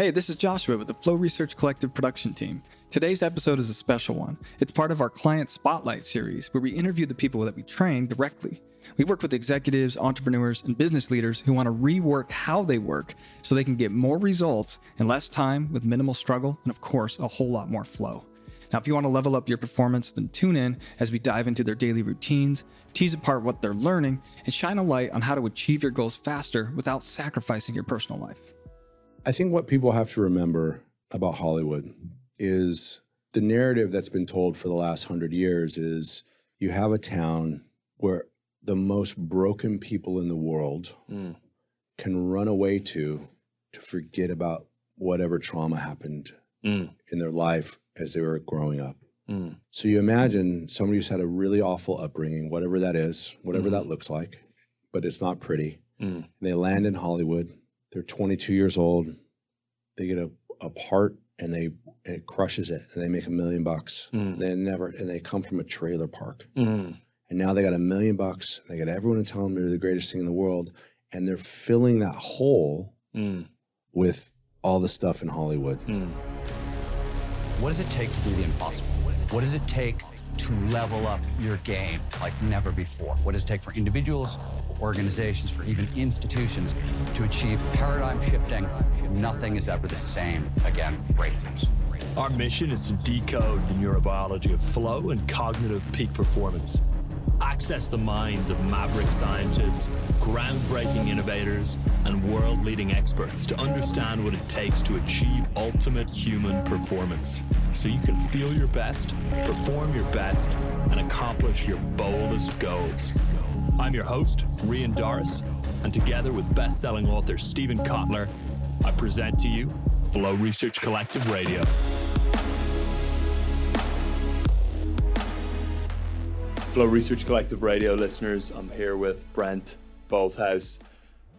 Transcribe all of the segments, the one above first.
Hey, this is Joshua with the Flow Research Collective production team. Today's episode is a special one. It's part of our Client Spotlight series where we interview the people that we train directly. We work with executives, entrepreneurs, and business leaders who want to rework how they work so they can get more results in less time with minimal struggle and, of course, a whole lot more flow. Now, if you want to level up your performance, then tune in as we dive into their daily routines, tease apart what they're learning, and shine a light on how to achieve your goals faster without sacrificing your personal life. I think what people have to remember about Hollywood is the narrative that's been told for the last hundred years is you have a town where the most broken people in the world mm. can run away to to forget about whatever trauma happened mm. in their life as they were growing up. Mm. So you imagine somebody who's had a really awful upbringing, whatever that is, whatever mm. that looks like, but it's not pretty. Mm. they land in Hollywood they're 22 years old. They get a, a part and they and it crushes it and they make a million bucks. Mm. They never and they come from a trailer park. Mm. And now they got a million bucks. They got everyone to tell them they're the greatest thing in the world. And they're filling that hole mm. with all the stuff in Hollywood. Mm. What does it take to do the impossible? What does it take to level up your game like never before? What does it take for individuals, organizations, for even institutions to achieve paradigm shifting? Nothing is ever the same again, breakthroughs. Our mission is to decode the neurobiology of flow and cognitive peak performance access the minds of maverick scientists, groundbreaking innovators, and world leading experts to understand what it takes to achieve ultimate human performance so you can feel your best, perform your best, and accomplish your boldest goals. I'm your host, Rian Doris, and together with best selling author Steven Kotler, I present to you Flow Research Collective Radio. Flow Research Collective radio listeners, I'm here with Brent Bolthouse,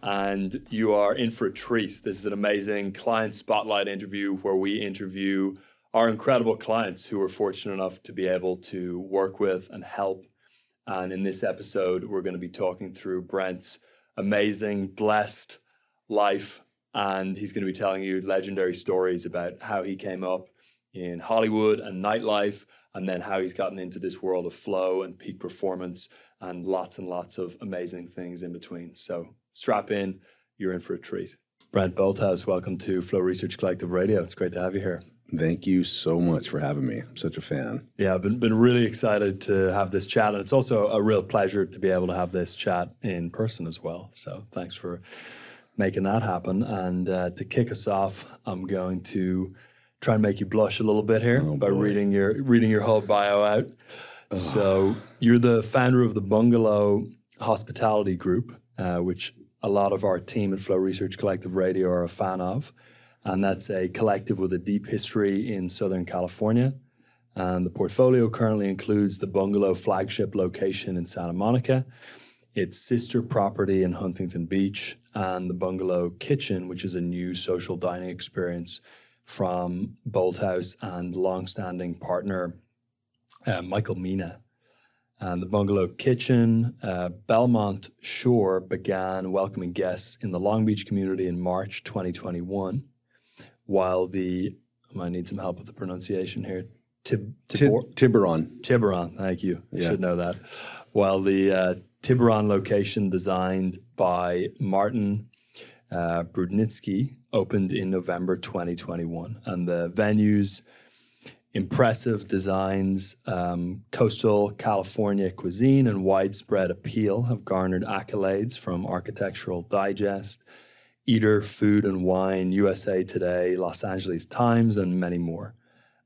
and you are in for a treat. This is an amazing client spotlight interview where we interview our incredible clients who are fortunate enough to be able to work with and help. And in this episode, we're going to be talking through Brent's amazing, blessed life. And he's going to be telling you legendary stories about how he came up in Hollywood and nightlife, and then how he's gotten into this world of flow and peak performance and lots and lots of amazing things in between. So strap in, you're in for a treat. Brent Bolthouse, welcome to Flow Research Collective Radio. It's great to have you here. Thank you so much for having me. I'm such a fan. Yeah, I've been, been really excited to have this chat. And it's also a real pleasure to be able to have this chat in person as well. So thanks for making that happen. And uh, to kick us off, I'm going to try and make you blush a little bit here oh, by boy. reading your reading your whole bio out. Oh. So you're the founder of the Bungalow Hospitality Group, uh, which a lot of our team at Flow Research Collective Radio are a fan of, and that's a collective with a deep history in Southern California. And the portfolio currently includes the Bungalow flagship location in Santa Monica, its sister property in Huntington Beach, and the Bungalow Kitchen, which is a new social dining experience from Bolthouse and long-standing partner uh, Michael Mina. And the bungalow kitchen, uh, Belmont Shore began welcoming guests in the Long Beach community in March 2021, while the I might need some help with the pronunciation here. Tib, Tibor, Tiburon. Tiburon, thank you. I yeah. should know that. While the uh, Tiburon location, designed by Martin uh, Brudnizki, opened in November 2021. And the venue's impressive designs, um, coastal California cuisine, and widespread appeal have garnered accolades from Architectural Digest, Eater, Food and Wine, USA Today, Los Angeles Times, and many more.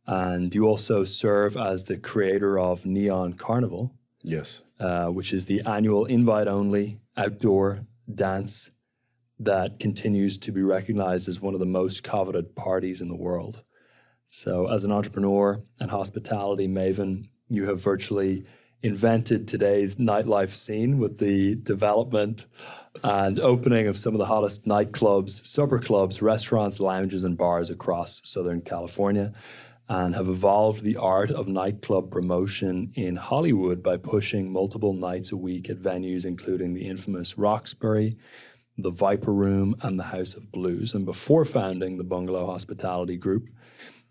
And you also serve as the creator of Neon Carnival. Yes. Uh, which is the annual invite only outdoor dance that continues to be recognized as one of the most coveted parties in the world. So, as an entrepreneur and hospitality maven, you have virtually invented today's nightlife scene with the development and opening of some of the hottest nightclubs, supper clubs, restaurants, lounges, and bars across Southern California, and have evolved the art of nightclub promotion in Hollywood by pushing multiple nights a week at venues including the infamous Roxbury, the Viper Room, and the House of Blues. And before founding the Bungalow Hospitality Group,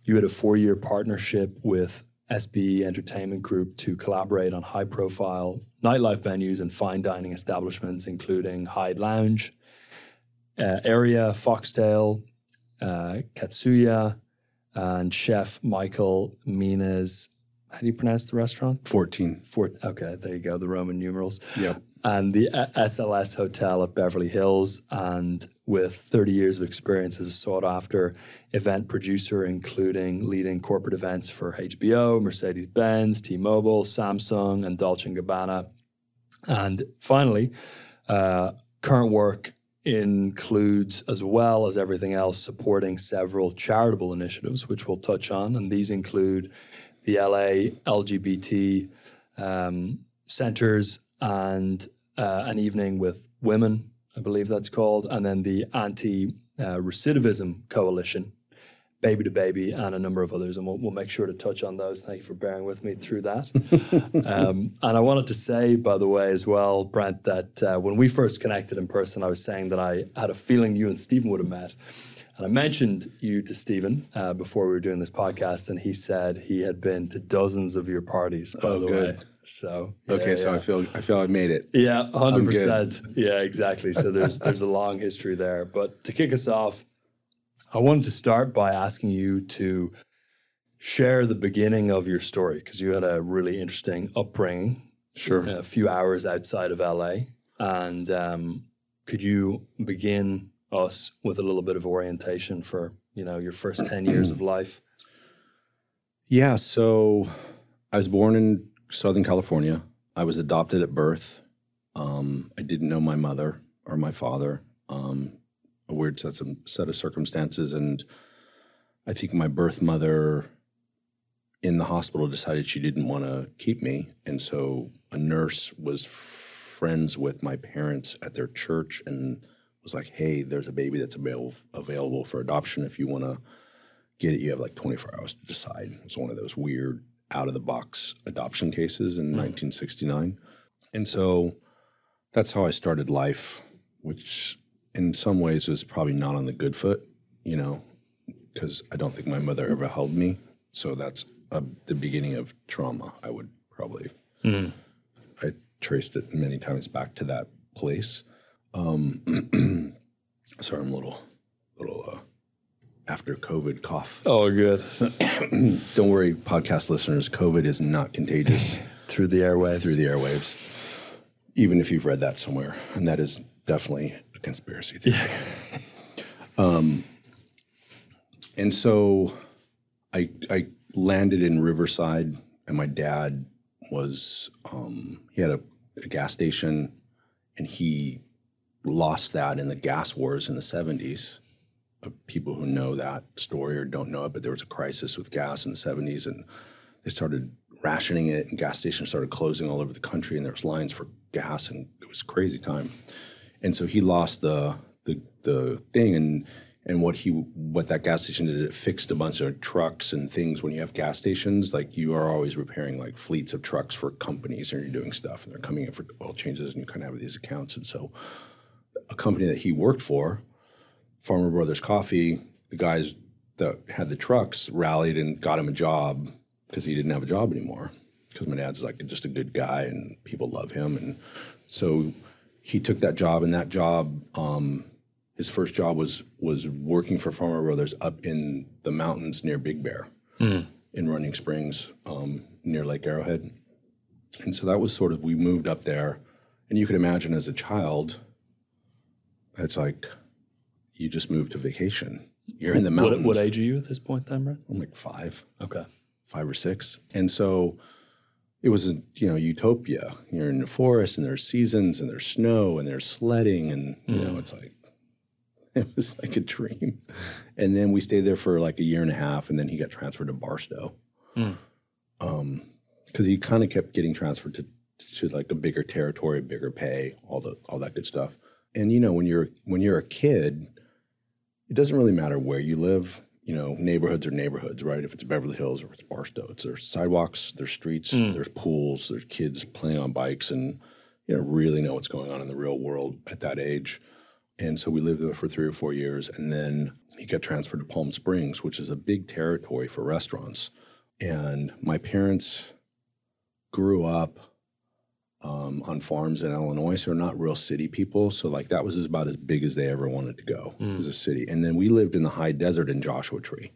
you had a four year partnership with SBE Entertainment Group to collaborate on high profile nightlife venues and fine dining establishments, including Hyde Lounge, uh, Area, Foxtail, uh, Katsuya, and chef Michael Mina's. How do you pronounce the restaurant? 14. Fort, okay, there you go, the Roman numerals. Yep. And the SLS Hotel at Beverly Hills. And with 30 years of experience as a sought after event producer, including leading corporate events for HBO, Mercedes Benz, T Mobile, Samsung, and Dolce & Gabbana. And finally, uh, current work includes, as well as everything else, supporting several charitable initiatives, which we'll touch on. And these include the LA LGBT um, centers and uh, an evening with women, I believe that's called, and then the Anti uh, Recidivism Coalition, Baby to Baby, and a number of others. And we'll, we'll make sure to touch on those. Thank you for bearing with me through that. um, and I wanted to say, by the way, as well, Brent, that uh, when we first connected in person, I was saying that I had a feeling you and Steven would have met. And I mentioned you to Steven uh, before we were doing this podcast, and he said he had been to dozens of your parties. By Oh, the good. way, so Okay, yeah, so yeah. I feel I feel I made it. Yeah, hundred percent. Yeah, exactly. So there's there's a long history there. But to kick us off, I wanted to start by asking you to share the beginning of your story because you had a really interesting upbringing. Sure. A few hours outside of LA, and um, could you begin us with a little bit of orientation for you know your first ten years of life? Yeah, so I was born in Southern California. I was adopted at birth. Um, I didn't know my mother or my father. Um, a weird set of, set of circumstances, and I think my birth mother in the hospital decided she didn't want to keep me, and so a nurse was friends with my parents at their church and was like, "Hey, there's a baby that's available available for adoption if you want to." get it, you have like 24 hours to decide. It's one of those weird out of the box adoption cases in 1969. And so that's how I started life, which in some ways was probably not on the good foot, you know, because I don't think my mother ever held me. So that's uh, the beginning of trauma, I would probably. I traced it many times back to that place. Um, sorry, I'm a little, little uh, after COVID cough. Oh, good. Don't worry, podcast listeners. COVID is not contagious Through the airwaves. through the airwaves, even if you've read that somewhere, and that is definitely a conspiracy theory. um, and so, I I landed in Riverside, and my dad was um, he had a, a gas station, and he lost that in the gas wars in the seventies uh, people who know that story or don't know it, but there was a crisis with gas in the 70s and they started rationing it and gas stations started closing all over the country and there was lines for gas and it was crazy time. And so he lost the the the thing and and what he what that gas station did, it fixed a bunch of trucks and things. When you have gas stations, like you are always repairing like fleets of trucks for companies and you're doing stuff and they're coming in for oil changes and you kind of have these accounts. And so a company that he worked for Farmer Brothers Coffee, the guys that had the trucks rallied and got him a job because he didn't have a job anymore. Because my dad's like just a good guy and people love him, and so he took that job. And that job, um, his first job was was working for Farmer Brothers up in the mountains near Big Bear, in Running Springs, um, near Lake Arrowhead. And so that was sort of we moved up there, and you could imagine as a child, it's like you just moved to vacation. You're in the mountains. what age are you at this point, then, Brent? I'm like five, Okay. five or six, and so it was a you know utopia. You're in the forest, and there's seasons, and there's snow, and there's sledding, and you know mm. it's like it was like a dream. And then we stayed there for like a year and a half, and then he got transferred to Barstow, mm. um, because he kind of kept getting transferred to to like a bigger territory, bigger pay, all the all that good stuff. And you know when you're when you're a kid, it doesn't really matter where you live. You know, neighborhoods are neighborhoods, right? If it's Beverly Hills or it's Barstow, it's there's sidewalks, there's streets, hmm. there's pools, there's kids playing on bikes, and you know really know what's going on in the real world at that age. And so we lived there for three or four years. And then he got transferred to Palm Springs, which is a big territory for restaurants. And my parents grew up um, on farms in Illinois, so they're not real city people. So like that was about as big as they ever wanted to go as a city. And then we lived in the high desert in Joshua Tree,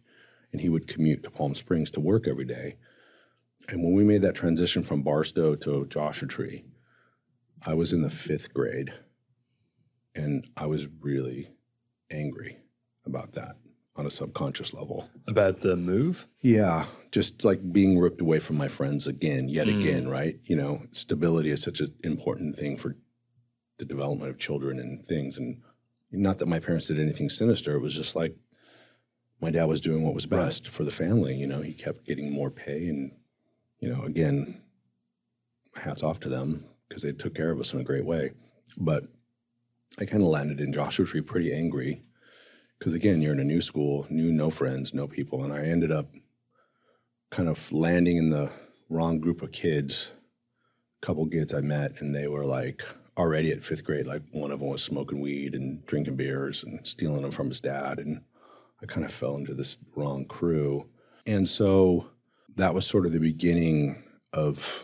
and he would commute to Palm Springs to work every day. And when we made that transition from Barstow to Joshua Tree, I was in the fifth grade, and I was really angry about that on a subconscious level. About the move? Yeah, just like being ripped away from my friends again, yet mm. again, right? You know, stability is such an important thing for the development of children and things. And not that my parents did anything sinister, it was just like my dad was doing what was best for the family. You know, he kept getting more pay. And, you know, again, hats off to them because they took care of us in a great way. But I kind of landed in Joshua Tree pretty angry because again you're in a new school new no friends no people and i ended up kind of landing in the wrong group of kids. A couple kids i met and they were like already at fifth grade like one of them was smoking weed and drinking beers and stealing them from his dad and i kind of fell into this wrong crew. And so that was sort of the beginning of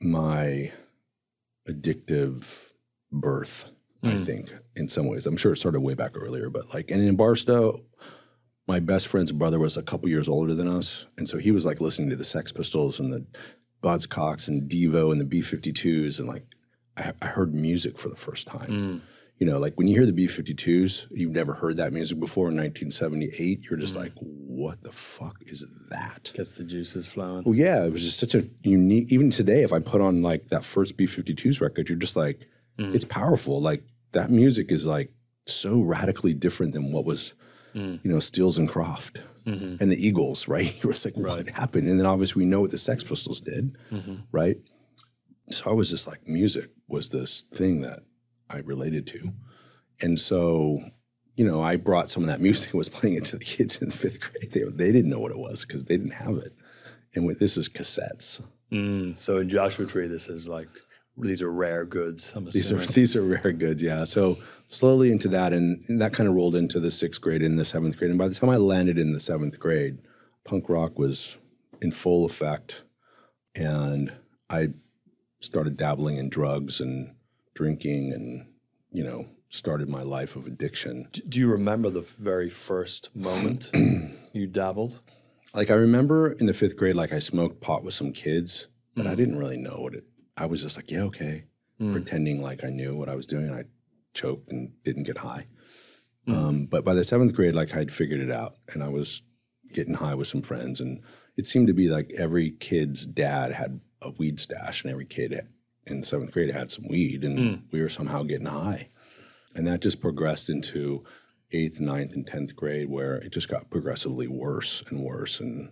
my addictive birth I mm. think, in some ways. I'm sure it started way back earlier, but like, and in Barstow, my best friend's brother was a couple years older than us. And so he was like listening to the Sex Pistols and the Buzzcocks and Devo and the B 52s. And like, I, I heard music for the first time. Hmm. You know, like when you hear the B 52s, you've never heard that music before in 1978, you're just hmm. like, what the fuck is that? Gets the juices flowing. Well, yeah, it was just such a unique. Even today, if I put on like that first B 52s record, you're just like, hmm. it's powerful. Like that music is like so radically different than what was, mm. you know, Stills and Croft mm-hmm. and the Eagles, right? It was like, what happened? And then obviously we know what the Sex Pistols did, mm-hmm. right? So I was just like, music was this thing that I related to. And so, you know, I brought some of that music and was playing it to the kids in the fifth grade. They, they didn't know what it was because they didn't have it. And with, this is cassettes. Mm. So in Joshua Tree, this is like, these are rare goods. I'm These are these are rare goods, yeah. So slowly into that, and, and that kind of rolled into the sixth grade and the seventh grade. And by the time I landed in the seventh grade, punk rock was in full effect, and I started dabbling in drugs and drinking, and you know, started my life of addiction. Do you remember the very first moment you dabbled? Like I remember in the fifth grade, like I smoked pot with some kids, but I mm-hmm. didn't really know what it. I was just like, yeah, okay, pretending like I knew what I was doing. I choked and didn't get high. Um, but by the seventh grade, like I'd figured it out, and I was getting high with some friends, and it seemed to be like every kid's dad had a weed stash, and every kid in seventh grade had some weed, and we were somehow getting high, and that just progressed into eighth, ninth, and tenth grade, where it just got progressively worse and worse, and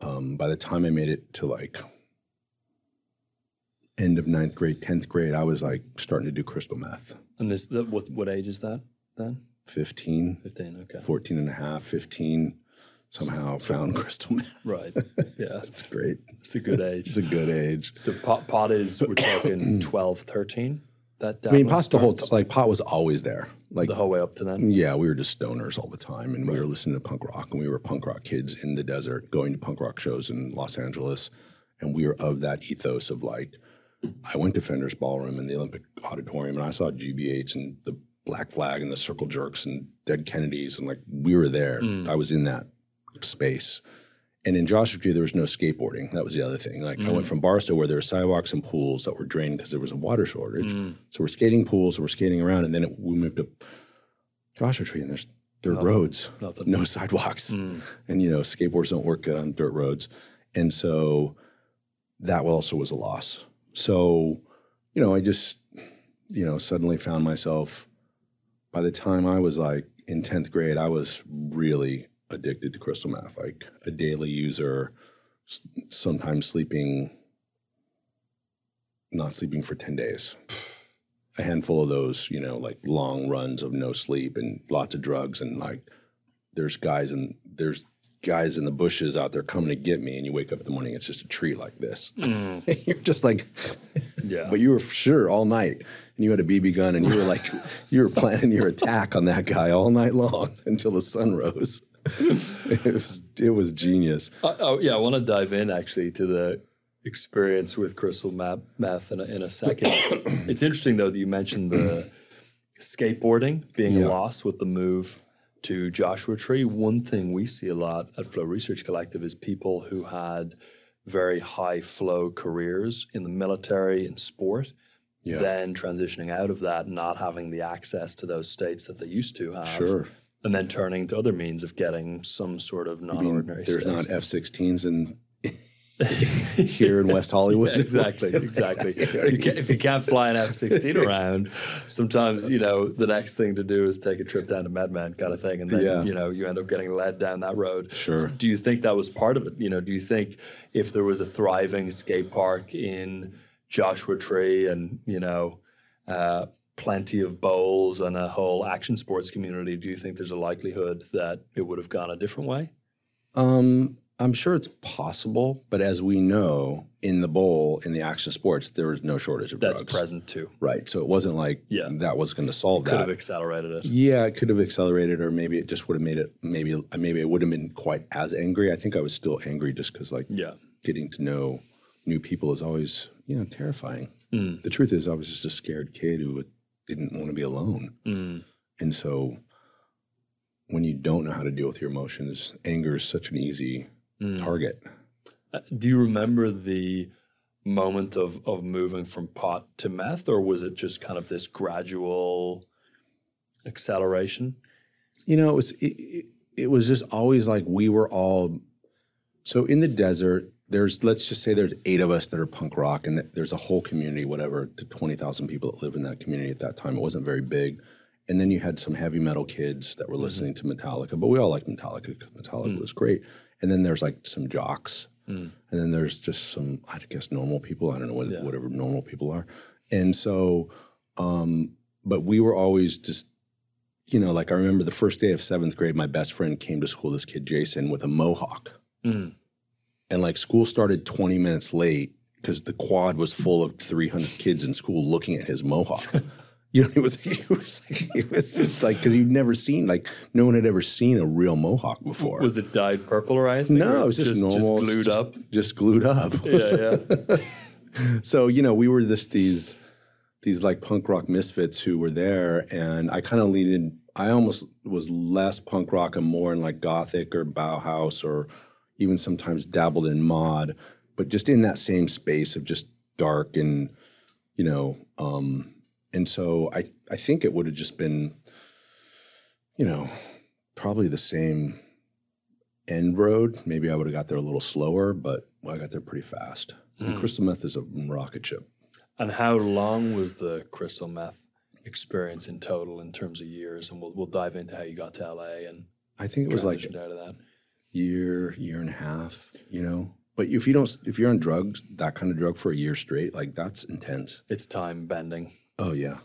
um, by the time I made it to like end of ninth grade, tenth grade, I was like starting to do crystal meth. And this, the, what, what age is that then? 15, 15, okay. 14 and a half, 15, somehow found crystal meth. Right. Yeah, it's, It's great. it's a good age. It's a good age. so pot, pot is, we're talking 12, 13? That I mean, pot's the whole, like pot was always there. Like, the whole way up to then? yeah, we were just stoners all the time and we were listening to punk rock and we were punk rock kids in the desert going to punk rock shows in Los Angeles. And we were of that ethos of like, I went to Fender's Ballroom in the Olympic Auditorium and I saw GBH and the Black Flag and the Circle Jerks and Dead Kennedys and like we were there. Mm. I was in that space. And in Joshua Tree, there was no skateboarding. That was the other thing. Like I went mm. from Barstow where there were sidewalks and pools that were drained because there was a water shortage. Mm. So we're skating pools, we're skating around, and then it, we moved to Joshua Tree and there's dirt roads, nothing. no sidewalks, and you know skateboards don't work good on dirt roads, and so that also was a loss. So you know, I just you know suddenly found myself. By the time I was like in tenth grade, I was really addicted to crystal meth, like a daily user, sometimes sleeping, not sleeping for ten days a handful of those, you know, like long runs of no sleep and lots of drugs and like there's guys and there's guys in the bushes out there coming to get me and you wake up in the morning it's just a tree like this. You're just like Yeah. but you were sure all night and you had a BB gun, and you were like, you were planning your attack on that guy all night long until the sun rose. it was it was genius. Uh, oh yeah, I want to dive in actually to the experience with crystal meth, meth in a, in a second. it's interesting though that you mentioned the skateboarding being Yeah. lost with the move to Joshua Tree. One thing we see a lot at Flow Research Collective is people who had very high flow careers in the military and sport. Yeah. Then transitioning out of that, not having the access to those states that they used to have, Sure. and then turning to other means of getting some sort of non-ordinary there's state. not F-16s in here in West Hollywood. Yeah, exactly, exactly. if, you can't, if you can't fly an F sixteen around, sometimes you know the next thing to do is take a trip down to MedMen kind of thing, and then Yeah. you know you end up getting led down that road. Sure. So do you think that was part of it? You know, do you think if there was a thriving skate park in Joshua Tree and you know uh, plenty of bowls and a whole action sports community, do you think there's a likelihood that it would have gone a different way? Um, I'm sure it's possible, but as we know, in the bowl in the action sports, there was no shortage of That's drugs. present too. Right. So it wasn't like Yeah. that was going to solve Could that. Could have accelerated it. Yeah, it could have accelerated, or maybe it just would have made it. Maybe maybe it would have been quite as angry. I think I was still angry just because like Yeah. getting to know new people is always you know terrifying. Mm. The truth is, I was just a scared kid who didn't want to be alone, Mm. and so when you don't know how to deal with your emotions, anger is such an easy Mm. target. Uh, Do you remember the moment of of moving from pot to meth, or was it just kind of this gradual acceleration? You know, it was it, it, it was just always like we were all so in the desert. There's let's just say there's eight of us that are punk rock, and there's a whole community, whatever, to twenty thousand people that live in that community at that time. It wasn't very big, and then you had some heavy metal kids that were listening to Metallica, but we all liked Metallica. 'cause Metallica was great, and then there's like some jocks, and then there's just some I guess normal people. I don't know what, Yeah. whatever normal people are, and so, um, but we were always just you know, like I remember the first day of seventh grade, my best friend came to school, this kid Jason, with a mohawk. Mm. And like school started 20 minutes late because the quad was full of 300 kids in school looking at his mohawk. you know, it was, it was, it was just like, because you'd never seen, like, no one had ever seen a real mohawk before. Was it dyed purple or anything? no, or it was just, normal. just glued just- up. Just glued up. Yeah, yeah. so you know we were just these these like punk rock misfits who were there and i kind of leaned i almost was less punk rock and more in like gothic or bauhaus or even sometimes dabbled in mod but just in that same space of just dark and you know um and so i i think it would have just been you know probably the same end road maybe i would have got there a little slower but well, i got there pretty fast and hmm. crystal meth is a rocket ship And how long was the crystal meth experience in total in terms of years? And we'll we'll dive into how you got to LA and I think it was like out of that. year, year and a half, you know. But if you don't, if you're on drugs, that kind of drug for a year straight, like that's intense. It's time bending. Oh yeah.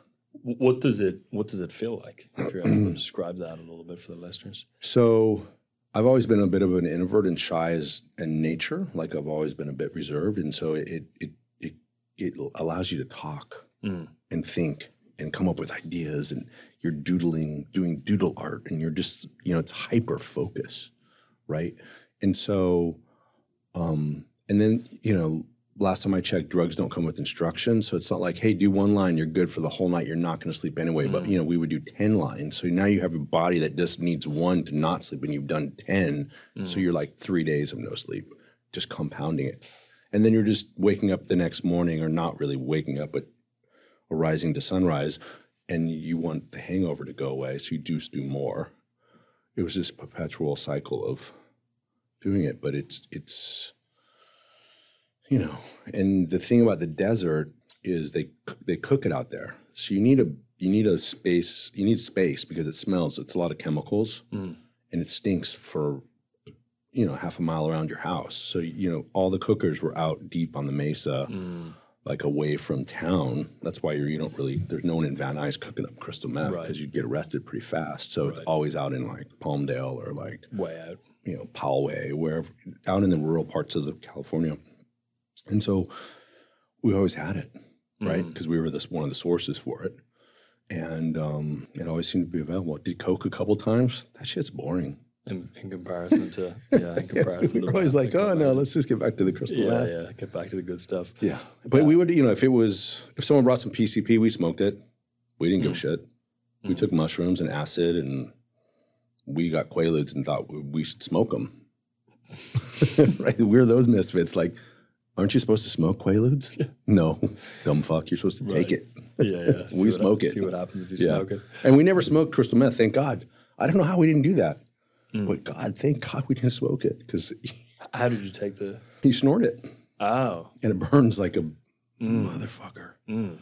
What does it What does it feel like? If you're able to describe that a little bit for the listeners. So I've always been a bit of an introvert and shy as in nature. Like I've always been a bit reserved, and so it it it it allows you to talk Mm. and think and come up with ideas, and you're doodling, doing doodle art, and you're just you know it's hyper focus, right? And so, um, and then you know. Last time I checked, drugs don't come with instructions, so it's not like, "Hey, do one line, you're good for the whole night. You're not going to sleep anyway." But mm. you know, we would do ten lines, so now you have a body that just needs one to not sleep, and you've done ten, so mm. you're like three days of no sleep, just compounding it, and then you're just waking up the next morning, or not really waking up, but rising to sunrise, and you want the hangover to go away, so you do do more. It was this perpetual cycle of doing it, but it's it's you know, and the thing about the desert is they they cook it out there, so you need a you need a space you need space because it smells. It's a lot of chemicals, Mm. and it stinks for you know half a mile around your house. So you know all the cookers were out deep on the mesa Mm. like away from town. That's why you're, you don't really, there's no one in Van Nuys cooking up crystal meth Right. because you'd get arrested pretty fast. So it's always out in like Palmdale or like, Way out. you know, Poway, wherever, out in the rural parts of the California. And so we always had it. right? Mm. Because we were this one of the sources for it, and um, it always seemed to be available. Did coke a couple times. That shit's boring. In, in comparison to yeah, in comparison We're to always like, oh no, let's just get back to the crystal yeah, meth. yeah, get back to the good stuff. Yeah. But we would, you know, if it was, if someone brought some PCP, we smoked it. We didn't give a mm. shit. We mm. took mushrooms and acid and we got Quaaludes and thought we- we should smoke them. right? We're those misfits. Like, aren't you supposed to smoke Quaaludes? No, dumb fuck. You're supposed to take it. Yeah, yeah. see We smoke it. See what happens if you Yeah. smoke it. And we never smoked crystal meth, thank God. I don't know how we didn't do that. Mm. But God, thank God we didn't smoke it because How did you take the? you snort it Oh, and it burns like a mm. motherfucker. Mm.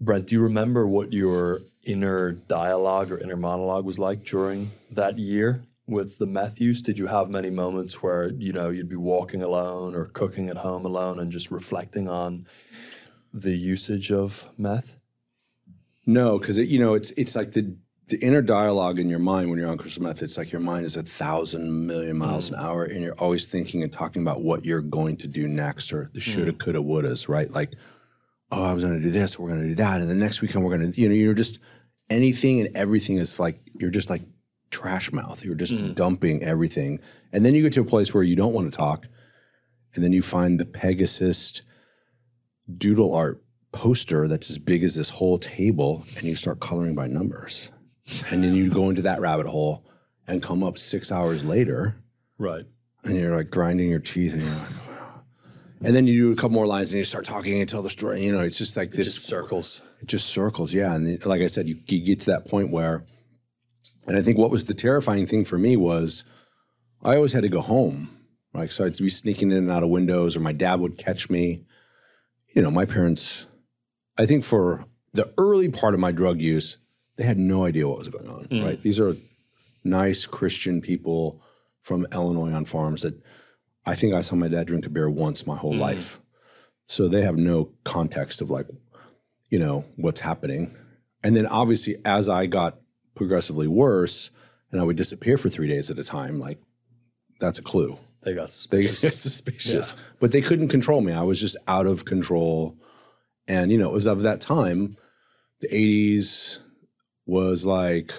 Brent, do you remember what your inner dialogue or inner monologue was like during that year with the meth use? Did you have many moments where you know you'd be walking alone or cooking at home alone and just reflecting on the usage of meth? No, because you know it's it's like the the inner dialogue in your mind when you're on crystal meth. It's like your mind is a thousand million miles mm. an hour, and you're always thinking and talking about what you're going to do next, or the shoulda, mm. coulda, wouldas, right? Like, oh, I was going to do this, we're going to do that, and the next weekend we're going to, you know, you're just anything and everything is like you're just like trash mouth. You're just mm. dumping everything, and then you get to a place where you don't want to talk, and then you find the Pegasus doodle art poster that's as big as this whole table and you start coloring by numbers. And then you go into that rabbit hole and come up six hours later Right. and you're like grinding your teeth and you're like, "Wow." and then you do a couple more lines and you start talking and tell the story. You know, it's just like this Just circles. it just circles, yeah. And then, like I said, you, you get to that point where, and I think what was the terrifying thing for me was I always had to go home. Like, so I'd be sneaking in and out of windows, or my dad would catch me. You know, my parents, I think for the early part of my drug use, they had no idea what was going on, mm. right? These are nice Christian people from Illinois on farms that I think I saw my dad drink a beer once my whole mm. life. So they have no context of like, you know, what's happening. And then obviously, as I got progressively worse and I would disappear for three days at a time, like that's a clue. They got They suspicious. get suspicious. But they couldn't control me. I was just out of control. And, you know, it was of that time, the 80s was like,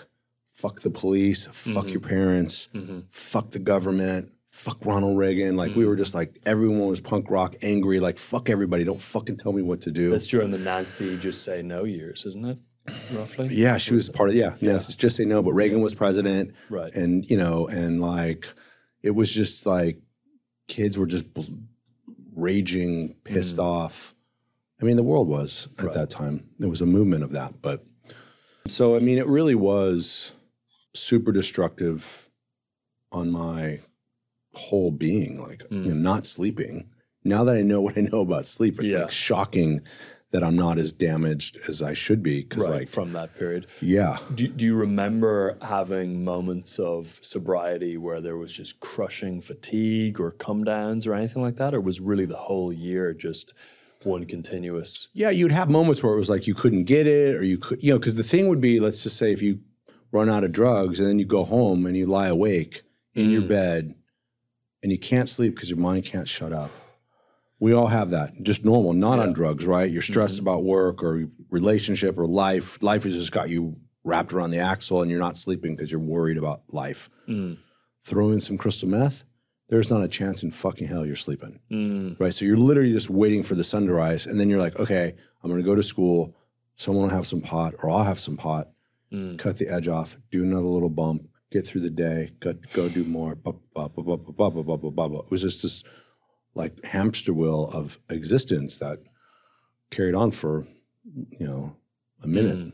fuck the police, fuck mm-hmm. your parents, mm-hmm. fuck the government, fuck Ronald Reagan. Like, we were mm-hmm. just like, everyone was punk rock, angry, like, fuck everybody. Don't fucking tell me what to do. That's during the Nancy just say no years, isn't it? Roughly. Yeah, she was part of yeah. Yes, it's just say no. But Reagan was president, Right. And you know, and like it was just like kids were just bl- raging, pissed off. I mean, the world was at that time. There was a movement of that, but so I mean, it really was super destructive on my whole being. Like you know, not sleeping. Now that I know what I know about sleep, it's Yeah. like shocking that I'm not as damaged as I should be. Because Right. like from that period. yeah. Do, do you remember having moments of sobriety where there was just crushing fatigue or come downs or anything like that? Or was really the whole year just one continuous? Yeah, you'd have moments where it was like you couldn't get it or you could, you know, because the thing would be, let's just say if you run out of drugs and then you go home and you lie awake in your mm. bed and you can't sleep because your mind can't shut up. We all have that, just normal, not yeah. on drugs, right? You're stressed mm-hmm. about work or relationship or life. Life has just got you wrapped around the axle and you're not sleeping because you're worried about life. Mm. Throw in some crystal meth, there's not a chance in fucking hell you're sleeping. Mm. Right? So you're literally just waiting for the sun to rise. And then you're like, okay, I'm going to go to school. Someone will have some pot or I'll have some pot. Mm. Cut the edge off, do another little bump, get through the day, go, go do more. It was just this like hamster wheel of existence that carried on for, you know, a minute. Mm.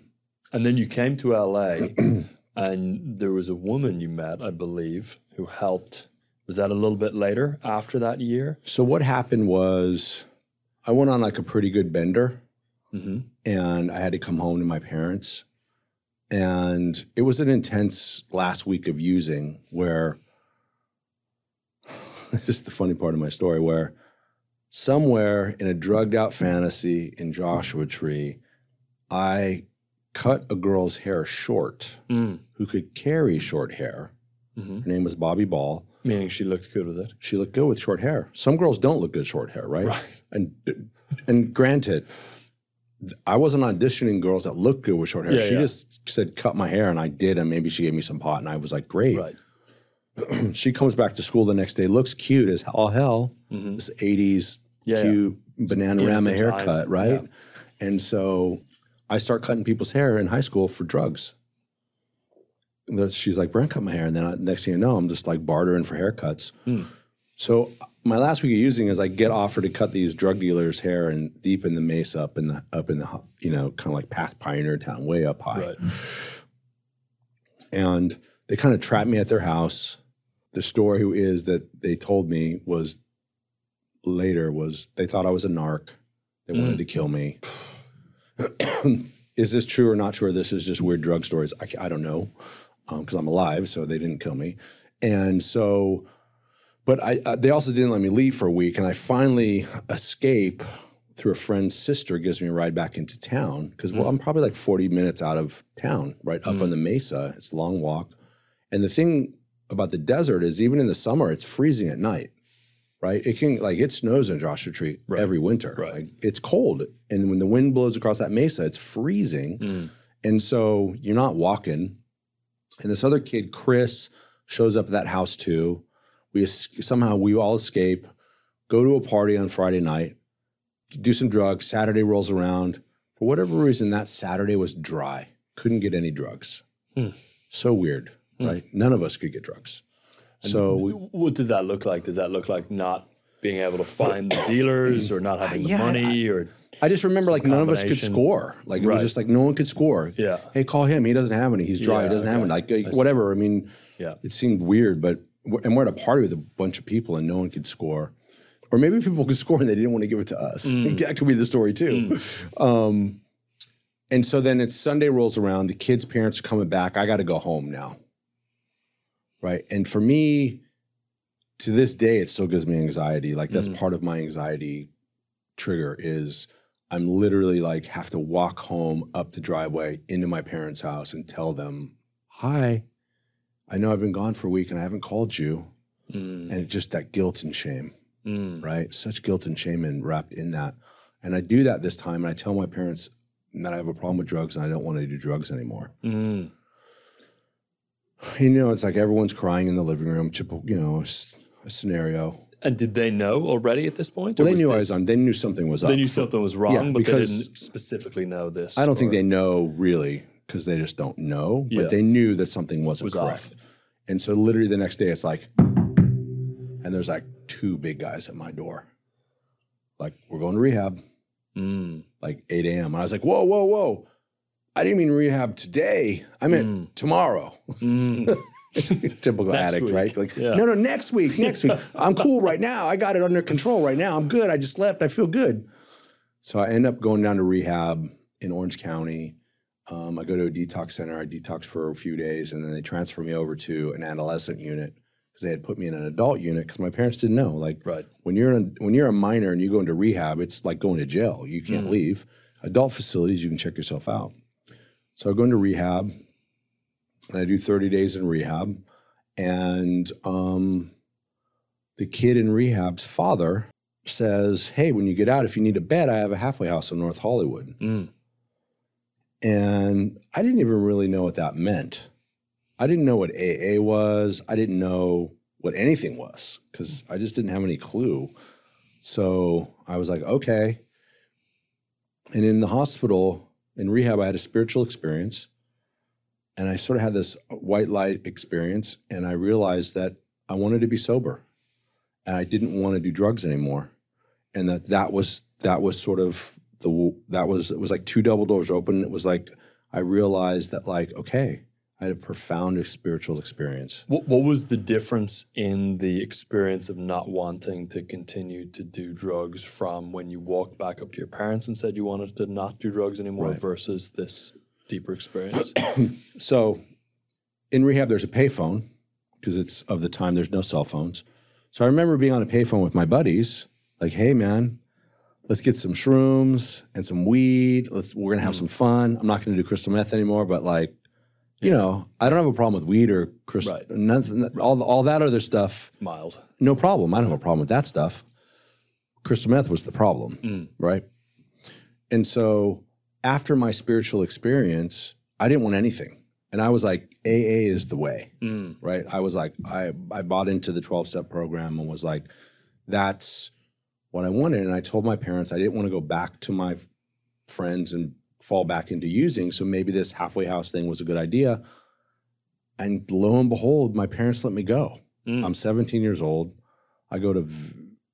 And then you came to LA and there was a woman you met, I believe, who helped. Was that a little bit later after that year? So what happened was I went on like a pretty good bender mm-hmm. and I had to come home to my parents. And it was an intense last week of using where this is the funny part of my story where somewhere in a drugged out fantasy in Joshua Tree, I cut a girl's hair short hmm. who could carry short hair. Mm-hmm. Her name was Bobby Ball Meaning she looked good with it. she looked good with short hair. Some girls don't look good short hair, right? And and granted, I wasn't auditioning girls that looked good with short hair. Yeah, she yeah. just said cut my hair, and I did, and maybe she gave me some pot, and I was like, great. Right. She comes back to school the next day, looks cute as all hell. This '80s Mm-hmm. Yeah, cute banana In rama time, haircut, right? And so I start cutting people's hair in high school for drugs. She's like, Brent, cut my hair. And then I, next thing you know, I'm just like bartering for haircuts. Hmm. So my last week of using is I get offered to cut these drug dealers' hair and deep in the mesa up in the up in the you know kind of like past Pioneertown, way up high. Right. And they kind of trapped me at their house. The story is that they told me was later was they thought I was a narc. They mm. wanted to kill me. is this true or not true? Or this is just weird drug stories. I, I don't know um, because I'm alive, so they didn't kill me. And so, but I uh, they also didn't let me leave for a week, and I finally escape through a friend's sister gives me a ride back into town because well mm. I'm probably like 40 minutes out of town, right up on mm. the mesa. It's a long walk, and the thing about the desert is even in the summer it's freezing at night right? It can like it snows in Joshua Tree every winter. Right. Like it's cold, and when the wind blows across that mesa, it's freezing, Mm. and so you're not walking. And this other kid, Chris, shows up at that house too. We somehow we all escape, go to a party on Friday night, do some drugs. Saturday rolls around. For whatever reason, that Saturday was dry. Couldn't get any drugs. Hmm. So weird, right? None of us could get drugs. So we, What does that look like? Does that look like not being able to find the dealers or not having the Yeah, money or I just remember like none of us could score. Like it was just like no one could score. Yeah. Hey, call him. He doesn't have any. He's dry. Yeah, he doesn't have okay. any. Like uh, whatever. I mean, Yeah. it seemed weird, but and we're at a party with a bunch of people and no one could score. Or maybe people could score and they didn't want to give it to us. Mm. that could be the story too. Um, and so then it's Sunday rolls around. The kids' parents are coming back. I got to go home now. Right. And for me, to this day, it still gives me anxiety. Like that's part of my anxiety trigger is I'm literally like have to walk home up the driveway into my parents' house and tell them, "Hi, I know I've been gone for a week and I haven't called you," Mm. and it's just that guilt and shame, Mm. right? Such guilt and shame and wrapped in that. And I do that this time, and I tell my parents that I have a problem with drugs and I don't want to do drugs anymore. Mm. You know, it's like everyone's crying in the living room. typical, You know, a, a scenario. And did they know already at this point? Well, they knew I was on. They knew something was up. They knew something was wrong, Yeah, but they didn't specifically know this. I don't think they know really because they just don't know, Yeah. but they knew that something wasn't Was correct. off. And so literally the next day it's like, and there's like two big guys at my door. Like, we're going to rehab, Mm. like 8 a.m. And I was like, whoa, whoa, whoa. I didn't mean rehab today. I meant tomorrow. Mm. Typical addict, week. right? Like, Yeah. no, no, next week, next week. I'm cool right now. I got it under control right now. I'm good. I just slept. I feel good. So I end up going down to rehab in Orange County. Um, I go to a detox center. I detox for a few days, and then they transfer me over to an adolescent unit because they had put me in an adult unit because my parents didn't know. Like, Right. when you're in, when you're a minor and you go into rehab, it's like going to jail. You can't leave. Adult facilities, you can check yourself out. So I go into rehab, and I do 30 days in rehab, and um, the kid in rehab's father says, "Hey, when you get out, if you need a bed, I have a halfway house in North Hollywood." Mm. And I didn't even really know what that meant. I didn't know what AA was. I didn't know what anything was because I just didn't have any clue. So I was like, okay. And in the hospital, in rehab, I had a spiritual experience. And I sort of had this white light experience. And I realized that I wanted to be sober and I didn't want to do drugs anymore. And that that was that was sort of the that was it was like two double doors open. It was like I realized that like okay, I had a profound spiritual experience. What, what was the difference in the experience of not wanting to continue to do drugs from when you walked back up to your parents and said you wanted to not do drugs anymore Right. versus this deeper experience? So in rehab, there's a payphone because it's of the time there's no cell phones. So I remember being on a payphone with my buddies, like, hey man, let's get some shrooms and some weed. Let's we're gonna have hmm. some fun. I'm not gonna do crystal meth anymore, but like, you know, I don't have a problem with weed or crystal Right. nothing all all that other stuff. Mild. No problem. I don't have a problem with that stuff. Crystal meth was the problem, mm. right? And so after my spiritual experience, I didn't want anything. And I was like, AA is the way, mm. right? I was like, I, I bought into the 12 step program and was like, that's what I wanted. And I told my parents I didn't want to go back to my f- friends and fall back into using. So maybe this halfway house thing was a good idea. And lo and behold, my parents let me go. Mm. I'm 17 years old. I go to,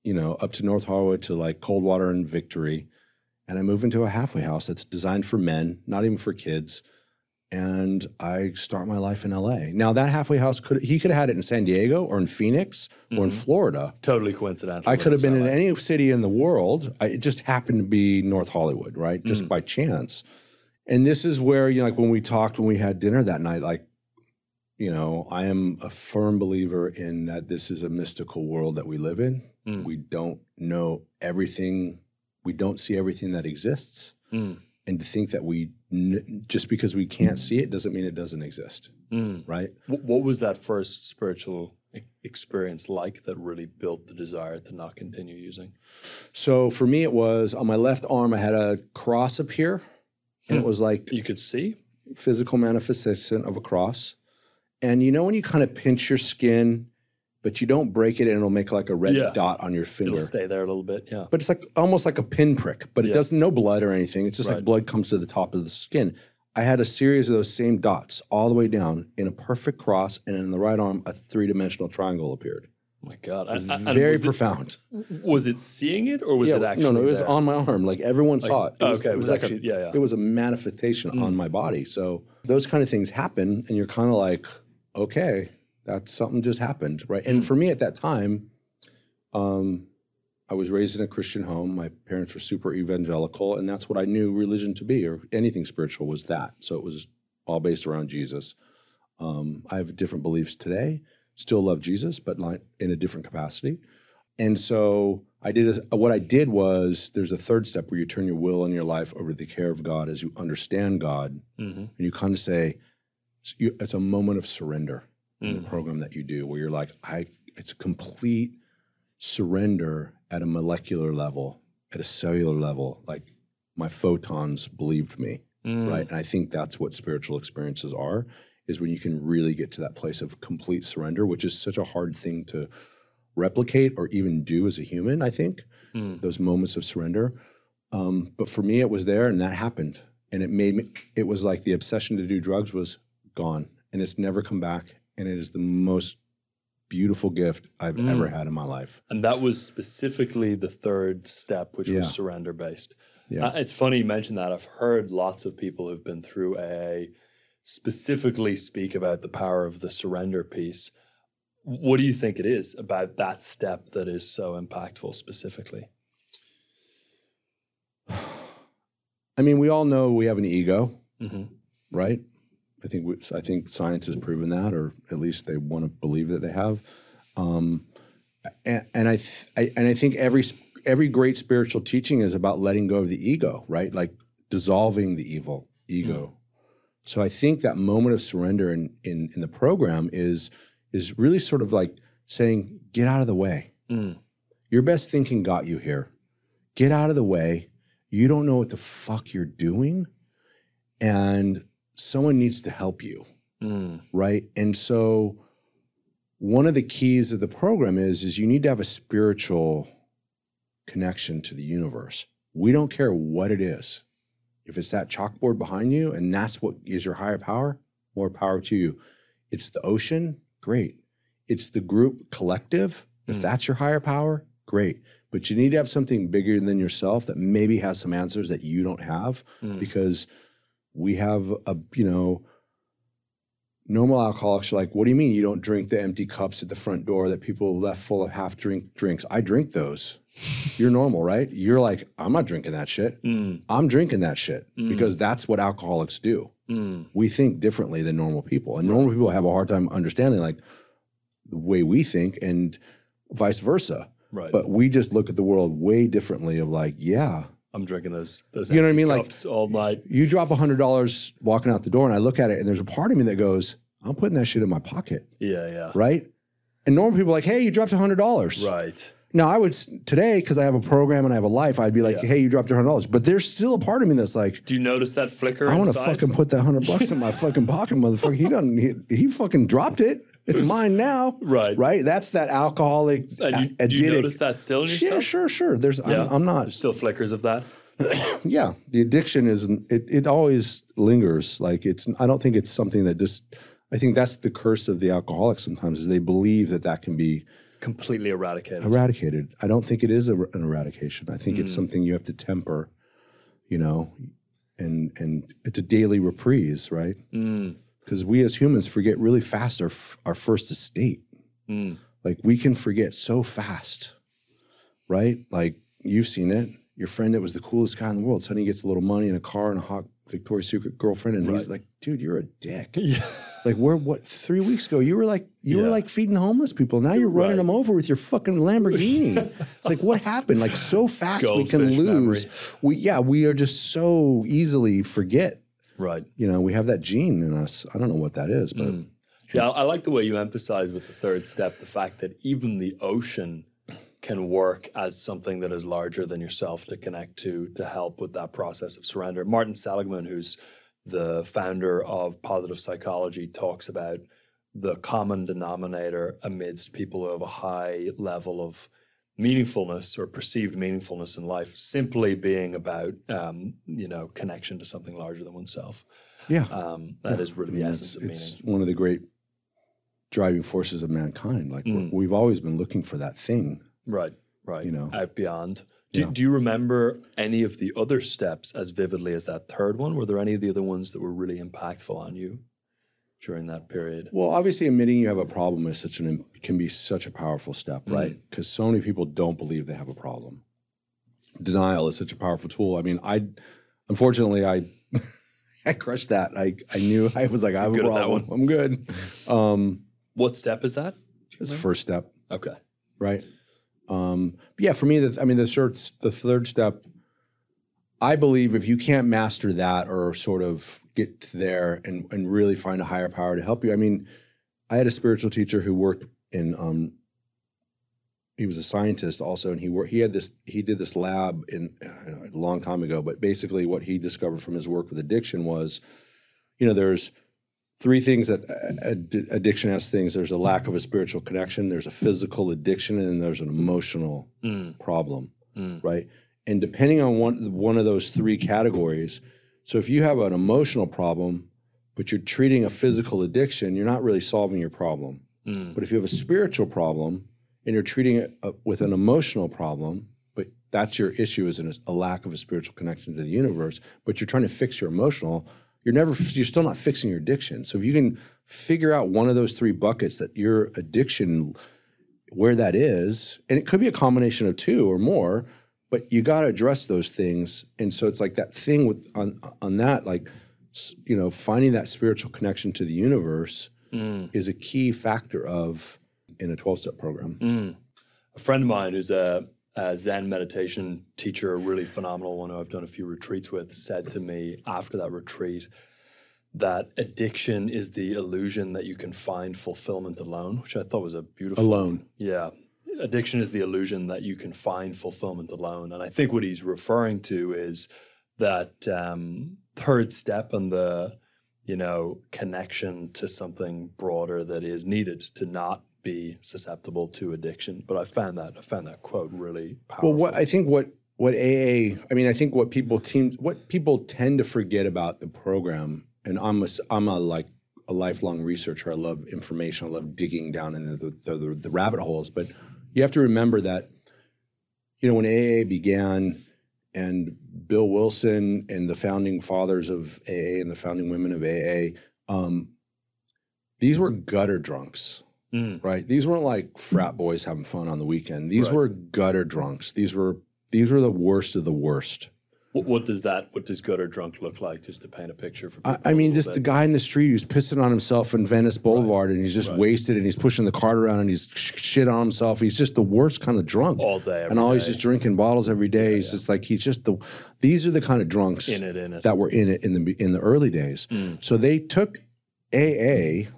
you know, up to North Hollywood to like Coldwater and Victory. And I move into a halfway house that's designed for men, not even for kids. And I start my life in LA. Now that halfway house could he could have had it in San Diego or in Phoenix or in Florida. Totally coincidental. I could have been in any city in the world. I, it just happened to be North Hollywood, right? Just by chance. And this is where, you know, like when we talked, when we had dinner that night, like, you know, I am a firm believer in that this is a mystical world that we live in. Mm. We don't know everything, we don't see everything that exists. Mm. And to think that we, n- just because we can't see it doesn't mean it doesn't exist, Mm. right? Wh- What was that first spiritual e- experience like that really built the desire to not continue using? So for me, it was on my left arm, I had a cross appear. And it was like You could see. physical manifestation of a cross. And you know when you kind of pinch your skin, but you don't break it and it'll make like a red Yeah. dot on your finger. It'll stay there a little bit. Yeah. But it's like almost like a pinprick, but it doesn't no blood or anything. It's just Right. like blood comes to the top of the skin. I had a series of those same dots all the way down in a perfect cross, and in the right arm, a three dimensional triangle appeared. Oh my God. And- and Very was, it, profound. was it seeing it or was yeah, it actually? no, no, it was there? on my arm. Like everyone saw it. It was, okay, it was like actually- a, yeah, yeah. It was a manifestation on mm. my body. So those kind of things happen, and you're kind of like, okay, that's something just happened, right? And for me at that time, um, I was raised in a Christian home. My parents were super evangelical, and that's what I knew religion to be, or anything spiritual was that. So it was all based around Jesus. Um, I have different beliefs today. Still love Jesus, but not in a different capacity. And so I did a, what I did was there's a third step where you turn your will and your life over to the care of God as you understand God, Mhm. and you kind of say it's a moment of surrender in the program that you do, where you're like, I it's a complete surrender at a molecular level, at a cellular level. Like my photons believed me, Mm. right? And I think that's what spiritual experiences are. Is when you can really get to that place of complete surrender, which is such a hard thing to replicate or even do as a human, I think, Mm. those moments of surrender. Um, but for me, it was there and that happened. And it made me, it was like the obsession to do drugs was gone and it's never come back. And it is the most beautiful gift I've Mm. ever had in my life. And that was specifically the third step, which Yeah. was surrender based. Yeah. Uh, it's funny you mentioned that. I've heard lots of people who've been through AA specifically speak about the power of the surrender piece. What do you think it is about that step that is so impactful specifically? I mean, we all know we have an ego, Mhm. right? I think I think science has proven that, or at least they want to believe that they have. Um, and, and I, th- I and I think every every great spiritual teaching is about letting go of the ego, right? Like dissolving the evil ego. So I think that moment of surrender in in in the program is is really sort of like saying, get out of the way. Mm. Your best thinking got you here. Get out of the way. You don't know what the fuck you're doing. And someone needs to help you, Mm. right? And so one of the keys of the program is is you need to have a spiritual connection to the universe. We don't care what it is. If it's that chalkboard behind you and that's what is your higher power, more power to you. It's the ocean, great. It's the group collective. If Mm. that's your higher power, great. But you need to have something bigger than yourself that maybe has some answers that you don't have Mm. because we have a, you know, normal alcoholics are like, what do you mean you don't drink the empty cups at the front door that people left full of half drink drinks? I drink those. You're normal, right? You're like, I'm not drinking that shit. Mm. I'm drinking that shit because that's what alcoholics do. Mm. We think differently than normal people. And normal people have a hard time understanding like the way we think and vice versa. Right. But we just look at the world way differently of like, yeah, I'm drinking those those You know what I mean? Like- all night. you drop a hundred dollars walking out the door and I look at it and there's a part of me that goes, I'm putting that shit in my pocket, Yeah, yeah. right? And normal people are like, hey, you dropped a hundred dollars. Right. Now I would today because I have a program and I have a life. I'd be like, Yeah. "Hey, you dropped a hundred dollars," but there's still a part of me that's like, Do you notice that flicker? I want to fucking put that hundred bucks in my fucking pocket, motherfucker. He doesn't. He, he fucking dropped it. It's mine now. Right. Right. That's that alcoholic. And you, a- do you notice that still in yourself? Yeah, sure, sure. There's. Yeah. I'm, I'm not. There's still flickers of that. yeah the addiction is it, it always lingers like it's i don't think it's something that just i think that's the curse of the alcoholic sometimes is they believe that that can be Completely eradicated. eradicated i don't think it is a, an eradication i think Mm. it's something you have to temper you know and and it's a daily reprieve right Mm. Because we as humans forget really fast our, our first estate. Mm. like we can forget so fast right? Like you've seen it. Your friend that was the coolest guy in the world suddenly gets a little money and a car and a hot victoria's secret girlfriend and he's like dude you're a dick. Yeah. like we're what three weeks ago you were like you were like feeding homeless people. Now you're running Right. them over with your fucking lamborghini. It's like what happened? Like so fast we can lose memory. we yeah we are just so easily forget Right. you know we have that gene in us i don't know what that is but mm. Yeah, I I like the way you emphasize with the third step the fact that even the ocean can work as something that is larger than yourself to connect to to help with that process of surrender. Martin Seligman, who's the founder of positive psychology, talks about the common denominator amidst people who have a high level of meaningfulness or perceived meaningfulness in life simply being about um, you know connection to something larger than oneself. yeah Um, that is really the I mean, essence it's, of it's meaning. one of the great driving forces of mankind. Like Mm. we've always been looking for that thing. Right, right. You know. out beyond. Do, Yeah. do you remember any of the other steps as vividly as that third one? Were there any of the other ones that were really impactful on you during that period? Well, obviously, admitting you have a problem is such an can be such a powerful step, Mm. right? Because so many people don't believe they have a problem. Denial is such a powerful tool. I mean, I unfortunately I I crushed that. I I knew I was like I have a good at that problem. I'm good. Um, What step is that? it's the first step. Okay. right? Um, yeah, for me, the, I mean, the third, the third step, I believe if you can't master that or sort of get to there and, and really find a higher power to help you. I mean, I had a spiritual teacher who worked in, um, he was a scientist also, and he worked, he had this, he did this lab in know, a long time ago, but basically what he discovered from his work with addiction was, you know, there's three things that uh, ad- addiction has things there's a lack of a spiritual connection there's a physical addiction and then there's an emotional Mm. problem Mm. right and depending on one one of those three categories so if you have an emotional problem but you're treating a physical addiction you're not really solving your problem Mm. but if you have a spiritual problem and you're treating it uh, with an emotional problem but that's your issue is a lack of a spiritual connection to the universe but you're trying to fix your emotional you're never you're still not fixing your addiction so if you can figure out one of those three buckets that your addiction where that is and it could be a combination of two or more but you got to address those things and so it's like that thing with on on that like you know finding that spiritual connection to the universe Mm. is a key factor of in a 12 step program Mm. A friend of mine who's a, a Zen meditation teacher, a really phenomenal one who I've done a few retreats with, said to me after that retreat that addiction is the illusion that you can find fulfillment alone, which I thought was a beautiful alone Yeah. Addiction is the illusion that you can find fulfillment alone. And I think what he's referring to is that um, third step and the, you know, connection to something broader that is needed to not be susceptible to addiction. But I found that I found that quote really powerful. Well, what I think what what AA, I mean, I think what people team, what people tend to forget about the program, and I'm a, I'm a like a lifelong researcher. I love information. I love digging down in the the, the, the rabbit holes. But you have to remember that, you know, when AA began, and Bill Wilson and the founding fathers of AA and the founding women of AA, um, these were gutter drunks Mm, right? These weren't like frat boys having fun on the weekend. These Right. were gutter drunks. These were these were the worst of the worst. What, what does that? What does gutter drunk look like? Just to paint a picture for people. I, I mean, just bit. the guy in the street who's pissing on himself in Venice Boulevard, and he's just Right. wasted, and he's pushing the cart around, and he's sh- shit on himself. He's just the worst kind of drunk. all day, and he's day. just drinking bottles every day. He's just like he's just the. These are the kind of drunks in it, in it. that were in it in the in the early days. Mm. So they took AA,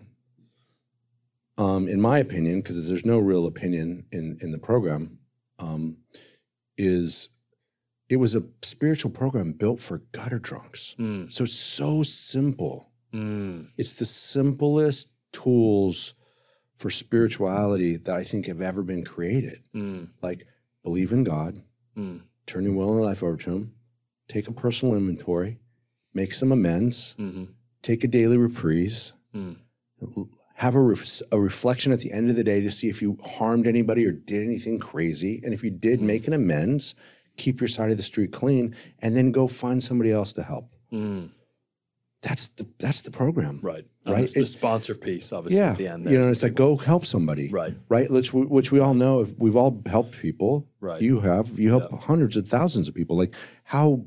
um, in my opinion, because there's no real opinion in in the program. um, is it was a spiritual program built for gutter drunks. Mm. So it's so simple. Mm. It's the simplest tools for spirituality that I think have ever been created. Mm. Like believe in God, Mm. turn your will and life over to Him, take a personal inventory, make some amends, hmm take a daily reprieve, Mm. have a, ref- a reflection at the end of the day to see if you harmed anybody or did anything crazy. And if you did, Mm. make an amends, keep your side of the street clean, and then go find somebody else to help. Mm. That's the that's the program. Right. And Right. It's the sponsor piece, obviously, Yeah. at the end. you know, it's like go help somebody. Right. Right. Which we, which we all know. If we've all helped people. Right. You have. You help hundreds of thousands of people. Like how?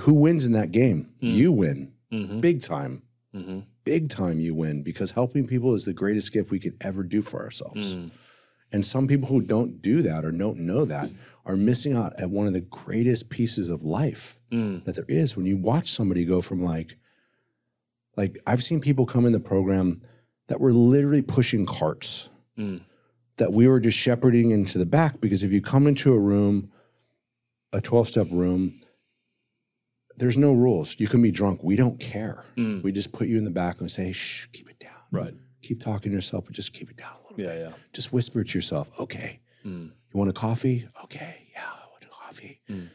Who wins in that game? You win. Mhm. Big time. hmm Big time. You win because helping people is the greatest gift we could ever do for ourselves. Mm. And some people who don't do that or don't know that are missing out at one of the greatest pieces of life Mm. that there is when you watch somebody go from like like I've seen people come in the program that were literally pushing carts Mm. that we were just shepherding into the back because if you come into a room a 12 step room there's no rules you can be drunk we don't care Mm. we just put you in the back and say shh keep it down Right. keep talking to yourself but just keep it down a little Yeah, bit yeah. just whisper to yourself okay Mm. You want a coffee? Okay, yeah, I want a coffee. Mm.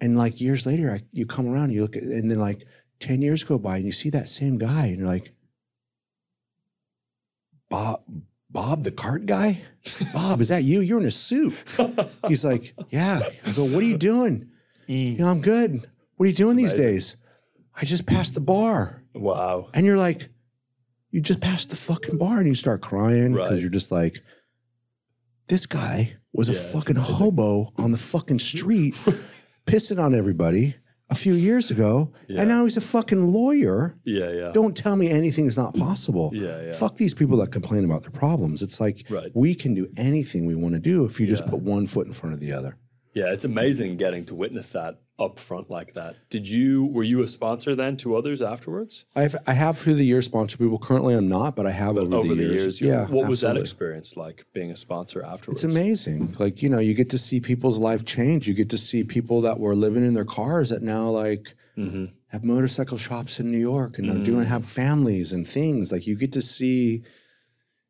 And like years later, I, you come around, you look at, and then like 10 years go by and you see that same guy and you're like, Bob, Bob, the cart guy? Bob, is that you? You're in a suit. He's like, yeah. I go, what are you doing? You know, I'm good. What are you doing these days? I just passed the bar. Wow. And you're like, you just passed the fucking bar and you start crying because Right. you're just like, this guy was a Yeah, it's fucking hobo on the fucking street pissing on everybody a few years ago. Yeah. And now he's a fucking lawyer. Yeah, yeah. Don't tell me anything's not possible. Yeah, yeah. Fuck these people that complain about their problems. It's like Right. we can do anything we want to do if you just put one foot in front of the other. Yeah, it's amazing getting to witness that up front like that. Did you were you a sponsor then to others afterwards? I've, I have through the years sponsored people. Currently, I'm not, but I have over, Over the years. you- Yeah. What was that experience like being a sponsor afterwards? It's amazing. Like, you know, you get to see people's life change. You get to see people that were living in their cars that now like Mm-hmm. have motorcycle shops in New York and are doing have families and things. Like you get to see,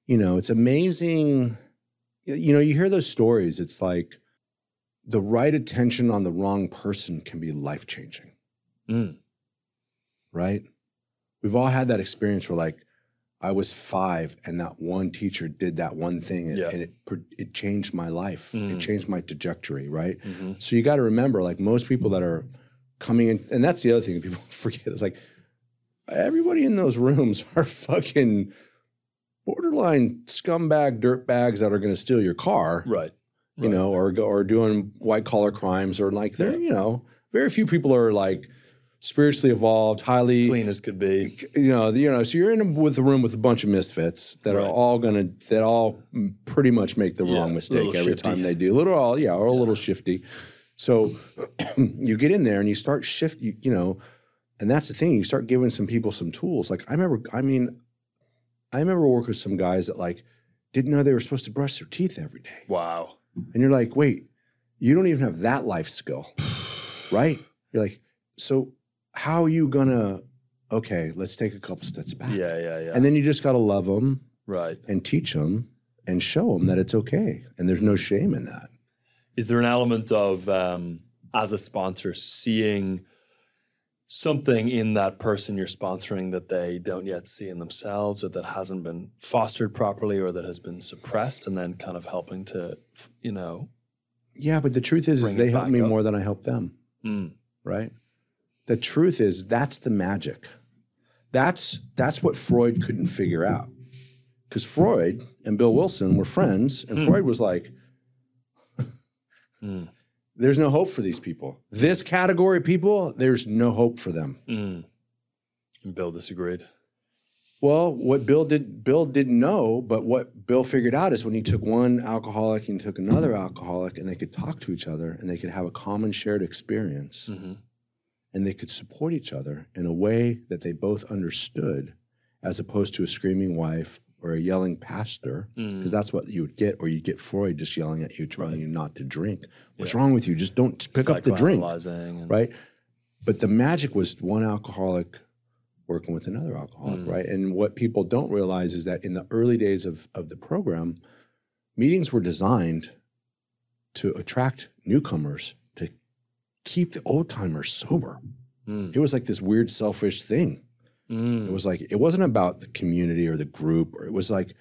you know, it's amazing. You know, you hear those stories. It's like the right attention on the wrong person can be life changing, Mm. right? We've all had that experience where like I was five and that one teacher did that one thing and, Yeah. and it it changed my life. Mm. It changed my trajectory, right? Mhm. So you got to remember, like most people that are coming in, and that's the other thing that people forget is like everybody in those rooms are fucking borderline scumbag dirtbags that are going to steal your car, Right. You know, or or doing white collar crimes, or like they're Yeah. you know very few people are like spiritually evolved, highly Clean as could be. you know, you know, so you're in a, with a room with a bunch of misfits that Right. are all gonna that all pretty much make the Yeah, wrong mistake every shifty. time they do. A little, all yeah, or a little shifty. So you get in there and you start shift, you, you know, and that's the thing. You start giving some people some tools. Like I remember, I mean, I remember working with some guys that like didn't know they were supposed to brush their teeth every day, Wow. And you're like, wait, you don't even have that life skill, right? You're like, so how are you gonna? Okay, let's take a couple steps back. Yeah, yeah, yeah. And then you just got to love them right. and teach them and show them that it's okay. And there's no shame in that. Is there an element of um, as a sponsor seeing something in that person you're sponsoring that they don't yet see in themselves or that hasn't been fostered properly or that has been suppressed and then kind of helping to you know Yeah, but the truth is, is they help me up. more than I help them, mm, right? The truth is that's the magic. That's that's what Freud couldn't figure out. Because Freud and Bill Wilson were friends, and Freud was like, Mm. "There's no hope for these people. This category of people, there's no hope for them." mm. And Bill disagreed. Well, what Bill did Bill didn't know, but what Bill figured out is when he took one alcoholic and took another alcoholic and they could talk to each other and they could have a common shared experience hmm and they could support each other in a way that they both understood as opposed to a screaming wife or a yelling pastor, Mm. because that's what you would get, or you'd get Freud just yelling at you, telling you not to drink. What's wrong with you? Just don't pick up the drink, and- right? But the magic was one alcoholic working with another alcoholic, Mm. right? And what people don't realize is that in the early days of, of the program, meetings were designed to attract newcomers to keep the old timers sober. Mm. It was like this weird selfish thing. Mm. It was like it wasn't about the community or the group, or it was like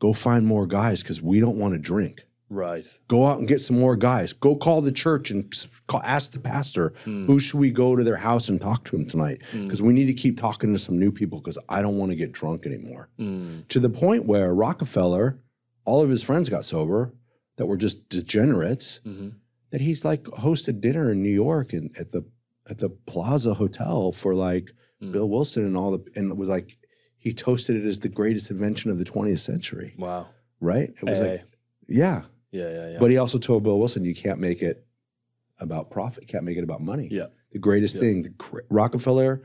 go find more guys because we don't want to drink. Right. Go out and get some more guys. Go call the church and call, ask the pastor who should we go to their house and talk to him tonight because we need to keep talking to some new people because I don't want to get drunk anymore. Mm. To the point where Rockefeller, all of his friends got sober that were just degenerates. Mhm. That he's like hosted dinner in New York and at the at the Plaza Hotel for like Mm. Bill Wilson and all the and it was like he toasted it as the greatest invention of the 20th century. Wow. Right? It was AA. like yeah. Yeah, yeah, yeah. But he also told Bill Wilson, you can't make it about profit, can't make it about money. Yeah. The greatest Yeah. thing, the gr- Rockefeller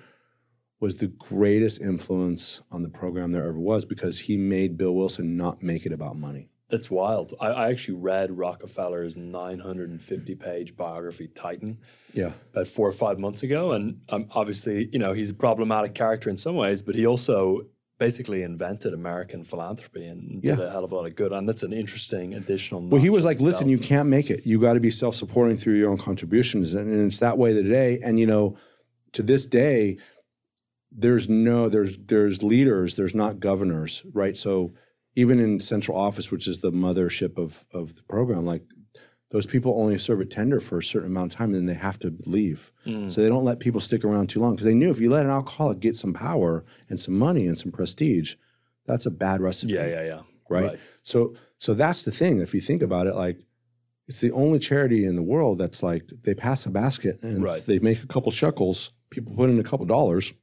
was the greatest influence on the program there ever was because he made Bill Wilson not make it about money. That's wild. I, I actually read Rockefeller's 950 page biography, Titan, Yeah. about four or five months ago. And um, obviously, you know, he's a problematic character in some ways, but he also basically invented American philanthropy and did a hell of a lot of good. And that's an interesting additional. Well, he was like, listen, you can't make it. You got to be self supporting through your own contributions. And, and it's that way today. And, you know, to this day, there's no, there's, there's leaders, there's not governors, right? So even in central office, which is the mothership of, of the program, like those people only serve a tender for a certain amount of time and then they have to leave. Mm. So they don't let people stick around too long because they knew if you let an alcoholic get some power and some money and some prestige, that's a bad recipe Yeah, yeah, yeah. right? So so that's the thing. If you think about it, like it's the only charity in the world that's like they pass a basket and Right. they make a couple shekels, people put in a couple dollars,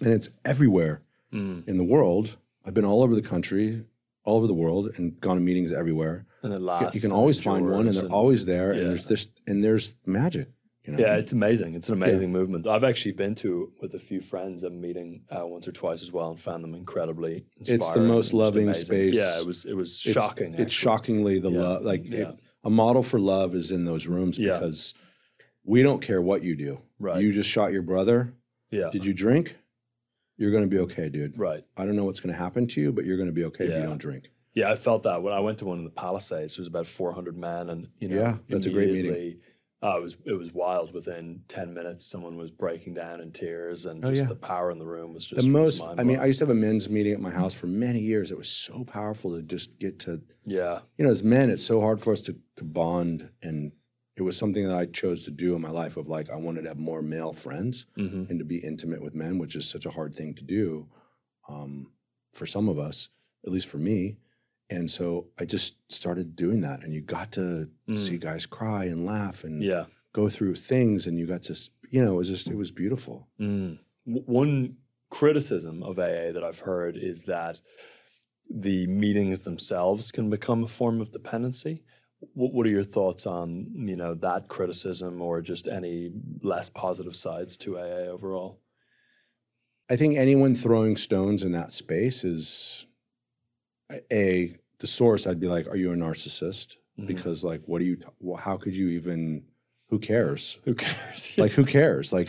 and it's everywhere Mm. in the world. I've been all over the country, all over the world, and gone to meetings everywhere. And it lasts. you can always find one, and they're always there. yeah. And there's this, and there's magic. You know? Yeah, it's amazing. It's an amazing movement. I've actually been to with a few friends a meeting uh, once or twice as well, and found them incredibly. It's the most loving space. Yeah, it was. It was It's- shocking. It's, actually. shockingly the Yeah. love. Like Yeah. it- a model for love is in those rooms Yeah. because we don't care what you do. Right. You just shot your brother. Yeah. Did you drink? You're going to be okay, dude. Right. I don't know what's going to happen to you, but you're going to be okay if you don't drink. Yeah, I felt that when I went to one in the Palisades. There was about 400 men, and you know, Yeah, that's a great meeting. Uh, it was it was wild. Within 10 minutes, someone was breaking down in tears, and Oh, just yeah. the power in the room was just The most, I mean. I used to have a men's meeting at my house for many years. It was so powerful to just get to, yeah, you know, as men, it's so hard for us to, to bond. And it was something that I chose to do in my life of like, I wanted to have more male friends hmm and to be intimate with men, which is such a hard thing to do um, for some of us, at least for me. And so I just started doing that. And you got to see guys cry and laugh and Mm. yeah. go through things. And you got to, you know, it was just, it was beautiful. Mm. One criticism of AA that I've heard is that the meetings themselves can become a form of dependency. What, what are your thoughts on you know that criticism, or just any less positive sides to AA overall? I think anyone throwing stones in that space is a the source. I'd be like, "Are you a narcissist?" Mhm. Because like, what do you? T- well, how could you even? Who cares? Who cares? Like, who cares? Like,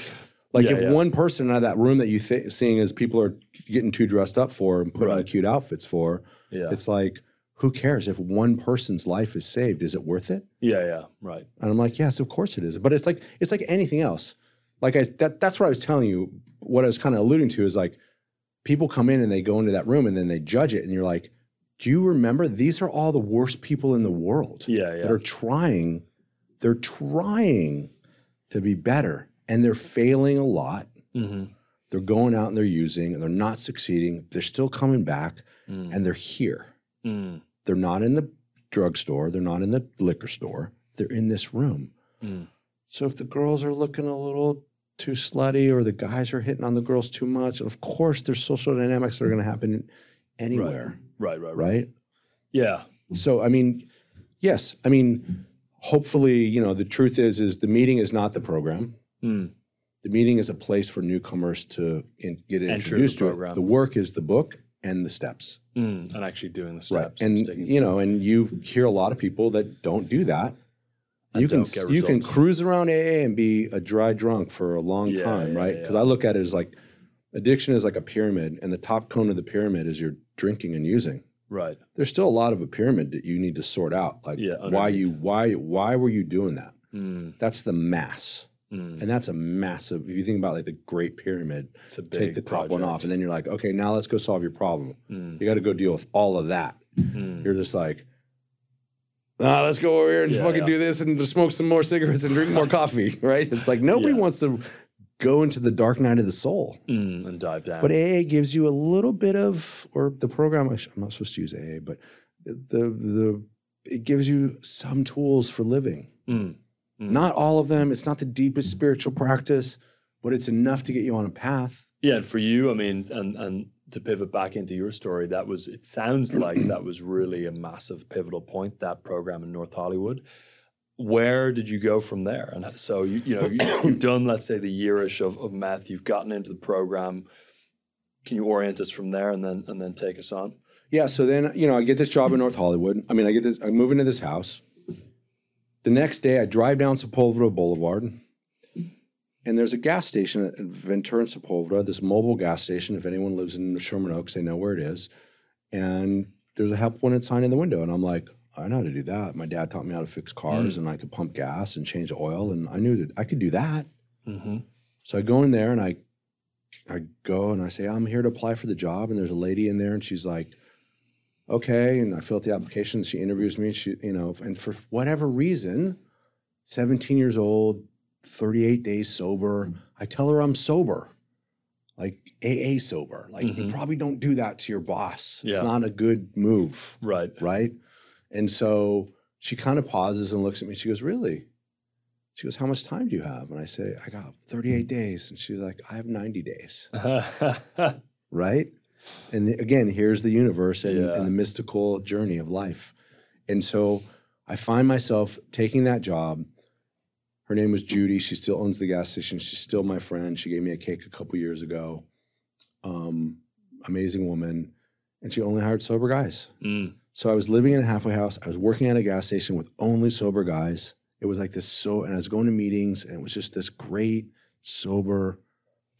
like Yeah, if yeah. one person out of that room that you th- seeing as people are getting too dressed up for and putting on cute outfits for, yeah, it's like, who cares if one person's life is saved? Is it worth it? yeah, yeah, right. And I'm like, yes, of course it is. But it's like it's like anything else. Like I that that's what I was telling you. What I was kind of alluding to is like people come in and they go into that room and then they judge it, and you're like, do you remember these are all the worst people in the world Yeah, yeah. that are trying, they're trying to be better, and they're failing a lot. Mm-hmm. They're going out and they're using and they're not succeeding. They're still coming back Mm. and they're here. Mm. They're not in the drugstore. They're not in the liquor store. They're in this room. Mm. So if the girls are looking a little too slutty or the guys are hitting on the girls too much, of course there's social dynamics that are going to happen anywhere, right, right, right. right? Yeah, So I mean, yes, I mean, hopefully, you know, the truth is is the meeting is not the program. Mm. The meeting is a place for newcomers to in, get Enter introduced to it. The work is the book and the steps. Mm, and actually doing the steps. Right. steps. And you know, and you hear a lot of people that don't do that. And you can you can cruise around AA and be a dry drunk for a long Yeah, time, yeah, right? yeah. Because I look at it as like addiction is like a pyramid, and the top cone of the pyramid is your drinking and using. right. There's still a lot of a pyramid that you need to sort out. Like Yeah, why you why why were you doing that? Mm, That's the mass. Mm. And that's a massive if you think about like the great pyramid, It's a big take the top one off, and then you're like, okay, now let's go solve your problem. Mm, You got to go deal with all of that. mm. You're just like, ah, let's go over here and Yeah, fucking yeah. do this and just smoke some more cigarettes and drink more coffee, right? It's like nobody Yeah. wants to go into the dark night of the soul. Mm, and dive down. But AA gives you a little bit of, or the program. I sh- I'm not supposed to use AA, but the the it gives you some tools for living. Mm. Not all of them. It's not the deepest spiritual practice, but it's enough to get you on a path. Yeah, and for you, I mean, and and to pivot back into your story, that was it sounds like that was really a massive pivotal point, that program in North Hollywood. Where did you go from there? And so you you know you, you've done let's say the yearish of, of meth, you've gotten into the program. Can you orient us from there and then and then take us on? Yeah. So then, you know, I get this job in North Hollywood. I mean, I get this, I move into this house. The next day, I drive down Sepulveda Boulevard, and there's a gas station at Ventura and Sepulveda, this Mobil gas station. If anyone lives in Sherman Oaks, they know where it is. And there's a help wanted sign in the window. And I'm like, I know how to do that. My dad taught me how to fix cars, and I could pump gas and change oil, and I knew that I could do that. Mm-hmm. So I go in there and I I go and I say, I'm here to apply for the job. And there's a lady in there and she's like, okay. And I fill out the application. She interviews me. She, you know, and for whatever reason, 17 years old, 38 days sober, I tell her I'm sober, like AA sober. Like, you Mhm. probably don't do that to your boss. Yeah. It's not a good move Right. right? And so she kind of pauses and looks at me. She goes, Really? She goes, How much time do you have? And I say, I got 38 days. And she's like, I have 90 days, right? And again, here's the universe and, Yeah. and the mystical journey of life. And so I find myself taking that job. Her name was Judy. She still owns the gas station. She's still my friend. She gave me a cake a couple years ago. Um, amazing woman. And she only hired sober guys. Mm. So I was living in a halfway house. I was working at a gas station with only sober guys. It was like this so, and I was going to meetings, and it was just this great sober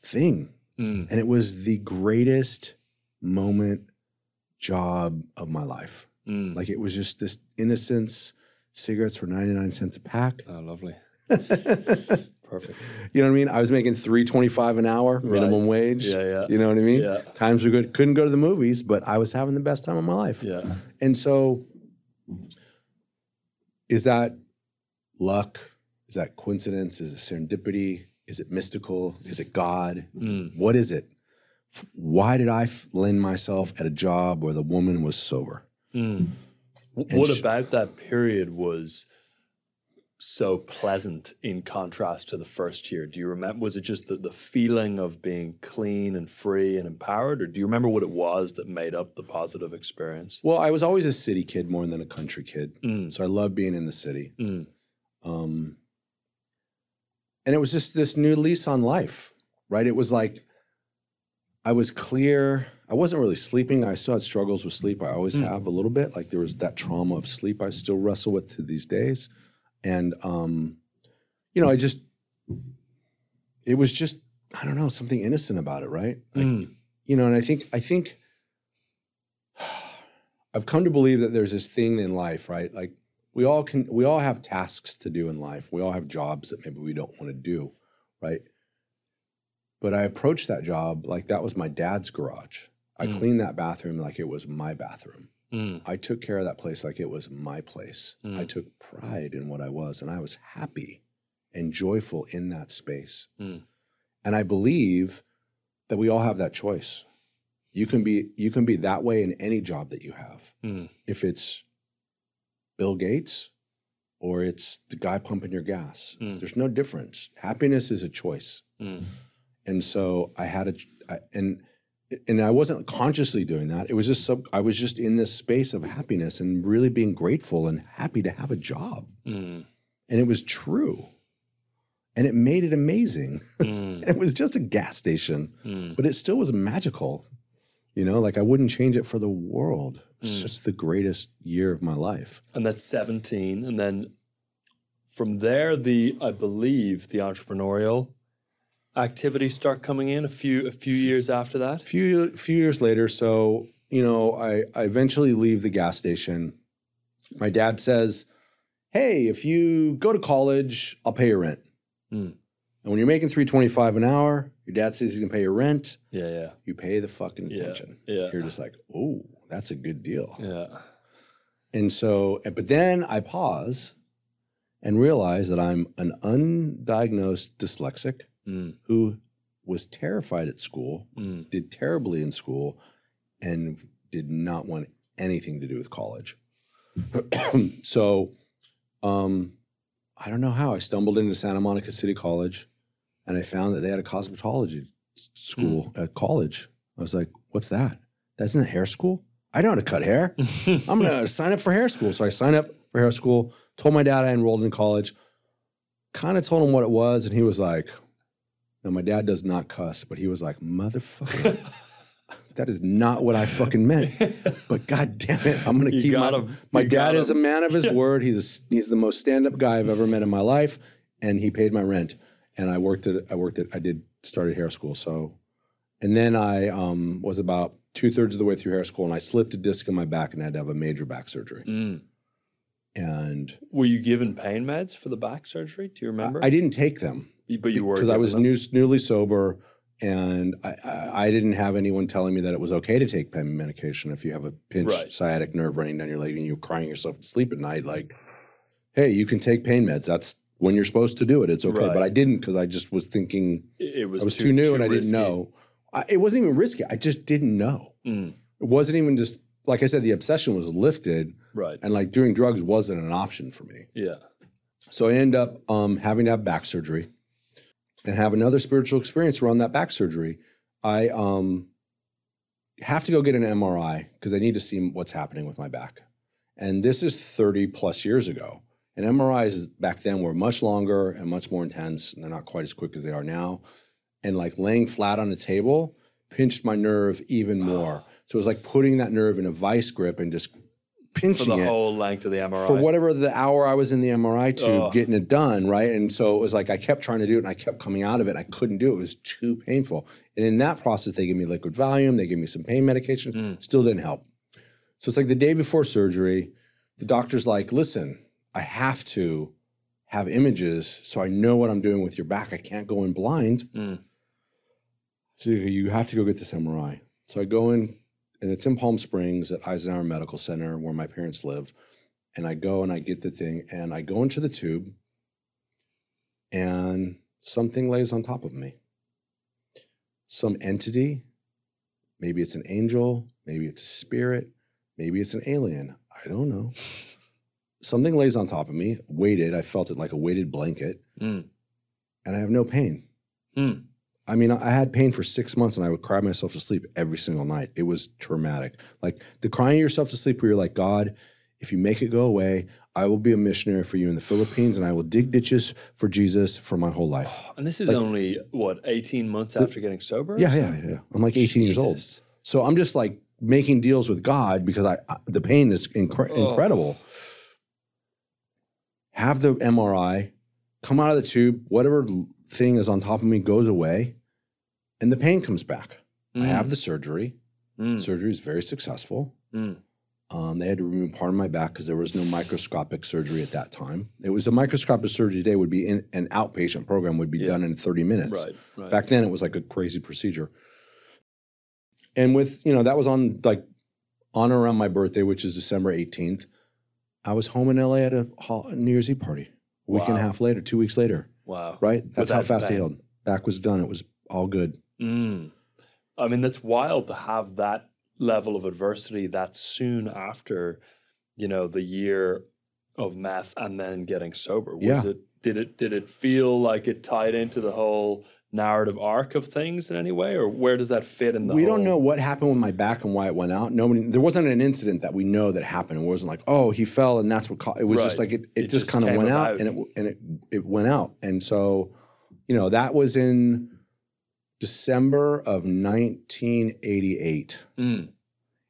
thing. Mm. And it was the greatest moment, job of my life. Mm. Like it was just this innocence. Cigarettes were 99 cents a pack. oh, lovely. Perfect. You know what I mean? I was making 325 an hour, minimum wage. Yeah, yeah. You know what I mean? Yeah. Times were good. Couldn't go to the movies, but I was having the best time of my life. Yeah. And so, is that luck? Is that coincidence? Is it serendipity? Is it mystical? Is it God? Is- what is it? Why did I f- land myself at a job where the woman was sober? Mm. What sh- about that period was so pleasant in contrast to the first year? Do you remember? Was it just the, the feeling of being clean and free and empowered, or do you remember what it was that made up the positive experience? Well, I was always a city kid more than a country kid. Mm. So I love being in the city. Mm. Um, and it was just this new lease on life, right? It was like I was clear. I wasn't really sleeping. I still had struggles with sleep. I always Mm. have a little bit. Like there was that trauma of sleep I still wrestle with to these days. And, um, you know, I just, it was just, I don't know, something innocent about it, right? Like, Mm. you know, and I think, I think I've come to believe that there's this thing in life, right? Like we all can, we all have tasks to do in life. We all have jobs that maybe we don't want to do, right? But I approached that job like that was my dad's garage. I Mm. cleaned that bathroom like it was my bathroom. Mm. I took care of that place like it was my place. I Mm. took pride in what I was, and I was happy and joyful in that space. Mm. And I believe that we all have that choice. You can be you can be that way in any job that you have. Mm. If it's Bill Gates or it's the guy pumping your gas, Mm. there's no difference. Happiness is a choice. And so I had a I, and and I wasn't consciously doing that. It was just sub, I was just in this space of happiness and really being grateful and happy to have a job. Mm. And it was true. And it made it amazing. Mm. it was just a gas station, Mm. but it still was magical. You know, like I wouldn't change it for the world. It's Mm. just the greatest year of my life. And that's 17. And then from there, the I believe the entrepreneurial activities start coming in a few a few years after that. A few few years later, so you know, I, I eventually leave the gas station. My dad says, "Hey, if you go to college, I'll pay your rent." Mm. And when you're making three twenty five an hour, your dad says he's gonna pay your rent. Yeah, yeah, You pay the fucking Yeah, attention. yeah. You're just like, oh, that's a good deal. yeah. And so, but then I pause and realize that I'm an undiagnosed dyslexic Mm, who was terrified at school, mm, did terribly in school, and did not want anything to do with college. so, um, I don't know how I stumbled into Santa Monica City College, and I found that they had a cosmetology school at college. I was like, "What's that? That's in a hair school? I know how to cut hair. I'm gonna sign up for hair school." So I signed up for hair school. Told my dad I enrolled in college. Kind of told him what it was, and he was like, "No, my dad does not cuss, but he was like, motherfucker." That is not what I fucking meant. But god damn it, I'm gonna You keep my, him. my You dad is a man of his word. He's a, he's the most stand up guy I've ever met in my life, and he paid my rent. And I worked at I worked at I did started hair school. So, and then I um, was about two thirds of the way through hair school, and I slipped a disc in my back and I had to have a major back surgery. mm. And Were you given pain meds for the back surgery? Do you remember? I, I didn't take them but you were because I was new, newly sober. And I, I, I didn't have anyone telling me that it was okay to take pain medication if you have a pinched Right. sciatic nerve running down your leg and you're crying yourself to sleep at night. Like, hey, you can take pain meds. That's when you're supposed to do it. It's okay. Right. But I didn't because I just was thinking It was, I was too, new and I risky. didn't know. I, it wasn't even risky. I just didn't know. Mm, It wasn't even just like I said. The obsession was lifted, right. and like doing drugs wasn't an option for me. Yeah. So I end up um, having to have back surgery and have another spiritual experience around that back surgery. I um, have to go get an MRI because I need to see what's happening with my back. And this is 30 plus years ago. And MRIs back then were much longer and much more intense, and they're not quite as quick as they are now. And like laying flat on a table pinched my nerve even more. So it was like putting that nerve in a vice grip and just For the it whole length of the MRI. for whatever the hour I was in the MRI tube Ugh. getting it done, right? And so it was like I kept trying to do it and I kept coming out of it. And I couldn't do it. It was too painful. And in that process, they gave me liquid Valium, they gave me some pain medication, Mm. still didn't help. So it's like the day before surgery, the doctor's like, listen, I have to have images so I know what I'm doing with your back. I can't go in blind. Mm. So you have to go get this MRI. So I go in, and it's in Palm Springs at Eisenhower Medical Center where my parents live. And I go and I get the thing, and I go into the tube, and something lays on top of me. Some entity, maybe it's an angel, maybe it's a spirit, maybe it's an alien. I don't know. Something lays on top of me, weighted. I felt it like a weighted blanket, Mm. and I have no pain. Mm. I mean, I had pain for six months and I would cry myself to sleep every single night. It was traumatic. Like the crying yourself to sleep where you're like, God, if you make it go away, I will be a missionary for you in the Philippines and I will dig ditches for Jesus for my whole life. And this is Like- only what 18 months after getting sober. Yeah, yeah, yeah. I'm like 18 years old. So I'm just like making deals with God because I, I the pain is incre- Oh. incredible. Have the MRI, come out of the tube, whatever thing is on top of me goes away, and the pain comes back. I Mm. have the surgery. Mm. Surgery is very successful. Mm. Um, they had to remove part of my back because there was no microscopic surgery at that time. It was a microscopic surgery today would be in an outpatient program would be Yeah. done in 30 minutes. Right. Right. Back then, it was like a crazy procedure. And with you know that was on like on or around my birthday, which is December 18th. I was home in LA at a New Year's Eve party. A week and a half later, two weeks later, wow. right? That's how fast pain. healed. Back was done. It was all good. Mm. I mean, that's wild to have that level of adversity that soon after, you know, the year of meth and then getting sober. Was Yeah. it did it did it feel like it tied into the whole narrative arc of things in any way, or where does that fit in the? we don't know what happened with my back and why it went out. Nobody, there wasn't an incident that we know that happened. It wasn't like, oh, he fell and that's what. Ca-. It was just like it. It, It just, just kind of went about. out, and it and it it went out. And so, you know, that was in December of 1988. Mm.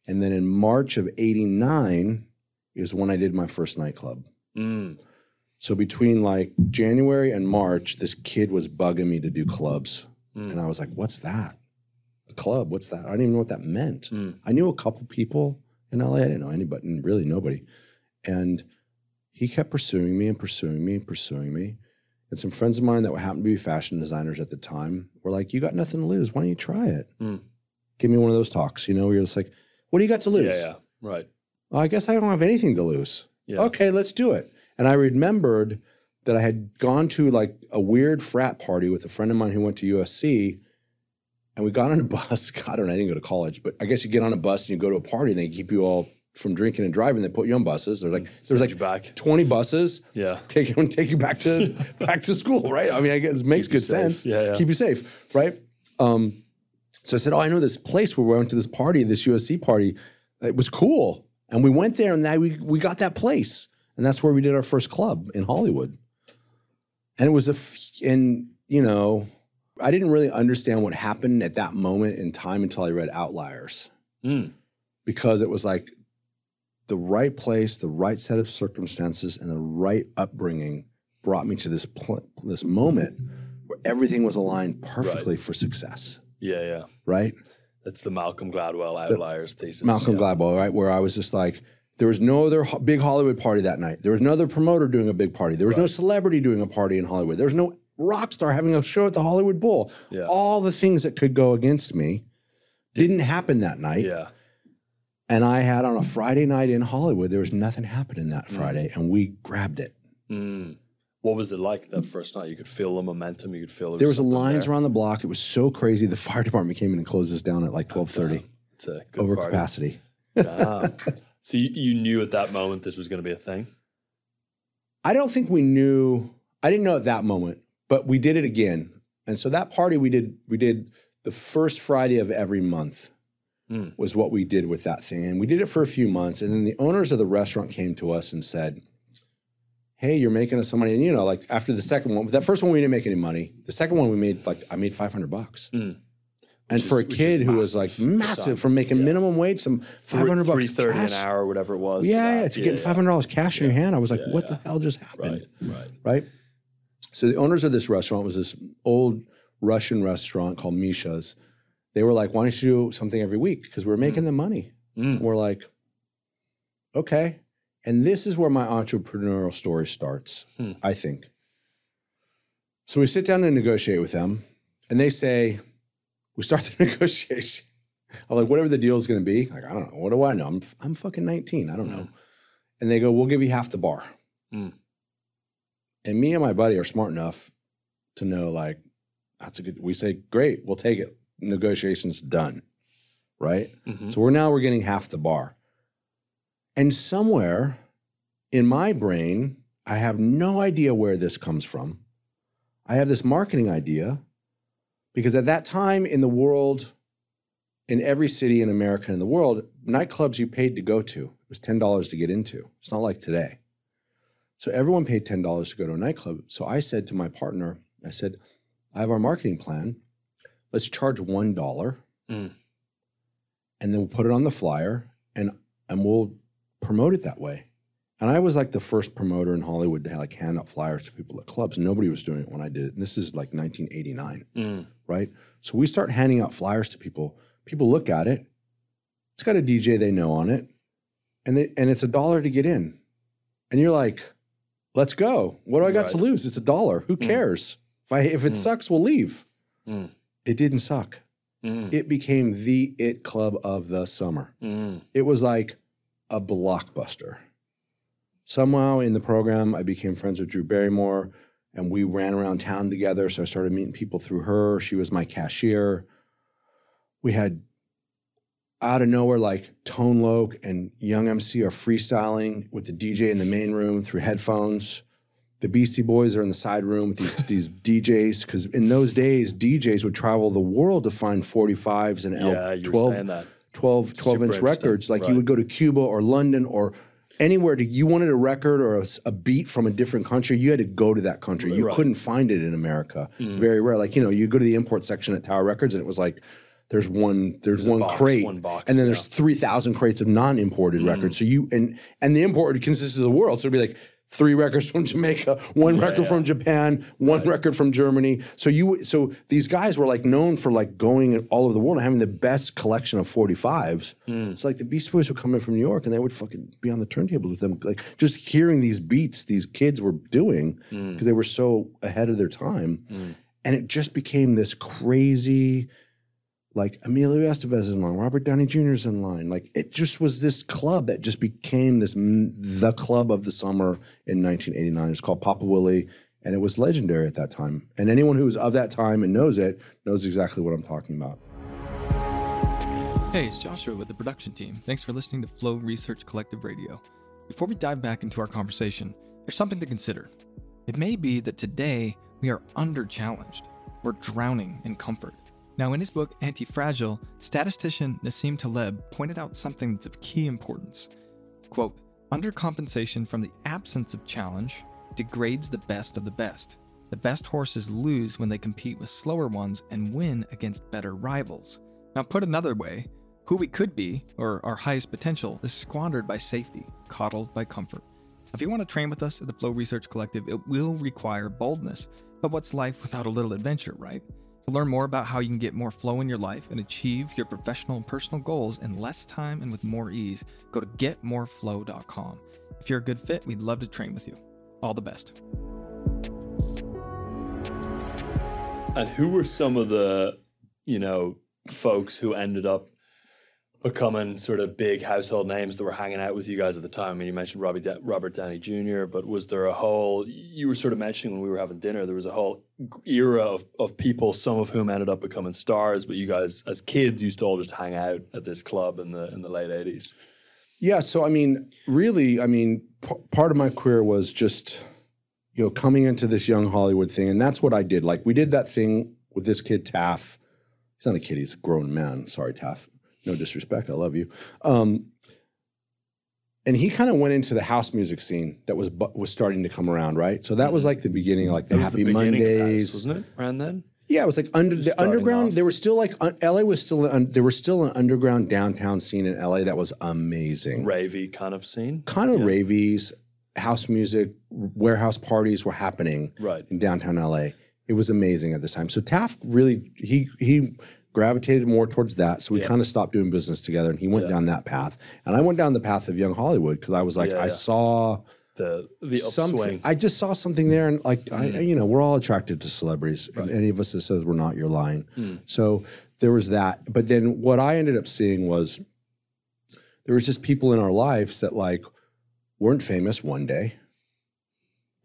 And then in March of 89 is when I did my first nightclub. Mm. So between like January and March, this kid was bugging me to do clubs. Mm. And I was like, what's that? A club? What's that? I didn't even know what that meant. Mm. I knew a couple people in LA. I didn't know anybody, really nobody. And he kept pursuing me and pursuing me and pursuing me. And some friends of mine that happened to be fashion designers at the time were like, You got nothing to lose. Why don't you try it? Mm. Give me one of those talks, you know, where you're just like, What do you got to lose? Yeah, yeah. Right. Well, I guess I don't have anything to lose. Yeah. Okay, let's do it. And I remembered that I had gone to like a weird frat party with a friend of mine who went to USC. And we got on a bus. God, I don't know, I didn't go to college, but I guess you get on a bus and you go to a party and they keep you all from drinking and driving. They put you on buses. There's like there's like back. 20 buses. Yeah. Take you and take you back to back to school, right? I mean, I guess it makes Keep good sense. Yeah, yeah. Keep you safe, right? Um, so I said, "Oh, I know this place where we went to this party, this USC party. It was cool." And we went there, and that we we got that place, and that's where we did our first club in Hollywood. And it was a, f- and you know, I didn't really understand what happened at that moment in time until I read Outliers, Mm. because it was like the right place, the right set of circumstances, and the right upbringing brought me to this pl- this moment where everything was aligned perfectly for success. Yeah, yeah. Right? That's the Malcolm Gladwell outliers thesis. Malcolm yeah. Gladwell, right? Where I was just like, there was no other ho- big Hollywood party that night. There was no other promoter doing a big party. There was no celebrity doing a party in Hollywood. There was no rock star having a show at the Hollywood Bowl. Yeah. All the things that could go against me didn't happen that night. Yeah. And I had on a Friday night in Hollywood, there was nothing happening that Friday, and we grabbed it. Mm. What was it like that first night? You could feel the momentum. You could feel There was something lines there. around the block. It was so crazy. The fire department came in and closed us down at like twelve thirty. It's a good Over party. capacity. So you, you knew at that moment this was going to be a thing. I don't think we knew. I didn't know at that moment, but we did it again. And so that party we did, we did the first Friday of every month Mm. was what we did with that thing. And we did it for a few months. And then the owners of the restaurant came to us and said, Hey, you're making us some money. And you know, like after the second one, that first one we didn't make any money. The second one we made like I made 500 bucks. Mm. And for is- a kid who was like massive at the time. massive from making Yeah. minimum wage, some 500 Three bucks thirty an hour, whatever it was. to Yeah, that. yeah, to getting five hundred dollars cash in your hand. I was like, Yeah, what yeah. the hell just happened? Right, right. right? So the owners of this restaurant was this old Russian restaurant called Misha's. They were like, "Why don't you do something every week?" Because we're making the money. Mm. We're like, "Okay." And this is where my entrepreneurial story starts. Hmm. I think. So we sit down and negotiate with them, and they say, "We start the negotiation." I'm like, "Whatever the deal is going to be." Like, I don't know. What do I know? I'm I'm fucking 19. I don't know. And they go, "We'll give you half the bar." Hmm. And me and my buddy are smart enough to know, like, that's a good. We say, "Great, we'll take it." Negotiations done, right? Mhm. So we're now we're getting half the bar. And somewhere in my brain, I have no idea where this comes from. I have this marketing idea because at that time in the world, in every city in America and in the world, nightclubs you paid to go to. It was $10 to get into. It's not like today. So everyone paid $10 to go to a nightclub. So I said to my partner, I said, I have our marketing plan. Let's charge $1 Mm. and then we'll put it on the flyer and and we'll promote it that way. And I was like the first promoter in Hollywood to like hand out flyers to people at clubs. Nobody was doing it when I did it. And this is like 1989, Mm. right? So we start handing out flyers to people. People look at it. It's got a DJ they know on it, and they, and it's a dollar to get in. And you're like, let's go. What do I got to lose? It's a dollar. Who cares? If I if it Mm. sucks, we'll leave. It didn't suck. Mm. It became the it club of the summer Mm. it was like a blockbuster. Somehow in the program, I became friends with Drew Barrymore and we ran around town together. So I started meeting people through her. She was my cashier. We had out of nowhere, like Tone Loc and Young MC are freestyling with the DJ in the main room through headphones. The Beastie Boys are in the side room with these, these DJs. Because in those days, DJs would travel the world to find 45s and L- Yeah, were 12, saying that. 12, 12 Super inch records. Like Right. you would go to Cuba or London or anywhere to you wanted a record or a beat from a different country, you had to go to that country. You Right. couldn't find it in America. Mm. Very rare. Like you know, you go to the import section at Tower Records, and it was like. There's one. There's, a one box, crate, one box, and then yeah. there's three thousand crates of non-imported records. So you and and the imported consists of the world. So it'd be like three records from Jamaica, one record from Japan, one record from Germany. So you so these guys were like known for like going all over the world and having the best collection of 45s. Mm. So like the Beastie Boys would come in from New York and they would fucking be on the turntables with them, like just hearing these beats these kids were doing mm. because they were so ahead of their time. Mm. And it just became this crazy like Emilio Estevez is in line, Robert Downey Jr. is in line. Like it just was this club that just became this the club of the summer in 1989. It's called Papa Willie, and it was legendary at that time. And anyone who was of that time and knows it knows exactly what I'm talking about. Hey, it's Joshua with the production team. Thanks for listening to Flow Research Collective Radio. Before we dive back into our conversation, there's something to consider. It may be that today we are under challenged. We're drowning in comfort. Now, in his book Anti Fragile, statistician Nassim Taleb pointed out something that's of key importance. Quote, undercompensation from the absence of challenge degrades the best of the best. The best horses lose when they compete with slower ones and win against better rivals. Now, put another way, who we could be, or our highest potential, is squandered by safety, coddled by comfort. If you want to train with us at the Flow Research Collective, it will require boldness. But what's life without a little adventure, right? To learn more about how you can get more flow in your life and achieve your professional and personal goals in less time and with more ease, go to getmoreflow.com. If you're a good fit, we'd love to train with you. All the best. And who were some of the, you know, folks who ended up becoming sort of big household names that were hanging out with you guys at the time? I mean, you mentioned Robbie Da- Robert Downey Jr., but was there a whole, you were sort of mentioning when we were having dinner, there was a whole era of, of people, some of whom ended up becoming stars, but you guys as kids used to all just hang out at this club in the in the late 80s. Yeah. So, I mean, really, I mean, p- part of my career was just, you know, coming into this young Hollywood thing. And that's what I did. Like, we did that thing with this kid, Taff. He's not a kid, he's a grown man. Sorry, Taff. No disrespect. I love you. Um, and he kind of went into the house music scene that was was starting to come around, right? So that was like the beginning, like the That Happy the beginning of House, Mondays, wasn't it? Around then? yeah, it was like under the underground. off. There was still like LA was still un, there was still an underground downtown scene in LA that was amazing. Ravey kind of scene. Kind of ravies, house music, warehouse parties were happening Right. in downtown LA. It was amazing at this time. So Taft really he he gravitated more towards that. So we kind of stopped doing business together, and he went down that path, and I went down the path of young Hollywood because I was like Yeah, I yeah. saw The the something. I just saw something there, and like I, you know, we're all attracted to celebrities. And any of us that says we're not, you're lying. So there was that. But then what I ended up seeing was there was just people in our lives that like weren't famous one day,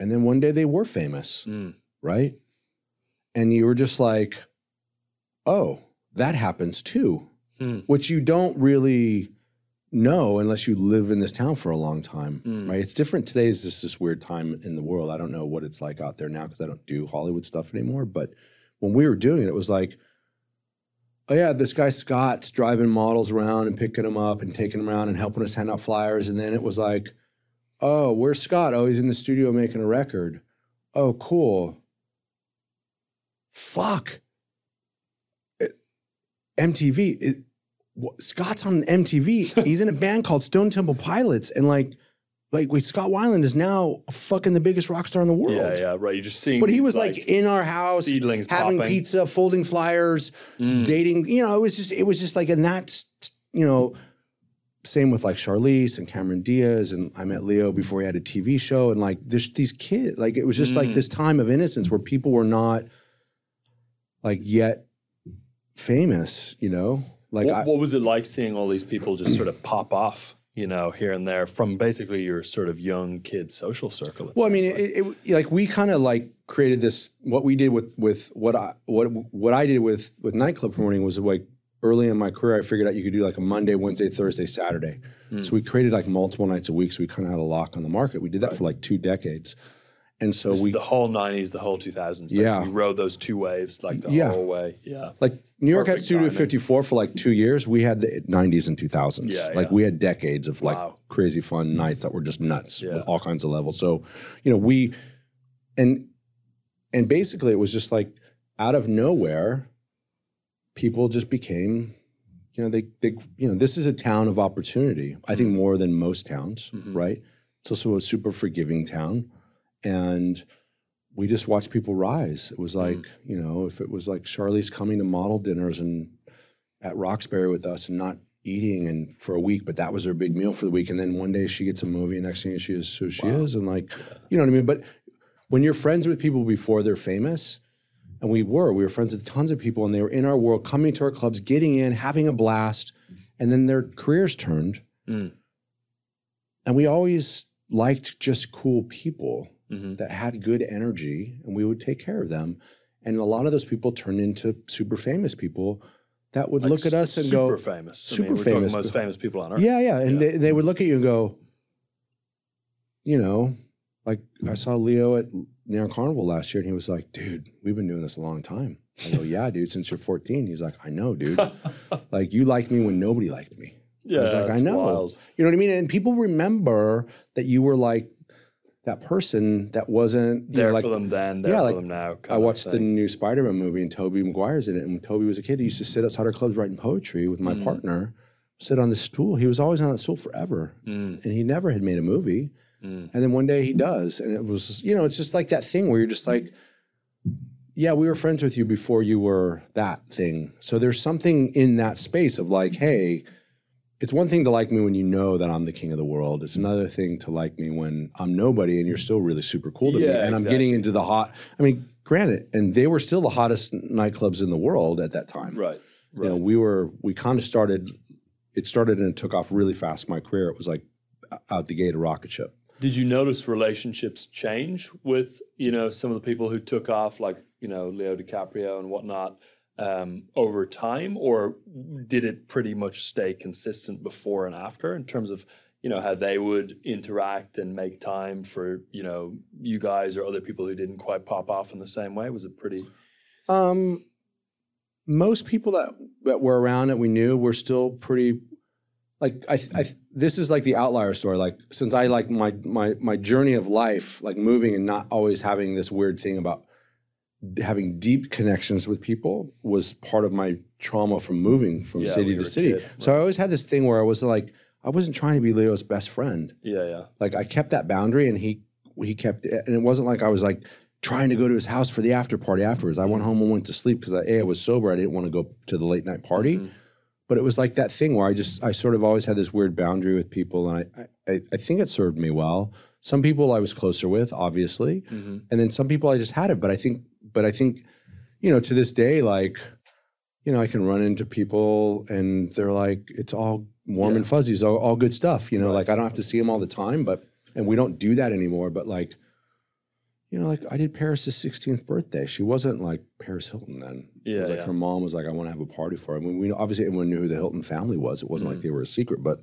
and then one day they were famous, Mm. right? And you were just like, oh, that happens too, Hmm. which you don't really know unless you live in this town for a long time, Hmm. right? It's different today. Is just this weird time in the world. I don't know what it's like out there now because I don't do Hollywood stuff anymore. But when we were doing it, it was like, oh yeah, this guy Scott's driving models around and picking them up and taking them around and helping us hand out flyers. And then it was like, oh, where's Scott? Oh, he's in the studio making a record. Oh, cool. Fuck. MTV. It, Scott's on MTV. He's in a band called Stone Temple Pilots, and like, like wait, Scott Weiland is now fucking the biggest rock star in the world. Yeah, yeah, right. You're just seeing. But he was like, in our house, seedlings having popping. pizza, folding flyers, Mm. dating. You know, it was just, it was just like, and that's, you know, same with like Charlize and Cameron Diaz, and I met Leo before he had a TV show, and like this, these kids, like it was just Mm. like this time of innocence where people were not like yet famous. You know, like what, I, what was it like seeing all these people just sort of pop off, you know, here and there from basically your sort of young kid social circle? Well, I mean, like. it, it, like we kind of like created this. What we did with with what I what what I did with with nightclub promoting was like early in my career. I figured out you could do like a Monday, Wednesday, Thursday, Saturday. So hmm. we created like multiple nights a week. So we kind of had a lock on the market. We did that for like two decades, And so This we the whole '90s, the whole 2000s. Yeah. basically. rode those two waves like the Yeah. whole way. Yeah, like New York had Studio timing. 54 for like two years. We had the 90s and 2000s. Yeah, like yeah. we had decades of like Wow. crazy fun nights that were just nuts Yeah. with all kinds of levels. So, you know, we and and basically it was just like out of nowhere, people just became, you know, they they you know, this is a town of opportunity. I think more than most towns, Mhm. right? It's also a super forgiving town. And we just watched people rise. It was like, you know, if it was like Charlize coming to model dinners and at Roxbury with us and not eating and for a week, but that was her big meal for the week. And then one day she gets a movie, and next thing she is who she is. And like, you know what I mean? But when you're friends with people before they're famous, and we were, we were friends with tons of people, and they were in our world, coming to our clubs, getting in, having a blast, and then their careers turned. Mm. And we always liked just cool people Mhm. that had good energy, and we would take care of them. And a lot of those people turned into super famous people that would Like look at us and super go, famous. I super mean, we're famous. Most famous people on earth. yeah, yeah. And Yeah. They, they would look at you and go, you know, like I saw Leo at Neon Carnival last year, and he was like, dude, we've been doing this a long time. I go, yeah, dude, since you're 14. He's like, I know, dude. like you liked me when nobody liked me. yeah. I was like, I know. wild. You know what I mean? And people remember that you were like that person that wasn't There know, like for them then, there yeah, for like, them now. I watched the new Spider-Man movie and Tobey Maguire's in it. And when Tobey was a kid, he used to sit outside our clubs writing poetry with my Mm. partner, sit on the stool. He was always on that stool forever. Mm, And he never had made a movie. mm. And then one day he does. And it was, you know, it's just like that thing where you're just like, yeah, we were friends with you before you were that thing. So there's something in that space of like, hey, it's one thing to like me when you know that I'm the king of the world. It's another thing to like me when I'm nobody and you're still really super cool to me. Yeah, And I'm getting into the hot. I mean, granted, and they were still the hottest nightclubs in the world at that time. Right. You know, Right. we were we kind of started. It started and it took off really fast. My career, it was like out the gate a rocket ship. Did you notice relationships change with you know some of the people who took off, like you know Leo DiCaprio and whatnot, um, over time, or did it pretty much stay consistent before and after in terms of you know how they would interact and make time for you know you guys or other people who didn't quite pop off in the same way? Was it pretty? Um, most people that that were around that we knew were still pretty. Like I, I, this is like the outlier story. Like since I like my my my journey of life, like moving and not always having this weird thing about having deep connections with people was part of my trauma from moving from Yeah, city to city. kid, So I always had this thing where I was like, I wasn't trying to be Leo's best friend. Yeah, yeah. Like I kept that boundary, and he he kept, it, and it wasn't like I was like trying to go to his house for the after party afterwards. I went home and went to sleep because I, a, I was sober. I didn't want to go to the late night party. Mhm. But it was like that thing where I just I sort of always had this weird boundary with people, and I I, I think it served me well. Some people I was closer with, obviously, Mhm. and then some people I just had it. But I think, but I think, you know, to this day, like, you know, I can run into people and they're like, it's all warm and fuzzy, it's all, all good stuff. You know, Right. like I don't have to see them all the time, but and we don't do that anymore. But like, you know, like I did Paris's 16th birthday. She wasn't like Paris Hilton then. it Yeah, was like yeah. her mom was like, I want to have a party for her. I mean, we obviously everyone knew who the Hilton family was. It wasn't like mm. they were a secret, but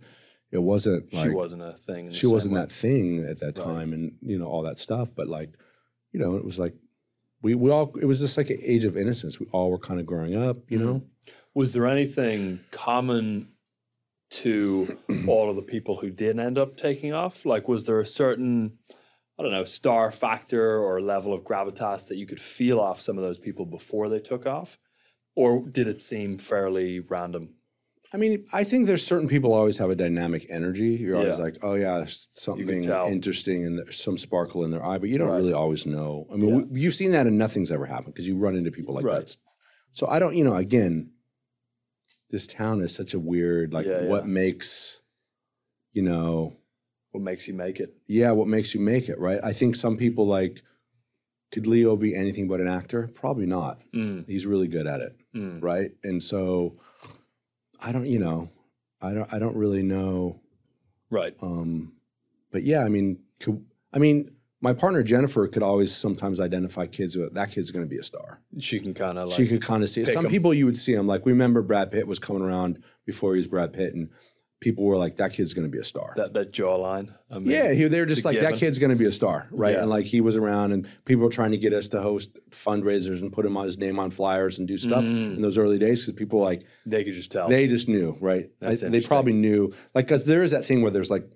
it wasn't like she wasn't a thing. she wasn't way. that thing at that Right. time and you know all that stuff but like you know it was like we we all it was just like an age of innocence we all were kind of growing up you Mm-hmm. know Was there anything common to all of the people who did end up taking off? Like, was there a certain, I don't know, star factor or level of gravitas that you could feel off some of those people before they took off? Or did it seem fairly random? I mean i think there's certain people always have a dynamic energy you're always Yeah. like oh yeah there's something tell. interesting and there's some sparkle in their eye but you don't Right. really always know i mean Yeah. we, you've seen that and nothing's ever happened because you run into people like Right. that so i don't you know again this town is such a weird like Yeah, what yeah. makes you know What makes you make it? yeah, what makes you make it, right? I think some people like, could Leo be anything but an actor? Probably not. Mm, He's really good at it, mm. right? And so, I don't, you know, I don't, I don't really know. Right. Um, but yeah, I mean, could, I mean, my partner Jennifer could always sometimes identify kids with that kid's going to be a star. She can kind of like. she could kind of see it. Some 'em. people you would see them like we remember Brad Pitt was coming around before he was Brad Pitt, and people were like, "That kid's going to be a star." That that jawline. I mean, yeah, he, they were just like, "That kid's going to be a star," right? Yeah. And like he was around, and people were trying to get us to host fundraisers and put him on his name on flyers and do stuff Mm. in those early days because people like They could just tell. they just knew, right? I- they probably knew, like, because there is that thing where there's like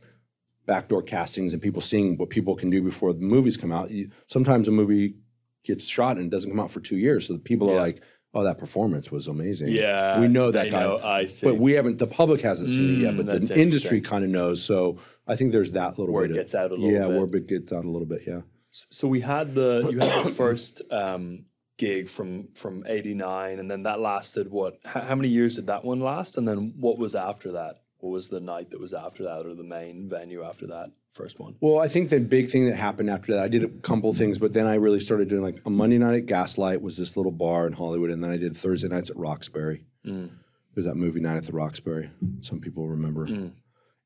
backdoor castings and people seeing what people can do before the movies come out. You, sometimes a movie gets shot and it doesn't come out for two years, so the people are like, "Oh, that performance was amazing." yeah, we know that they guy, know, I see. but we haven't. The public hasn't seen it yet, Mm, but the industry kind of knows. So I think there's that little Word bit. of- gets out a little bit. yeah, bit. word gets out a little bit. Yeah. So we had the you had the first um, gig from from '89, and then that lasted what? How many years did that one last? And then what was after that? What was the night that was after that, or the main venue after that first one? Well, I think the big thing that happened after that, I did a couple things, but then I really started doing like a Monday night at Gaslight was this little bar in Hollywood, and then I did Thursday nights at Roxbury. Mm. There's that movie night at the Roxbury. Some people remember. Mm.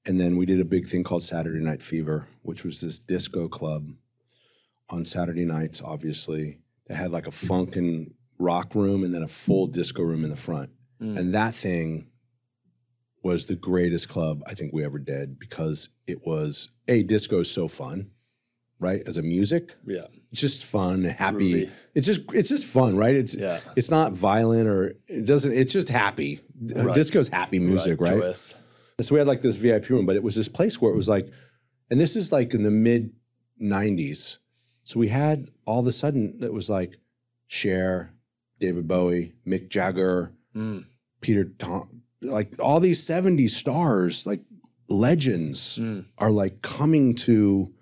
And then we did a big thing called Saturday Night Fever, which was this disco club on Saturday nights, obviously, that had like a funk and rock room and then a full disco room in the front. Mm. And that thing was the greatest club I think we ever did because it was a disco is so fun, right? As a music, Yeah, it's just fun, happy. Groovy. It's just it's just fun, right? It's Yeah. it's not violent or it doesn't. It's just happy. Right. Disco's happy music, right? Joyous. So we had like this VIP room, but it was this place where it was like, and this is like in the mid '90s. So we had all of a sudden it was like Cher, David Bowie, Mick Jagger, Mm. Peter Tom, like all these '70s stars, like legends, Mm. are like coming to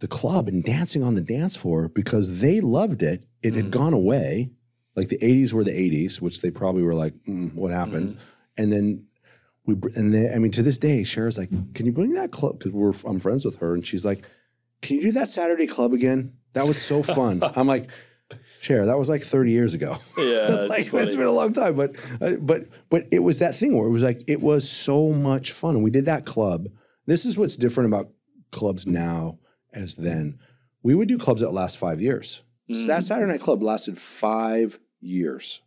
the club and dancing on the dance floor because they loved it. It had gone away. Like the '80s were the '80s, which they probably were like, mm, "What happened?" And then we and they, I mean to this day, Cher's like, "Can you bring that club?" Because we're I'm friends with her, and she's like, "Can you do that Saturday club again? That was so fun." I'm like, "Cher, that was like 30 years ago." Yeah, like funny. it's been a long time, but uh, but but it was that thing where it was like it was so much fun, and we did that club. This is what's different about clubs now as then. We would do clubs that last five years. So that Saturday Night Club lasted five years.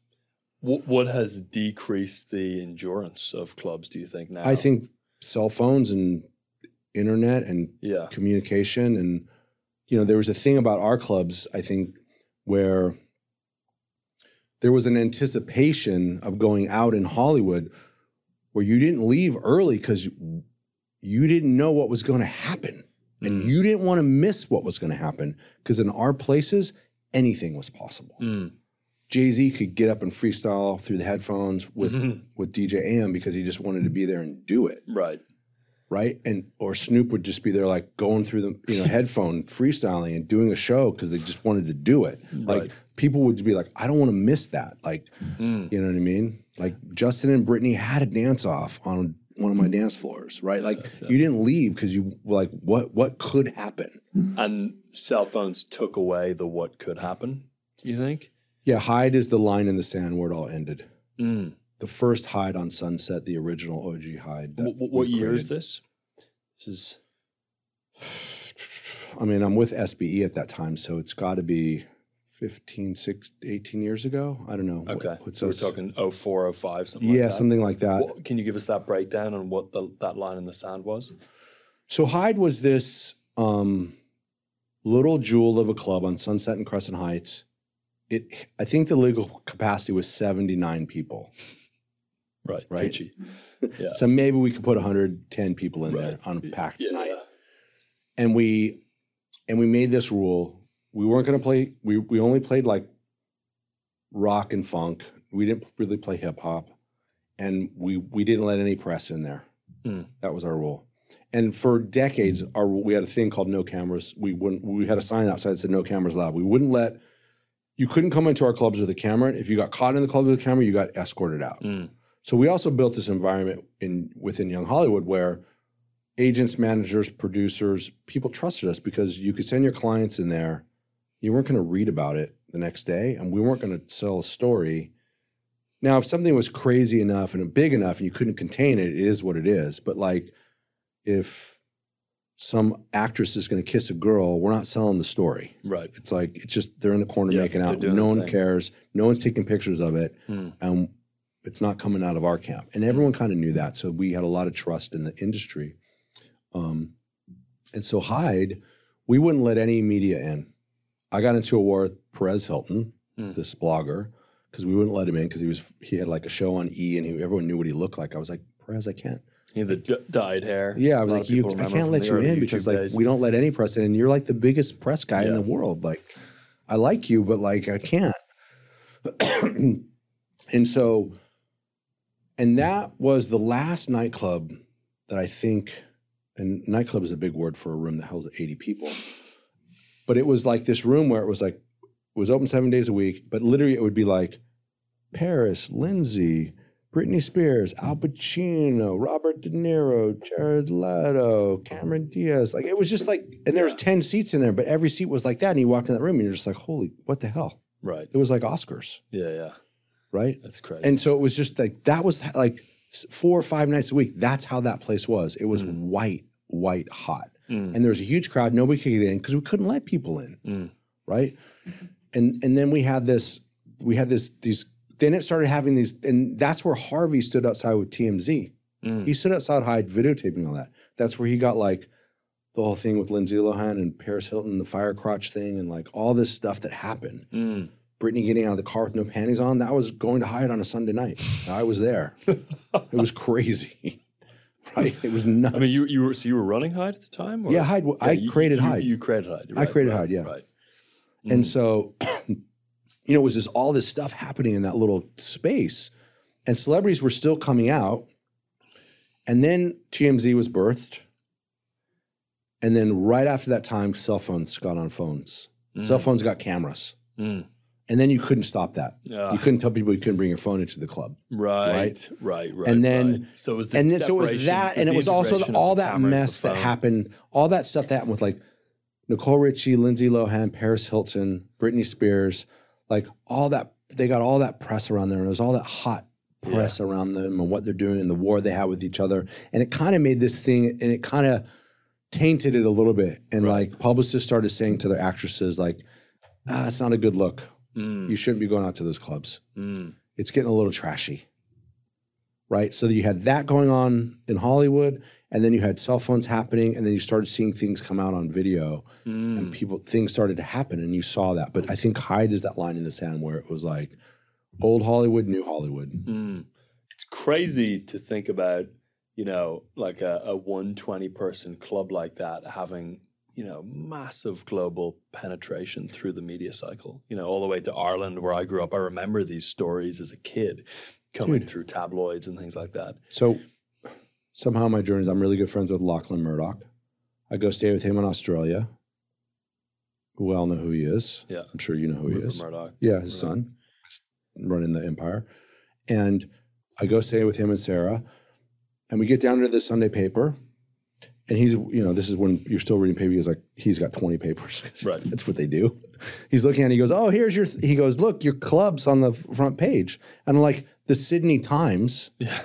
What, what has decreased the endurance of clubs? Do you think now? I think cell phones and internet and Yeah. communication and you know there was a thing about our clubs i think where there was an anticipation of going out in hollywood where you didn't leave early because you didn't know what was going to happen and you didn't want to miss what was going to happen because in our places anything was possible Mm. jay-z could get up and freestyle through the headphones with Mhm. with dj am because he just wanted to be there and do it Right. Right? And or Snoop would just be there like going through the you know headphone freestyling and doing a show because they just wanted to do it. Like people would be like, I don't want to miss that. Like Mm. you know what I mean? Like Justin and Britney had a dance off on one of my dance floors, right? Like you didn't leave because you like, what what could happen? And cell phones took away the what could happen. You think? Yeah, Hyde is the line in the sand where it all ended. Mm. The first Hyde on Sunset, the original OG Hyde. that What, what, year is this? This is I mean, I'm with SBE at that time, so it's got to be 15, 16, 18 years ago. I don't know. okay. puts So we're talking 04, 05, something yeah, like that. Yeah, something like that. What, can you give us that breakdown on what the, that line in the sand was? So Hyde was this um, little jewel of a club on Sunset and Crescent Heights. It, I think the legal capacity was 79 people. Right. Right. Yeah. So maybe we could put 110 people in there on a packed Yeah. night. And we and we made this rule. We weren't going to play we we only played like rock and funk. We didn't really play hip hop. And we we didn't let any press in there. Hmm. That was our rule. And for decades our we had a thing called no cameras. We wouldn't we had a sign outside that said no cameras allowed. We wouldn't let you couldn't come into our clubs with a camera. If you got caught in the club with a camera, you got escorted out. Mm. So we also built this environment in within Young Hollywood where agents, managers, producers, people trusted us because you could send your clients in there. You weren't going to read about it the next day, and we weren't going to sell a story. Now, if something was crazy enough and big enough and you couldn't contain it, it is what it is. But like, if some actress is going to kiss a girl, we're not selling the story. Right. It's like it's just they're in the corner Yeah, making out. No one thing. cares. No one's taking pictures of it. Hmm. And It's not coming out of our camp. And everyone kind of knew that. So we had a lot of trust in the industry. Um, and so Hyde, we wouldn't let any media in. I got into a war with Perez Hilton, Mm. this blogger, because we wouldn't let him in because he was he had like a show on E and he, everyone knew what he looked like. I was like, Perez, I can't. He had the d- dyed hair. Yeah, I was like, you, I can't let you in because like days. we don't let any press in, and you're like the biggest press guy in the world. Like, I like you, but like I can't. and so, and that was the last nightclub that I think, and nightclub is a big word for a room that holds 80 people, but it was like this room where it was like it was open seven days a week, but literally it would be like Paris, Lindsay, Britney Spears, Al Pacino, Robert De Niro, Jared Leto, Cameron Diaz. Like it was just like, and there was 10 seats in there, but every seat was like that. And you walked in that room and you're just like, holy, what the hell? Right. It was like Oscars, Yeah, yeah. Right? That's crazy. And so it was just like, that was like four or five nights a week. That's how that place was. It was white, white hot. Mm. And there was a huge crowd. Nobody could get in because we couldn't let people in Mm. right? And and then we had this, we had this these. Then it started having these, and that's where Harvey stood outside with TMZ. Mm. He stood outside Hyde videotaping all that. That's where he got like the whole thing with Lindsay Lohan and Paris Hilton, the fire crotch thing, and like all this stuff that happened. Mm. Britney getting out of the car with no panties on. That was going to Hyde on a Sunday night. I was there. it was crazy, right? It was nuts. I mean, you you were so you were running Hyde at the time? Or? Yeah, Hyde- I you- created you- Hyde. You created Hyde. I created right, Hyde, yeah. Right. And so, you know, it was just all this stuff happening in that little space. And celebrities were still coming out. And then TMZ was birthed. And then right after that time, cell phones got on phones. Cell phones got cameras. Mm. And then you couldn't stop that. Yeah. You couldn't tell people you couldn't bring your phone into the club. Right, right, right. And then- right. so it was the and then so it was that, and it was also the, all that camera and the mess that happened, all that stuff that happened with like Nicole Richie, Lindsay Lohan, Paris Hilton, Britney Spears, like all that. They got all that press around there, and there was all that hot press around them and what they're doing and the war they had with each other, and it kind of made this thing, and it kind of tainted it a little bit. And like publicists started saying to their actresses, like, ah, it's not a good look. Mm, You shouldn't be going out to those clubs mm. it's getting a little trashy. Right. So you had that going on in Hollywood, and then you had cell phones happening, and then you started seeing things come out on video, Mm. and people things started to happen, and you saw that. But I think Hyde is that line in the sand where it was like old Hollywood, new Hollywood. Mm. It's crazy to think about, you know, like a, a 120 person club like that having, you know, massive global penetration through the media cycle, you know, all the way to Ireland where I grew up. I remember these stories as a kid coming Dude. through tabloids and things like that. So somehow my journeys, I'm really good friends with Lachlan Murdoch. I go stay with him in Australia. We all know who he is. Yeah. I'm sure you know who he Rupert is. Murdoch. Yeah, his Right. son, running the empire. And I go stay with him and Sarah, and we get down to the Sunday paper. And he's, you know, this is when you're still reading paper. He's like, he's got 20 papers. Right. That's what they do. He's looking at it. He goes, Oh, here's your, th-. he goes, Look, your club's on the front page. And I'm like, the Sydney Times Yeah.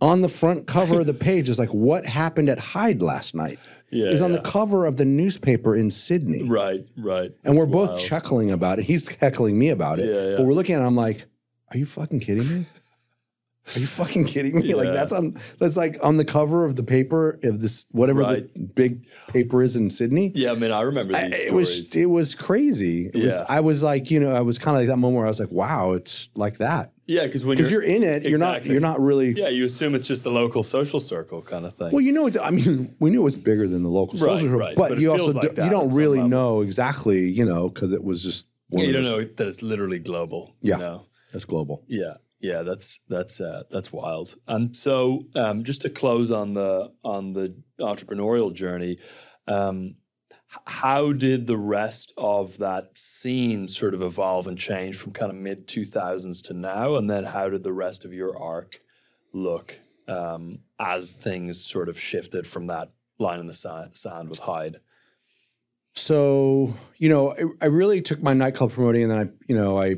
on the front cover of the page is like, What happened at Hyde last night? Yeah. Is on yeah. the cover of the newspaper in Sydney. Right, right. And we're both wild. chuckling about it. He's heckling me about it. Yeah, yeah. But we're looking at it, I'm like, are you fucking kidding me? Are you fucking kidding me? Like that's on that's like on the cover of the paper of this whatever Right. the big paper is in Sydney. Yeah, I mean, I remember I- these it stories. was it was crazy. It was Yeah. I was like, you know, I was kind of like that moment where I was like, wow, it's like that. yeah, because when Because you're, in it, you're not you're not really yeah, you assume it's just the local social circle kind of thing. Well, you know, I mean, we knew it was bigger than the local Right, social, right. but, But you also like do, you don't really level. know exactly, you know, because it was just one Yeah, you don't know that it's literally global. Yeah. You know? That's global. Yeah, yeah, that's that's uh, that's wild. And so, um, just to close on the on the entrepreneurial journey, um, how did the rest of that scene sort of evolve and change from kind of mid two thousands to now? And then, how did the rest of your arc look um, as things sort of shifted from that line in the sand with Hyde? So, you know, I, I really took my nightclub promoting and then I, you know, I,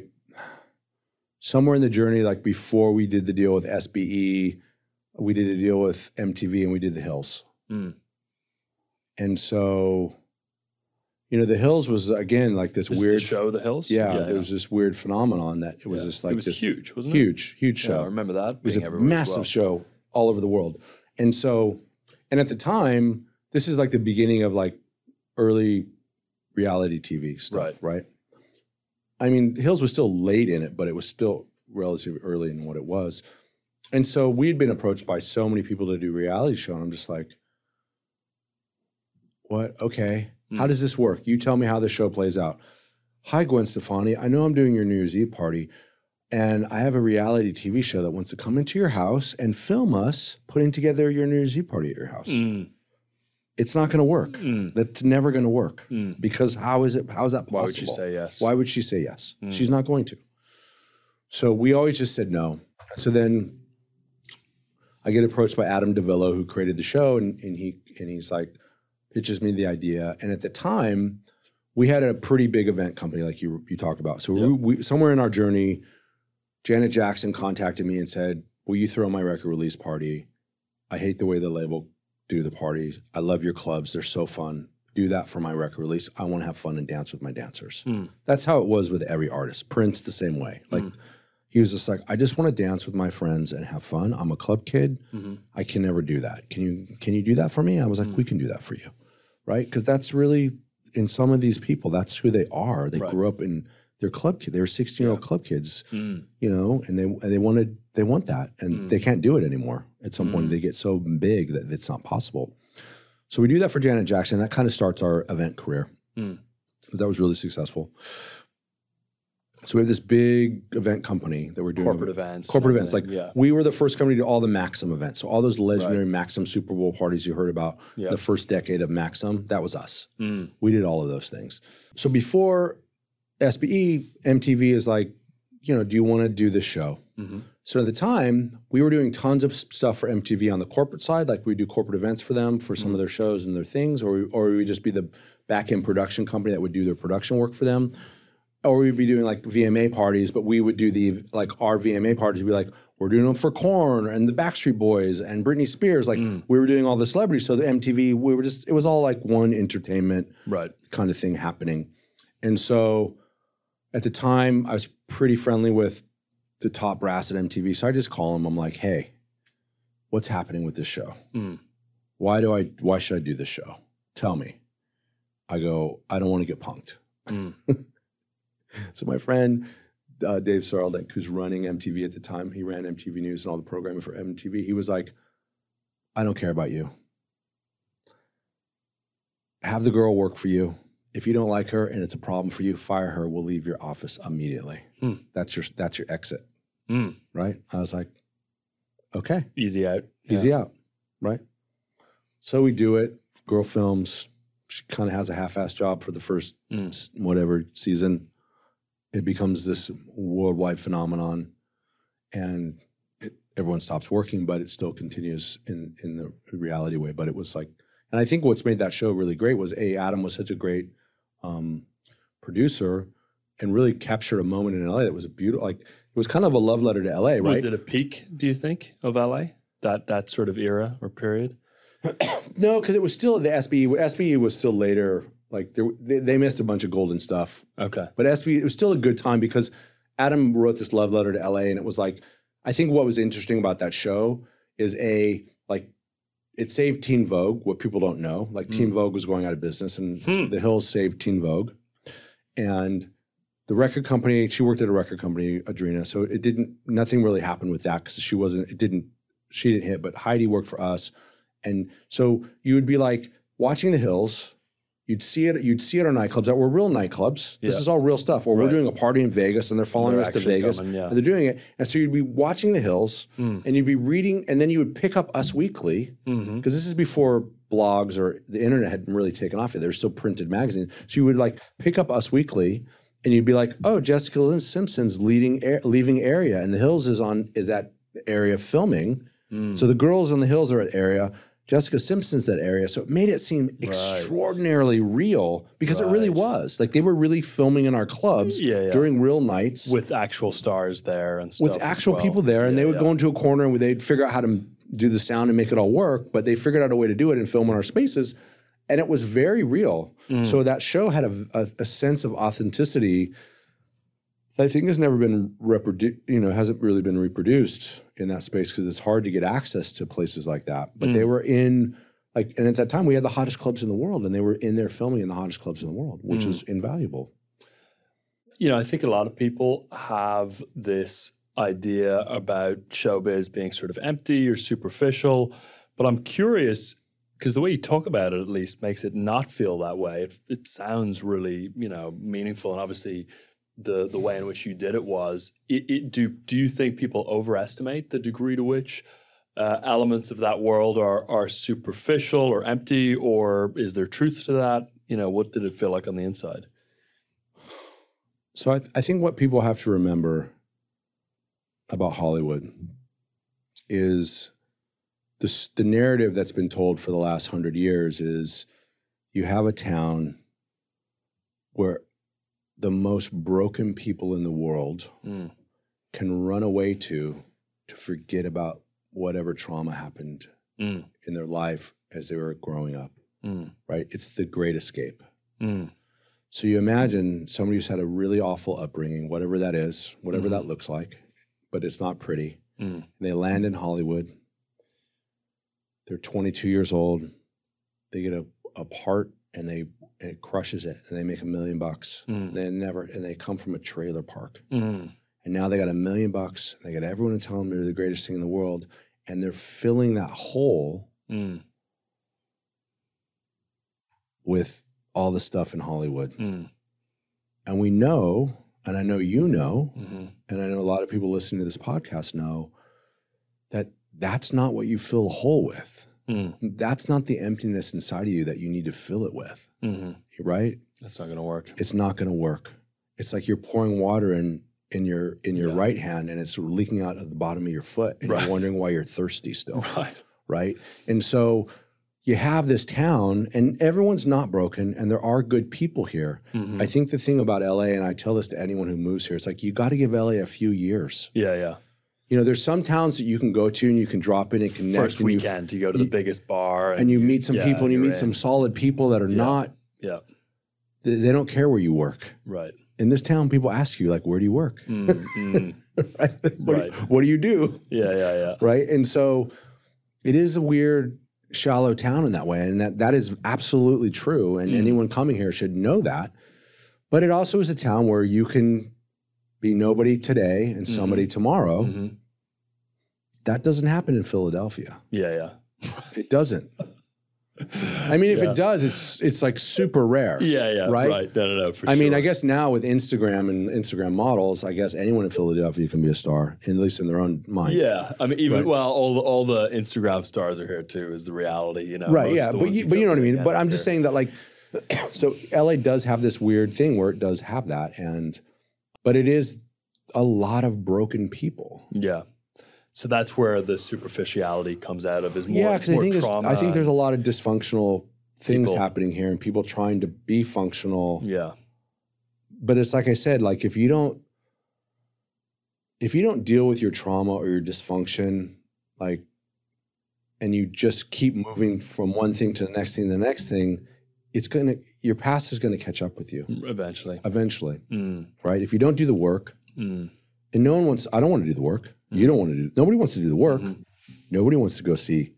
somewhere in the journey, like before we did the deal with SBE, we did a deal with MTV and we did the Hills. Mm. And so, you know, the Hills was again like this Just weird to show the hills. Yeah, there was this weird phenomenon that it was Yeah. just like it was this huge, wasn't it? huge, huge Yeah, show. I remember that. It was a massive well. show all over the world. And so, and at the time, this is like the beginning of like early reality TV stuff, right? I mean, Hills was still late in it, but it was still relatively early in what it was. And so we'd been approached by so many people to do reality show, and I'm just like, what? Okay. How Mm. does this work? You tell me how the show plays out. Hi, Gwen Stefani. I know I'm doing your New Year's Eve party, and I have a reality TV show that wants to come into your house and film us putting together your New Year's Eve party at your house. Mm, It's not going to work. mm, That's never going to work mm. because how is it? How is that possible? Why would you say yes? Why would she say yes? Mm. She's not going to. So we always just said no. So then I get approached by Adam DiVello, who created the show, and, and he and he's like pitches me the idea. And at the time, we had a pretty big event company, like you you talked about. So we, we, somewhere in our journey, Janet Jackson contacted me and said, "Will you throw my record release party? I hate the way the label do the parties. I love your clubs; they're so fun. Do that for my record release. I want to have fun and dance with my dancers." Mm. That's how it was with every artist. Prince the same way. Like he was just like, I just want to dance with my friends and have fun. I'm a club kid. Mhm. I can never do that. Can you can you do that for me? I was like, we can do that for you. Right? Because that's really in some of these people, that's who they are. They Right. grew up in they're club kids. They were 16 year old club kids, Mm. you know, and they and they wanted they want that. And Mm. they can't do it anymore. At some point they get so big that it's not possible. So we do that for Janet Jackson. That kind of starts our event career. Mm. That was really successful. So we have this big event company that we're doing Corporate events. corporate events. Like yeah. we were the first company to do all the Maxim events. So all those legendary Maxim Super Bowl parties you heard about Yeah. the first decade of Maxim, that was us. Mm. We did all of those things. So before SBE, MTV is like, you know, do you want to do this show? Mhm. So at the time, we were doing tons of stuff for MTV on the corporate side, like we do corporate events for them for some of mm-hmm. their shows and their things, or we, or we would just be the back end production company that would do their production work for them or we'd be doing like VMA parties, but we would do the like our VMA parties. We'd be like, we're doing them for Korn and the Backstreet Boys and Britney Spears. Like mm. we were doing all the celebrities. So the MTV, we were just it was all like one entertainment Right. kind of thing happening. And so at the time, I was pretty friendly with the top brass at MTV. So I just call them. I'm like, hey, what's happening with this show? Mm. Why do I? Why should I do this show? Tell me. I go. I don't want to get punked. Mm. So my friend uh, Dave Sirulnick, who's running MTV at the time, he ran MTV News and all the programming for MTV. He was like, "I don't care about you. Have the girl work for you. If you don't like her and it's a problem for you, fire her. We'll leave your office immediately. Hmm. That's your that's your exit, Mm. right?" I was like, "Okay, Easy out. easy out, right?" So we do it. Girl films. She kind of has a half-ass job for the first Mm. whatever season. It becomes this worldwide phenomenon, and it, everyone stops working, but it still continues in in the reality way. But it was like, and I think what's made that show really great was a Adam was such a great um, producer, and really captured a moment in LA that was a beautiful. Like it was kind of a love letter to LA, right? Was it a peak, do you think, of LA? That that sort of era or period? No, because it was still the SBE. SBE was still later. Like there, they, they missed a bunch of golden stuff, Okay. but SBE it was still a good time because Adam wrote this love letter to LA, and it was like I think what was interesting about that show is a like it saved Teen Vogue. What people don't know, like Teen Vogue was going out of business, and Hmm. The Hills saved Teen Vogue, and the record company. She worked at a record company, Audrina, so it didn't. Nothing really happened with that because she wasn't. It didn't. She didn't hit, but Heidi worked for us. And so you would be like watching the hills. You'd see it. You'd see it on nightclubs that were real nightclubs. This is all real stuff. Or we're doing a party in Vegas, and they're following They're us to Vegas, coming, yeah. and they're doing it. And so you'd be watching the hills, Mm. and you'd be reading, and then you would pick up Us Weekly because this is before blogs or the internet hadn't really taken off yet. There's still printed magazines. So you would like pick up Us Weekly, and you'd be like, "Oh, Jessica Lynn Simpson's leading air, leaving area, and the Hills is on is that area filming." Mm. So the girls on the hills are at area. Jessica Simpson's that area. So it made it seem extraordinarily real because it really was. Like they were really filming in our clubs Yeah, yeah. during real nights With actual stars there and stuff. with actual well. people there, and Yeah, they would go into a corner and they'd figure out how to do the sound and make it all work. But they figured out a way to do it and film in our spaces, and it was very real. Mm. So that show had a, a, a sense of authenticity that I think has never been reproduced, you know, hasn't really been reproduced in that space because it's hard to get access to places like that. But they mm. were in like, and at that time we had the hottest clubs in the world, and they were in there filming in the hottest clubs in the world, which mm. is invaluable. you know, I think a lot of people have this idea about showbiz being sort of empty or superficial, but I'm curious because the way you talk about it, at least, makes it not feel that way. It, it sounds really, you know, meaningful, and obviously, the the way in which you did it was. It, it, do do you think people overestimate the degree to which uh, elements of that world are are superficial or empty, or is there truth to that? You know, what did it feel like on the inside? So I, I think what people have to remember about Hollywood is this, the narrative that's been told for the last hundred years is you have a town where the most broken people in the world Mm. can run away to to forget about whatever trauma happened Mm. in their life as they were growing up. Mm. Right? It's the great escape. Mm. So you imagine somebody who's had a really awful upbringing, whatever that is, whatever that looks like, but it's not pretty. Mm. And they land in Hollywood. They're 22 years old. They get a, a part and they and it crushes it and they make a million bucks. Mm. They never and they come from a trailer park. Mm. And now they got a million bucks. They got everyone to tell them they're the greatest thing in the world. And they're filling that hole Mm. with all the stuff in Hollywood. Mm. And we know, and I know you know, Mhm. and I know a lot of people listening to this podcast know that's not what you fill a hole with. Mm. That's not the emptiness inside of you that you need to fill it with, Mhm. right? That's not going to work. It's not going to work. It's like you're pouring water in in your in your Yeah. right hand and it's leaking out of the bottom of your foot and Right. you're wondering why you're thirsty still, Right. right? And so you have this town and everyone's not broken and there are good people here. Mhm. I think the thing about LA and I tell this to anyone who moves here, it's like you got to give LA a few years. Yeah, yeah. You know, there's some towns that you can go to and you can drop in and connect. First and weekend, you, go to the you- biggest bar, and you meet some yeah, people and you meet some solid people that are Yeah. not, Yeah, they, they don't care where you work. right. In this town, people ask you, like, where do you work? Mm, mm. right? What, Right. Do you, what do you do? Yeah, yeah, yeah. Right. And so it is a weird, shallow town in that way. And that, that is absolutely true. And Mm. anyone coming here should know that. But it also is a town where you can be nobody today and Mm-hmm. somebody tomorrow. Mhm. That doesn't happen in Philadelphia. Yeah, yeah. It doesn't. I mean, if Yeah. it does, it's it's like super rare. Yeah, yeah. Right? Right. No, no, no. For I mean, sure. I guess now with Instagram and Instagram models, I guess anyone in Philadelphia can be a star, at least in their own mind. Yeah, I mean, even Right. well, all the, all the Instagram stars are here too. Is the reality, you know? right. Most Yeah, but you, but you know what I mean. But I'm just saying that, like, so LA does have this weird thing where it does have that, and but it is a lot of broken people. Yeah. So that's where the superficiality comes out of. Is more, yeah, because I think there's, trauma. I think there's a lot of dysfunctional things People. happening here, and people trying to be functional. Yeah. but it's like I said, like if you don't if you don't deal with your trauma or your dysfunction, like and you just keep moving from one thing to the next thing, the next thing, it's gonna your past is gonna catch up with you Eventually. eventually, Mm, right? If you don't do the work, mm, and no one wants I don't want to do the work. You don't want to do nobody wants to do the work. Mhm. Nobody wants to go see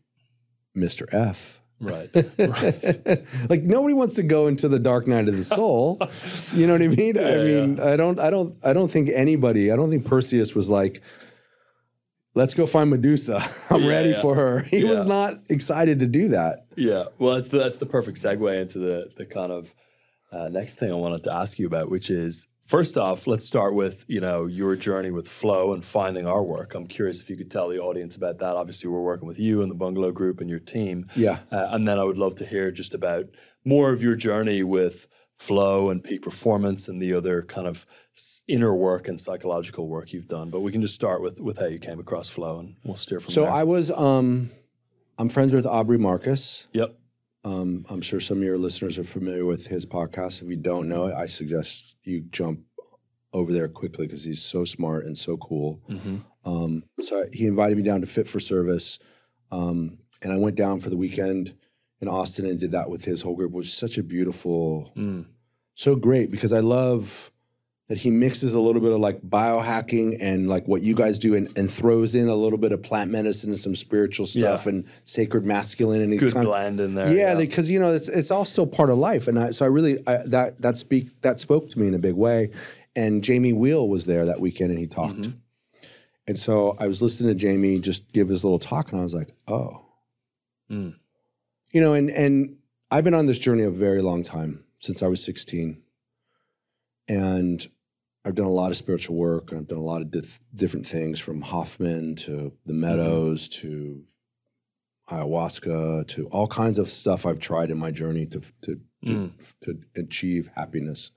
Mr. F. right. like nobody wants to go into the dark night of the soul. you know what I mean? I Yeah, mean, I don't, I don't, I don't think anybody. I don't think Perseus was like, "Let's go find Medusa. I'm Yeah, ready yeah. for her." He was not excited to do that. Yeah, well, that's the, that's the perfect segue into the the kind of uh, next thing I wanted to ask you about, which is first off, let's start with you know your journey with Flow and finding our work. I'm curious if you could tell the audience about that. Obviously, we're working with you and the Bungalow Group and your team, Yeah. uh, and then I would love to hear just about more of your journey with Flow and peak performance and the other kind of inner work and psychological work you've done. But we can just start with with how you came across Flow, and we'll steer from So there. So I was, um, I'm friends with Aubrey Marcus. yep. Um, I'm sure some of your listeners are familiar with his podcast. If you don't know it, I suggest you jump over there quickly because he's so smart and so cool. hmm Um, so he invited me down to Fit for Service, um, and I went down for the weekend in Austin and did that with his whole group It was such a beautiful, Mm. so great because I love that he mixes a little bit of like biohacking and like what you guys do and, and throws in a little bit of plant medicine and some spiritual stuff Yeah. and sacred masculine and he Good kind blend in there. yeah, because you know it's it's all still part of life, and I, so I really I, that that speak that spoke to me in a big way. And Jamie Wheal was there that weekend, and he talked. Mm-hmm. And so I was listening to Jamie just give his little talk, and I was like, oh, Mm. you know, and and I've been on this journey a very long time since I was sixteen, and I've done a lot of spiritual work, and I've done a lot of dif- different things from Hoffman to the Meadows to ayahuasca to all kinds of stuff I've tried in my journey to to to, Mm. to achieve happiness.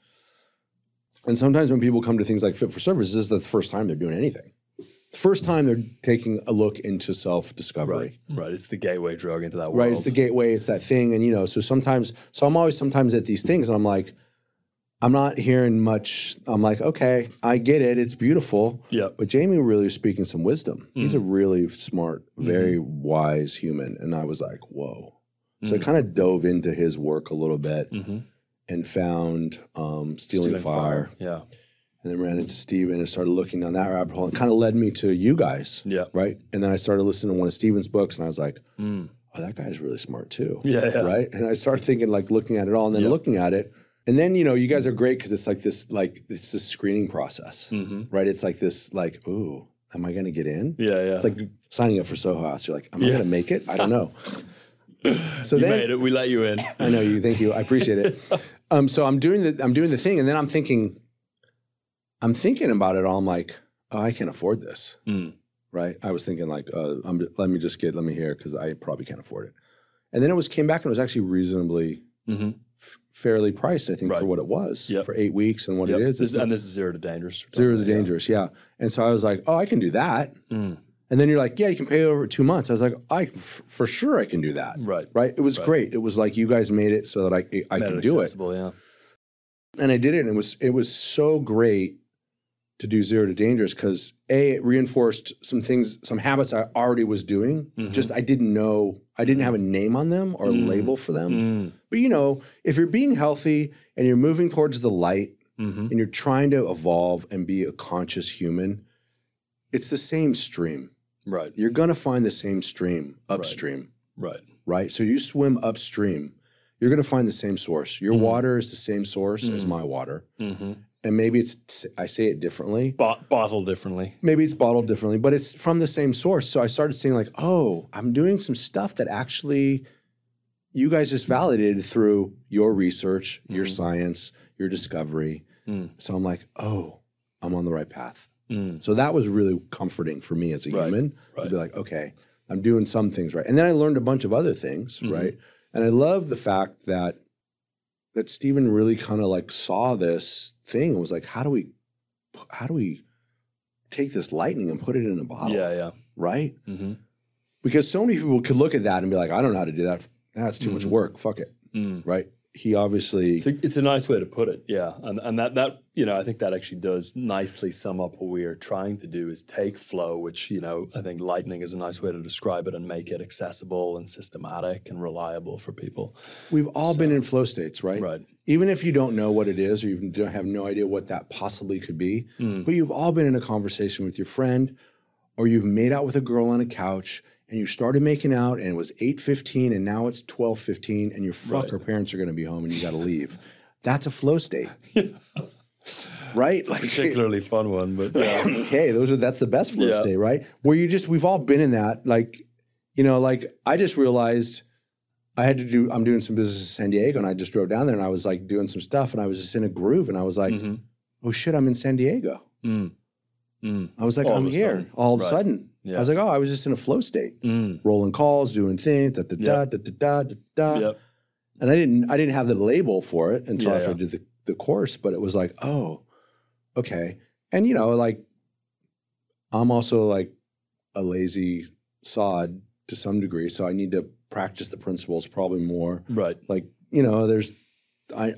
And sometimes when people come to things like Fit for Service, this is the first time they're doing anything. The first time they're taking a look into self discovery. Right. Right. It's the gateway drug into that world. Right. It's the gateway, it's that thing. And, you know, so sometimes, so I'm always sometimes at these things and I'm like, I'm not hearing much. I'm like, okay, I get it. It's beautiful. Yeah. But Jamie really was speaking some wisdom. He's Mm. a really smart, very Mm-hmm. wise human. And I was like, whoa. So I Mm. kind of dove into his work a little bit Mhm. and found um, Stealing, Fire, Yeah. and then ran into Steven and started looking down that rabbit hole and kind of led me to you guys. Yeah. Right. And then I started listening to one of Steven's books and I was like, Mm. oh, that guy's really smart too. Yeah, yeah. Right. And I started thinking, like, looking at it all and then Yeah. looking at it. And then, you know, you guys are great because it's like this, like, it's this screening process, hmm right? It's like this, like, ooh, am I going to get in? Yeah. Yeah. It's like signing up for Soho House. You're like, am I Yeah. going to make it? I don't know. so you then, made it. We let you in. I know you. Thank you. I appreciate it. Um, so I'm doing the I'm doing the thing, and then I'm thinking, I'm thinking about it all. I'm like, oh, I can't afford this, Mm. right? I was thinking like, uh, I'm, let me just get let me hear because I probably can't afford it. And then it was came back and it was actually reasonably hmm f- fairly priced, I think, for what it was Yep. for eight weeks and what Yep. it is. This- and this is zero to dangerous. zero to dangerous, yeah. And so I was like, oh, I can do that. Mm. And then you're like, yeah, you can pay over two months. I was like, I f- for sure I can do that. Right. Right. It was Right. great. It was like you guys made it so that I I Made it do it. Yeah. and I did it, and it was it was so great to do zero to dangerous because a it reinforced some things, some habits I already was doing. Mhm. Just I didn't know, I didn't have a name on them or a Mm. label for them. Mm. But you know, if you're being healthy and you're moving towards the light hmm and you're trying to evolve and be a conscious human, it's the same stream. Right. You're gonna find the same stream upstream Right. right? So you swim upstream, you're going to find the same source. Your Mhm. water is the same source as Mhm. my water. hmm And maybe it's, I say it differently. Bo- bottled differently. Maybe it's bottled differently, but it's from the same source. So I started seeing, like, oh, I'm doing some stuff that actually you guys just validated through your research, your Mhm. science, your discovery. Mm. So I'm like, oh, I'm on the right path. Mm. So that was really comforting for me as a Right, human to be like, okay, I'm doing some things right. And then I learned a bunch of other things, Mhm. right? And I love the fact that that Steven really kind of like saw this thing and was like, how do we how do we take this lightning and put it in a bottle? Yeah. Yeah. Right? hmm Because so many people could look at that and be like, I don't know how to do that. That's too much Mhm. work. Fuck it. Mm. Right? He obviously It's a, it's a nice way to put it, yeah, and and that that you know I think that actually does nicely sum up what we are trying to do is take flow, which you know I think lightning is a nice way to describe it, and make it accessible and systematic and reliable for people. we've all been in flow states, right? Right. Even if you don't know what it is or you don't have no idea what that possibly could be, Mm. but you've all been in a conversation with your friend or you've made out with a girl on a couch and you started making out and it was 8.15 and now it's 12.15 and you're fuck Right. parents are going to be home and you got to leave that's a flow state right like Particularly fun one, but yeah. hey those are that's the best flow Yeah. state right where you just we've all been in that like you know like i just realized i had to do i'm doing some business in san diego and i just drove down there and i was like doing some stuff and i was just in a groove and i was like Mhm. oh shit i'm in san diego Mm. Mm. i was like All i'm here sudden. all of a Right. Sudden i was like oh i was just in a flow state Mm. rolling calls, doing things, da da da Yep. da da da da da. Yep. And I didn't I didn't have the label for it until Yeah, after yeah. I did the, the course, but it was like, oh, okay. And you know, like I'm also like a lazy sod to some degree, so I need to practice the principles probably more. Right. Like, you know, there's I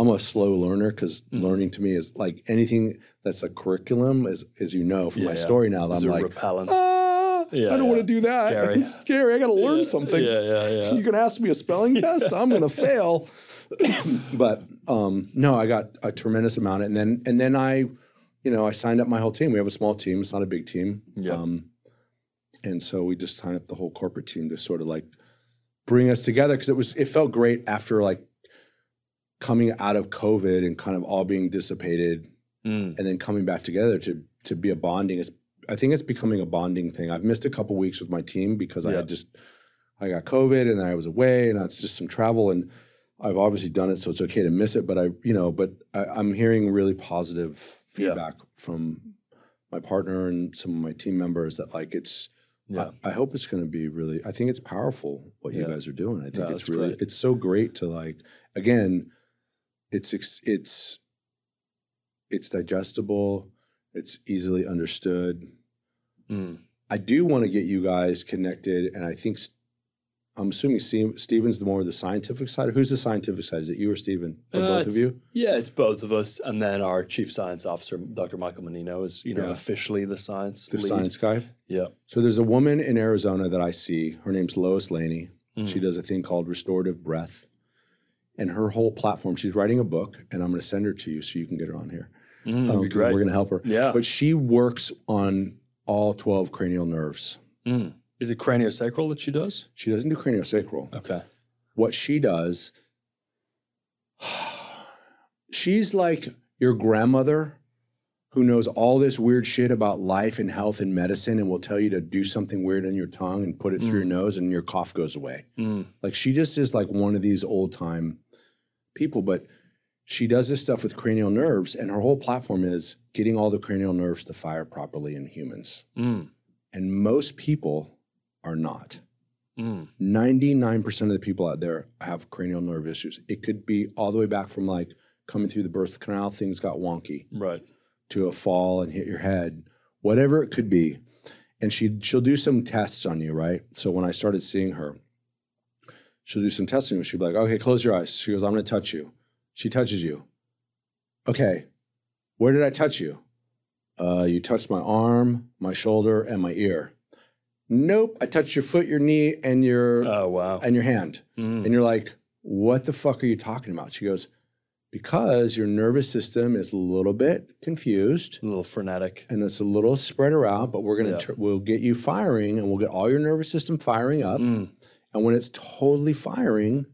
I'm a slow learner because Mhm. learning to me is like anything that's a curriculum, as as you know from Yeah, my story now, Is I'm like, repellent? ah, Yeah, I don't yeah. want to do that. Scary. It's scary. I got to learn something. Yeah, yeah, yeah. You're to ask me a spelling test? I'm going to fail. but um, no, I got a tremendous amount. And then, and then I, you know, I signed up my whole team. We have a small team. It's not a big team. Yeah. Um, and so we just signed up the whole corporate team to sort of like bring us together because it was, it felt great after like coming out of COVID and kind of all being dissipated Mm. and then coming back together to to be a bonding. It's, I think it's becoming a bonding thing. I've missed a couple weeks with my team because I had just I got COVID and I was away and it's just some travel and I've obviously done it, so it's okay to miss it. But I, you know, but I, I'm hearing really positive Yeah. feedback from my partner and some of my team members that like it's. Yeah. I, I hope it's going to be really. I think it's powerful what you guys are doing. I think No, it's really. great. It's so great to like. Again, it's it's it's digestible. It's easily understood. Mm. I do want to get you guys connected, and I think I'm assuming Steve, Steven's the more of the scientific side. Who's the scientific side? Is it you or Steven? Or Uh, both of you? Yeah, it's both of us, and then our chief science officer, Dr. Michael Mannino, is you know Yeah. officially the science The lead. science guy. Yeah. So there's a woman in Arizona that I see. Her name's Lois Laney. Mm. She does a thing called restorative breath, and her whole platform. She's writing a book, and I'm going to send her to you so you can get her on here. Mm, Um, be 'cause great. We're going to help her. Yeah. But she works on all 12 cranial nerves. Mm. Is it craniosacral that she does? She doesn't do craniosacral. Okay. what she does, she's like your grandmother who knows all this weird shit about life and health and medicine and will tell you to do something weird in your tongue and put it through your nose and your cough goes away. Mm. Like she just is like one of these old time people, but she does this stuff with cranial nerves and her whole platform is getting all the cranial nerves to fire properly in humans. Mm. And most people are not. Mm. 99% of the people out there have cranial nerve issues. It could be all the way back from like coming through the birth canal, things got wonky, Right. to a fall and hit your head, whatever it could be. And she she'll do some tests on you, right? So when I started seeing her, she'll do some testing. She'll be like, okay, close your eyes. She goes, I'm gonna touch you. She touches you. Okay, where did I touch you? Uh, you touched my arm, my shoulder, and my ear. Nope, I touched your foot, your knee, and your Oh wow. and your hand. Mm. And you're like, what the fuck are you talking about? She goes, because your nervous system is a little bit confused A little frenetic. and it's a little spread out, but we're gonna Yeah. tr- we'll get you firing and we'll get all your nervous system firing up. Mm. And when it's totally firing,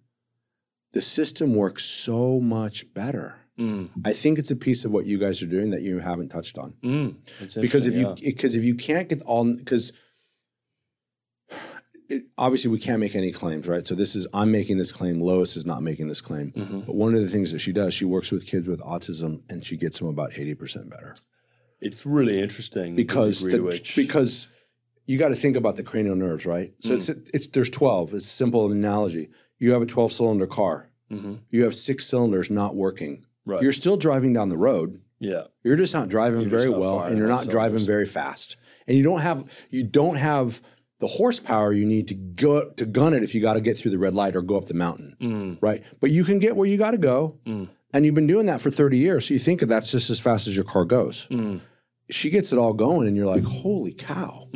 the system works so much better. Mm. I think it's a piece of what you guys are doing that you haven't touched on. Mm. Because if you because if you can't get all because it, obviously we can't make any claims, right? So this is I'm making this claim. Lois is not making this claim. Mhm. But one of the things that she does, she works with kids with autism, and she gets them about eighty percent better it's really interesting because the, which, because you got to think about the cranial nerves, right? So it's it's there's twelve. It's a simple analogy. You have a twelve cylinder car. Mhm. You have six cylinders not working. right. You're still driving down the road. yeah. You're just not driving You're very not well, and you're not driving very fast, and you don't have you don't have the horsepower you need to go to gun it if you got to get through the red light or go up the mountain, Mm. right? But you can get where you got to go, Mm. and you've been doing that for 30 years, so you think that that's just as fast as your car goes. Mm. She gets it all going, and you're like, holy cow!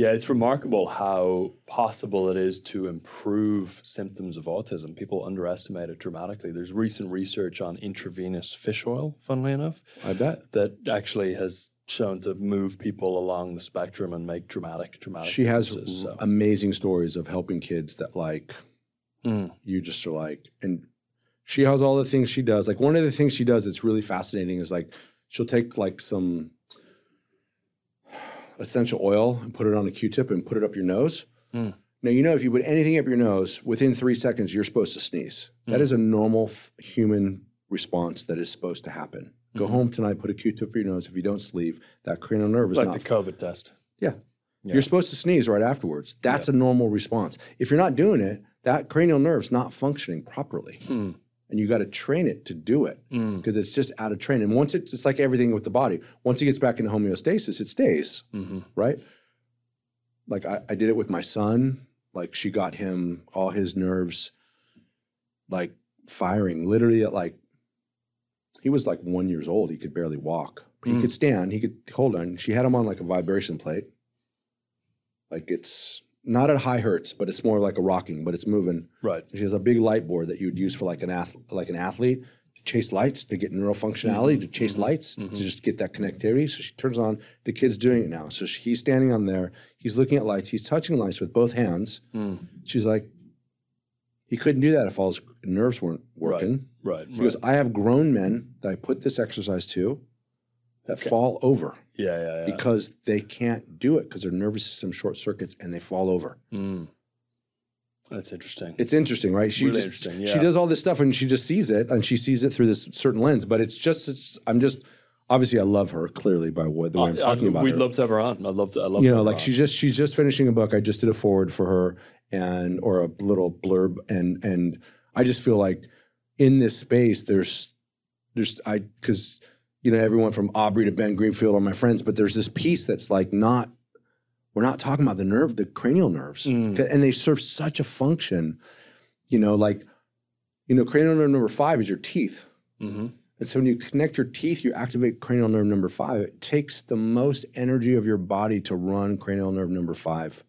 Yeah, it's remarkable how possible it is to improve symptoms of autism. People underestimate it dramatically. There's recent research on intravenous fish oil, funnily enough, I bet that actually has shown to move people along the spectrum and make dramatic, dramatic she has. So, amazing stories of helping kids that like Mm. you just are like, and she has all the things she does. Like one of the things she does that's really fascinating is like she'll take like some essential oil and put it on a Q-tip and put it up your nose. Mm. Now you know if you put anything up your nose within three seconds, you're supposed to sneeze. That Mm. is a normal f- human response that is supposed to happen. Go Mm-hmm. home tonight, put a Q-tip up your nose. If you don't sleep, that cranial nerve is like not the COVID test. yeah. Yeah. You're supposed to sneeze right afterwards. That's a normal response. If you're not doing it, that cranial nerve's not functioning properly. Hmm. And you got to train it to do it Mm. because it's just out of train. And once it's, it's like everything with the body, once it gets back into homeostasis, it stays, hmm right? Like I, I did it with my son. Like she got him all his nerves like firing literally at like, he was like one years old. He could barely walk. He Mm. could stand. He could hold on. She had him on like a vibration plate Like it's not at high hertz, but it's more like a rocking, but it's moving. Right. She has a big light board that you would use for like an ath- like an athlete to chase lights, to get neural functionality, mm-hmm. to chase mm-hmm. lights, to mm-hmm. just get that connectivity. So she turns on. The kid's doing it now. So she, he's standing on there. He's looking at lights. He's touching lights with both hands. Mm. She's like, he couldn't do that if all his nerves weren't working. Right. She goes, I have grown men that I put this exercise to that fall over Yeah, yeah, yeah. because they can't do it because their nervous system short circuits and they fall over. That's interesting. It's interesting, right? She Really just interesting, she does all this stuff and she just sees it and she sees it through this certain lens. But it's just it's, I'm just obviously I love her clearly by what the way I'm Uh, talking about We'd her. love to have her on. I'd love to. I'd love you know, like she's just she's just finishing a book. I just did a forward for her and or a little blurb and and I just feel like in this space there's there's I because you know everyone from Aubrey to Ben Greenfield are my friends, but there's this piece that's like not we're not talking about the nerve, the cranial nerves, Mm. and they serve such a function. You know, like you know, cranial nerve number five is your teeth. Mhm. And so when you connect your teeth, you activate cranial nerve number five. It takes the most energy of your body to run cranial nerve number five.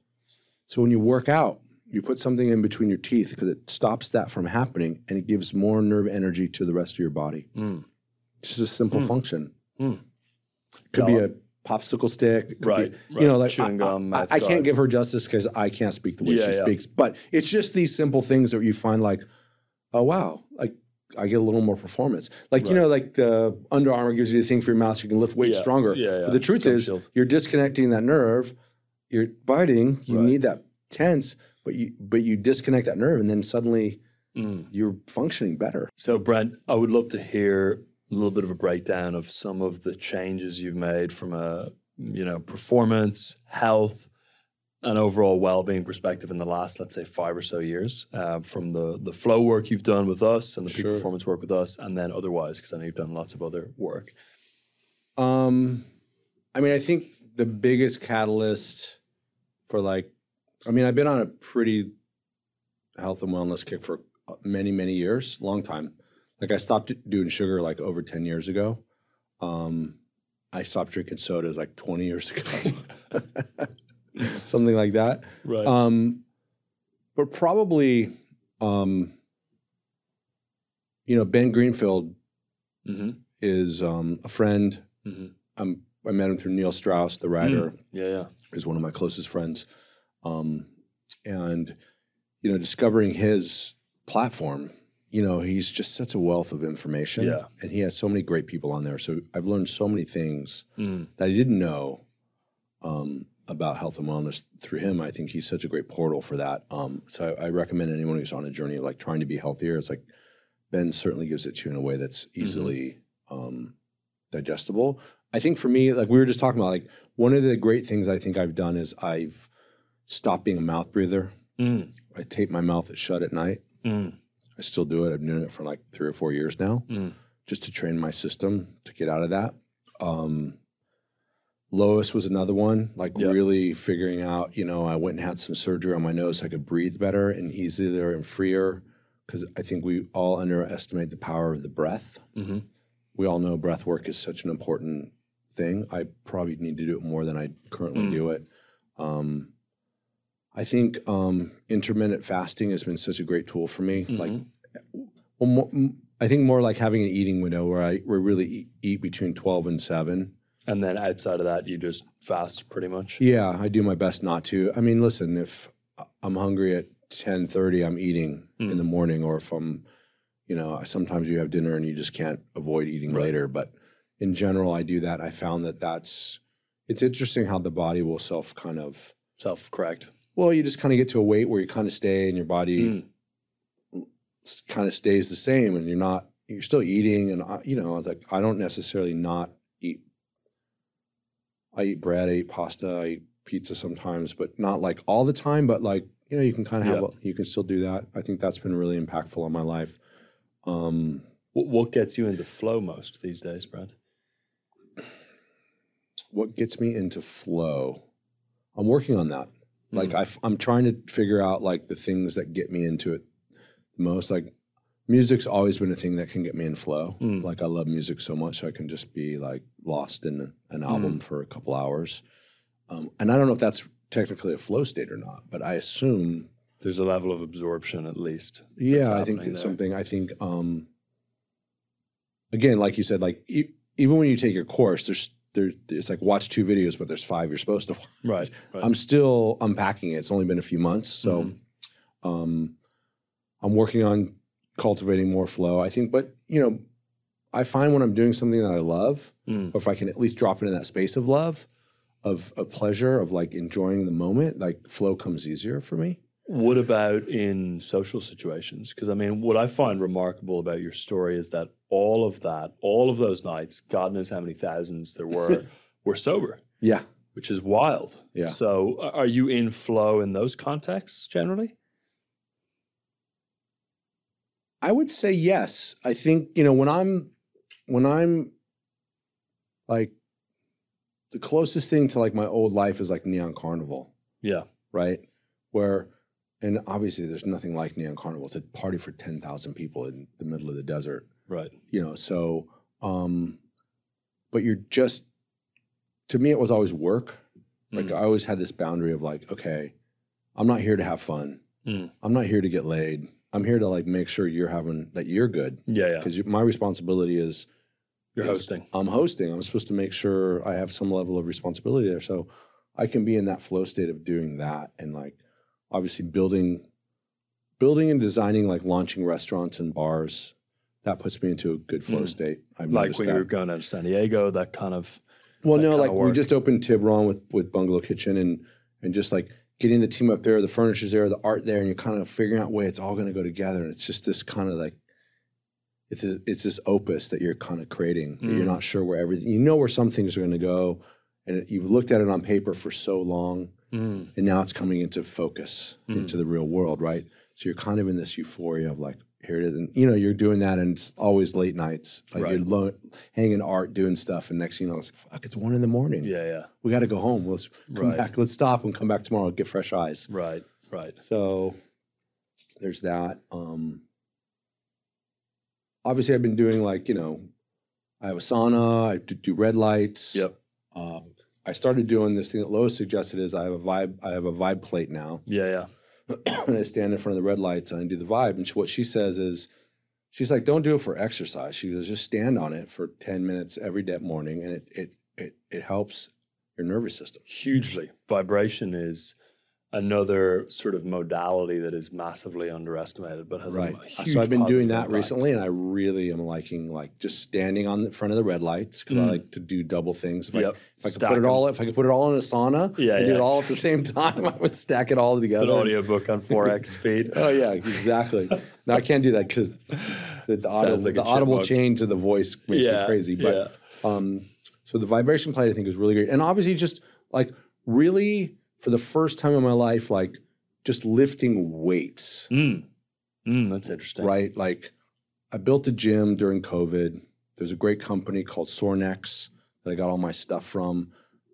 So when you work out, you put something in between your teeth because it stops that from happening and it gives more nerve energy to the rest of your body. Mm. Just a simple function. Mm. Could be a popsicle stick. Right, be- right. You know, like Chewing I- gum, I, mouth I can't give her justice because I can't speak the way Yeah, she yeah. speaks. But it's just these simple things that you find like, oh wow, like I get a little more performance. Like you know, like the Under Armour gives you the thing for your mouth, so you can lift weight Yeah, stronger. yeah, yeah. But the truth Jump is, shield. you're disconnecting that nerve. You're biting. You Right. need that tense, but you but you disconnect that nerve, and then suddenly Mm. you're functioning better. So, Brent, I would love to hear little bit of a breakdown of some of the changes you've made from a you know performance, health, and overall well-being perspective in the last, let's say, five or so years. Uh, from the the flow work you've done with us and the peak Sure. performance work with us, and then otherwise, because I know you've done lots of other work. Um, I mean, I think the biggest catalyst for like, I mean, I've been on a pretty health and wellness kick for many, many years, long time. Like I stopped doing sugar like over 10 years ago. Um, I stopped drinking sodas like 20 years ago. Something like that. Right. Um, but probably, um, you know, Ben Greenfield mm-hmm. is um, a friend. Mhm. I'm, I met him through Neil Strauss, the writer, Yeah, yeah. is one of my closest friends. Um, and, you know, discovering his platform, you know, he's just such a wealth of information. Yeah. And he has so many great people on there. So I've learned so many things Mm. that I didn't know um, about health and wellness through him. I think he's such a great portal for that. Um, so I, I recommend anyone who's on a journey of like trying to be healthier. It's like Ben certainly gives it to you in a way that's easily um, digestible. I think for me, like we were just talking about, like one of the great things I think I've done is I've stopped being a mouth breather. Mm. I tape my mouth shut at night. Mm. I still do it. I've been doing it for like three or four years now, Mm. just to train my system to get out of that. Um, Lois was another one, like Yeah. really figuring out, you know, I went and had some surgery on my nose so I could breathe better and easier and freer. Because I think we all underestimate the power of the breath. Mm-hmm. We all know breath work is such an important thing. I probably need to do it more than I currently Mm. do it. Um, I think um, intermittent fasting has been such a great tool for me. Like, well, more, I think more like having an eating window where I where I really eat, eat between twelve and seven. And then outside of that, you just fast pretty much. Yeah, I do my best not to. I mean, listen, if I'm hungry at ten thirty, I'm eating in the morning, or if I'm, you know, sometimes you have dinner and you just can't avoid eating later. But in general, I do that. I found that that's it's interesting how the body will self kind of Self correct. Well, you just kind of get to a weight where you kind of stay and your body kind of stays the same and you're not you're still eating and I, you know it's like I don't necessarily not eat I eat bread, I eat pasta, I eat pizza sometimes, but not like all the time, but like you know you can kind of have Yeah. a, you can still do that. I think that's been really impactful on my life. Um What, what gets you into flow most these days, Brad? what gets me into flow i'm working on that Mm-hmm. like I, i'm trying to figure out like the things that get me into it the most like music's always been a thing that can get me in flow Mm. like i love music so much so i can just be like lost in an album Mm. for a couple hours um, and i don't know if that's technically a flow state or not, but I assume There's a level of absorption at least. Yeah, I think it's something. I think um, again, like you said, like e- even when you take your course, there's there it's like watch two videos, but there's five you're supposed to watch. Right. right. I'm still unpacking it. It's only been a few months, so Mm-hmm. um, I'm working on cultivating more flow. I think, but you know, I find when I'm doing something that I love, Mm. or if I can at least drop into that space of love, of a pleasure, of like enjoying the moment, like flow comes easier for me. What about in social situations? Because I mean, what I find remarkable about your story is that all of that, all of those nights, God knows how many thousands there were, were sober, Yeah, which is wild. Yeah. So, are you in flow in those contexts generally? I would say yes. I think you know when I'm when I'm like the closest thing to like my old life is like Neon Carnival, Yeah. right? Where and obviously there's nothing like Neon Carnival. It's a party for ten thousand people in the middle of the desert, Right. you know. So, um, but you're just to me it was always work. Like Mm. I always had this boundary of like, okay, I'm not here to have fun. Mm. I'm not here to get laid. I'm here to like make sure you're having that you're good Yeah. Yeah. because my responsibility is You're is hosting. I'm hosting. I'm supposed to make sure I have some level of responsibility there, so I can be in that flow state of doing that, and like obviously building, building and designing like launching restaurants and bars. That puts me into a good flow Mm. state. I've Like when that. you were going out to San Diego, that kind of. Well, no, like we just opened Tiburon with with Bungalow Kitchen and and just like getting the team up there, the furniture's there, the art there, and you're kind of figuring out where it's all going to go together, and it's just this kind of like it's a, it's this opus that you're kind of creating. That you're Mm. not sure where everything. You know where some things are going to go, and it, you've looked at it on paper for so long, Mm. and now it's coming into focus Mm. into the real world, right? So you're kind of in this euphoria of like. Here it is, and you know you're doing that, and it's always late nights. Like Right. you're lo- hanging art, doing stuff, and next thing you know, it's like, fuck, it's one in the morning Yeah. Yeah. we got to go home. Let's come Right. back. Let's stop and come back tomorrow. And get fresh eyes. Right. Right. So there's that. Um, obviously, I've been doing like you know, I have a sauna. I do, do red lights. Yep. Um, I started doing this thing that Lois suggested is I have a vibe. I have a vibe plate now, Yeah. Yeah. and I stand in front of the red lights and I do the vibe. And she, what she says is. She's like, don't do it for exercise. She goes, just stand on it for 10 minutes every day morning and it it it it helps your nervous system. hugely. Vibration is another sort of modality that is massively underestimated, but has Right. a huge So I've been doing that impact. recently, and I really am liking like just standing on the front of the red lights because I Mm. like to do double things. If Yep. I, if I could Stack put it all, if I could put it all in a sauna, Yeah, and do it all at the same time, I would stack it all It's together. an audiobook on 4x speed. Oh yeah, exactly. no, I can't do that because the, the, audible, like the audible change of the voice makes Yeah, me crazy. But yeah. um, so the vibration plate I think is really great, and obviously just like really for the first time in my life, like just lifting weights. Mm. Mm, that's interesting. right? Like I built a gym during COVID. There's a great company called Sorinex that I got all my stuff from.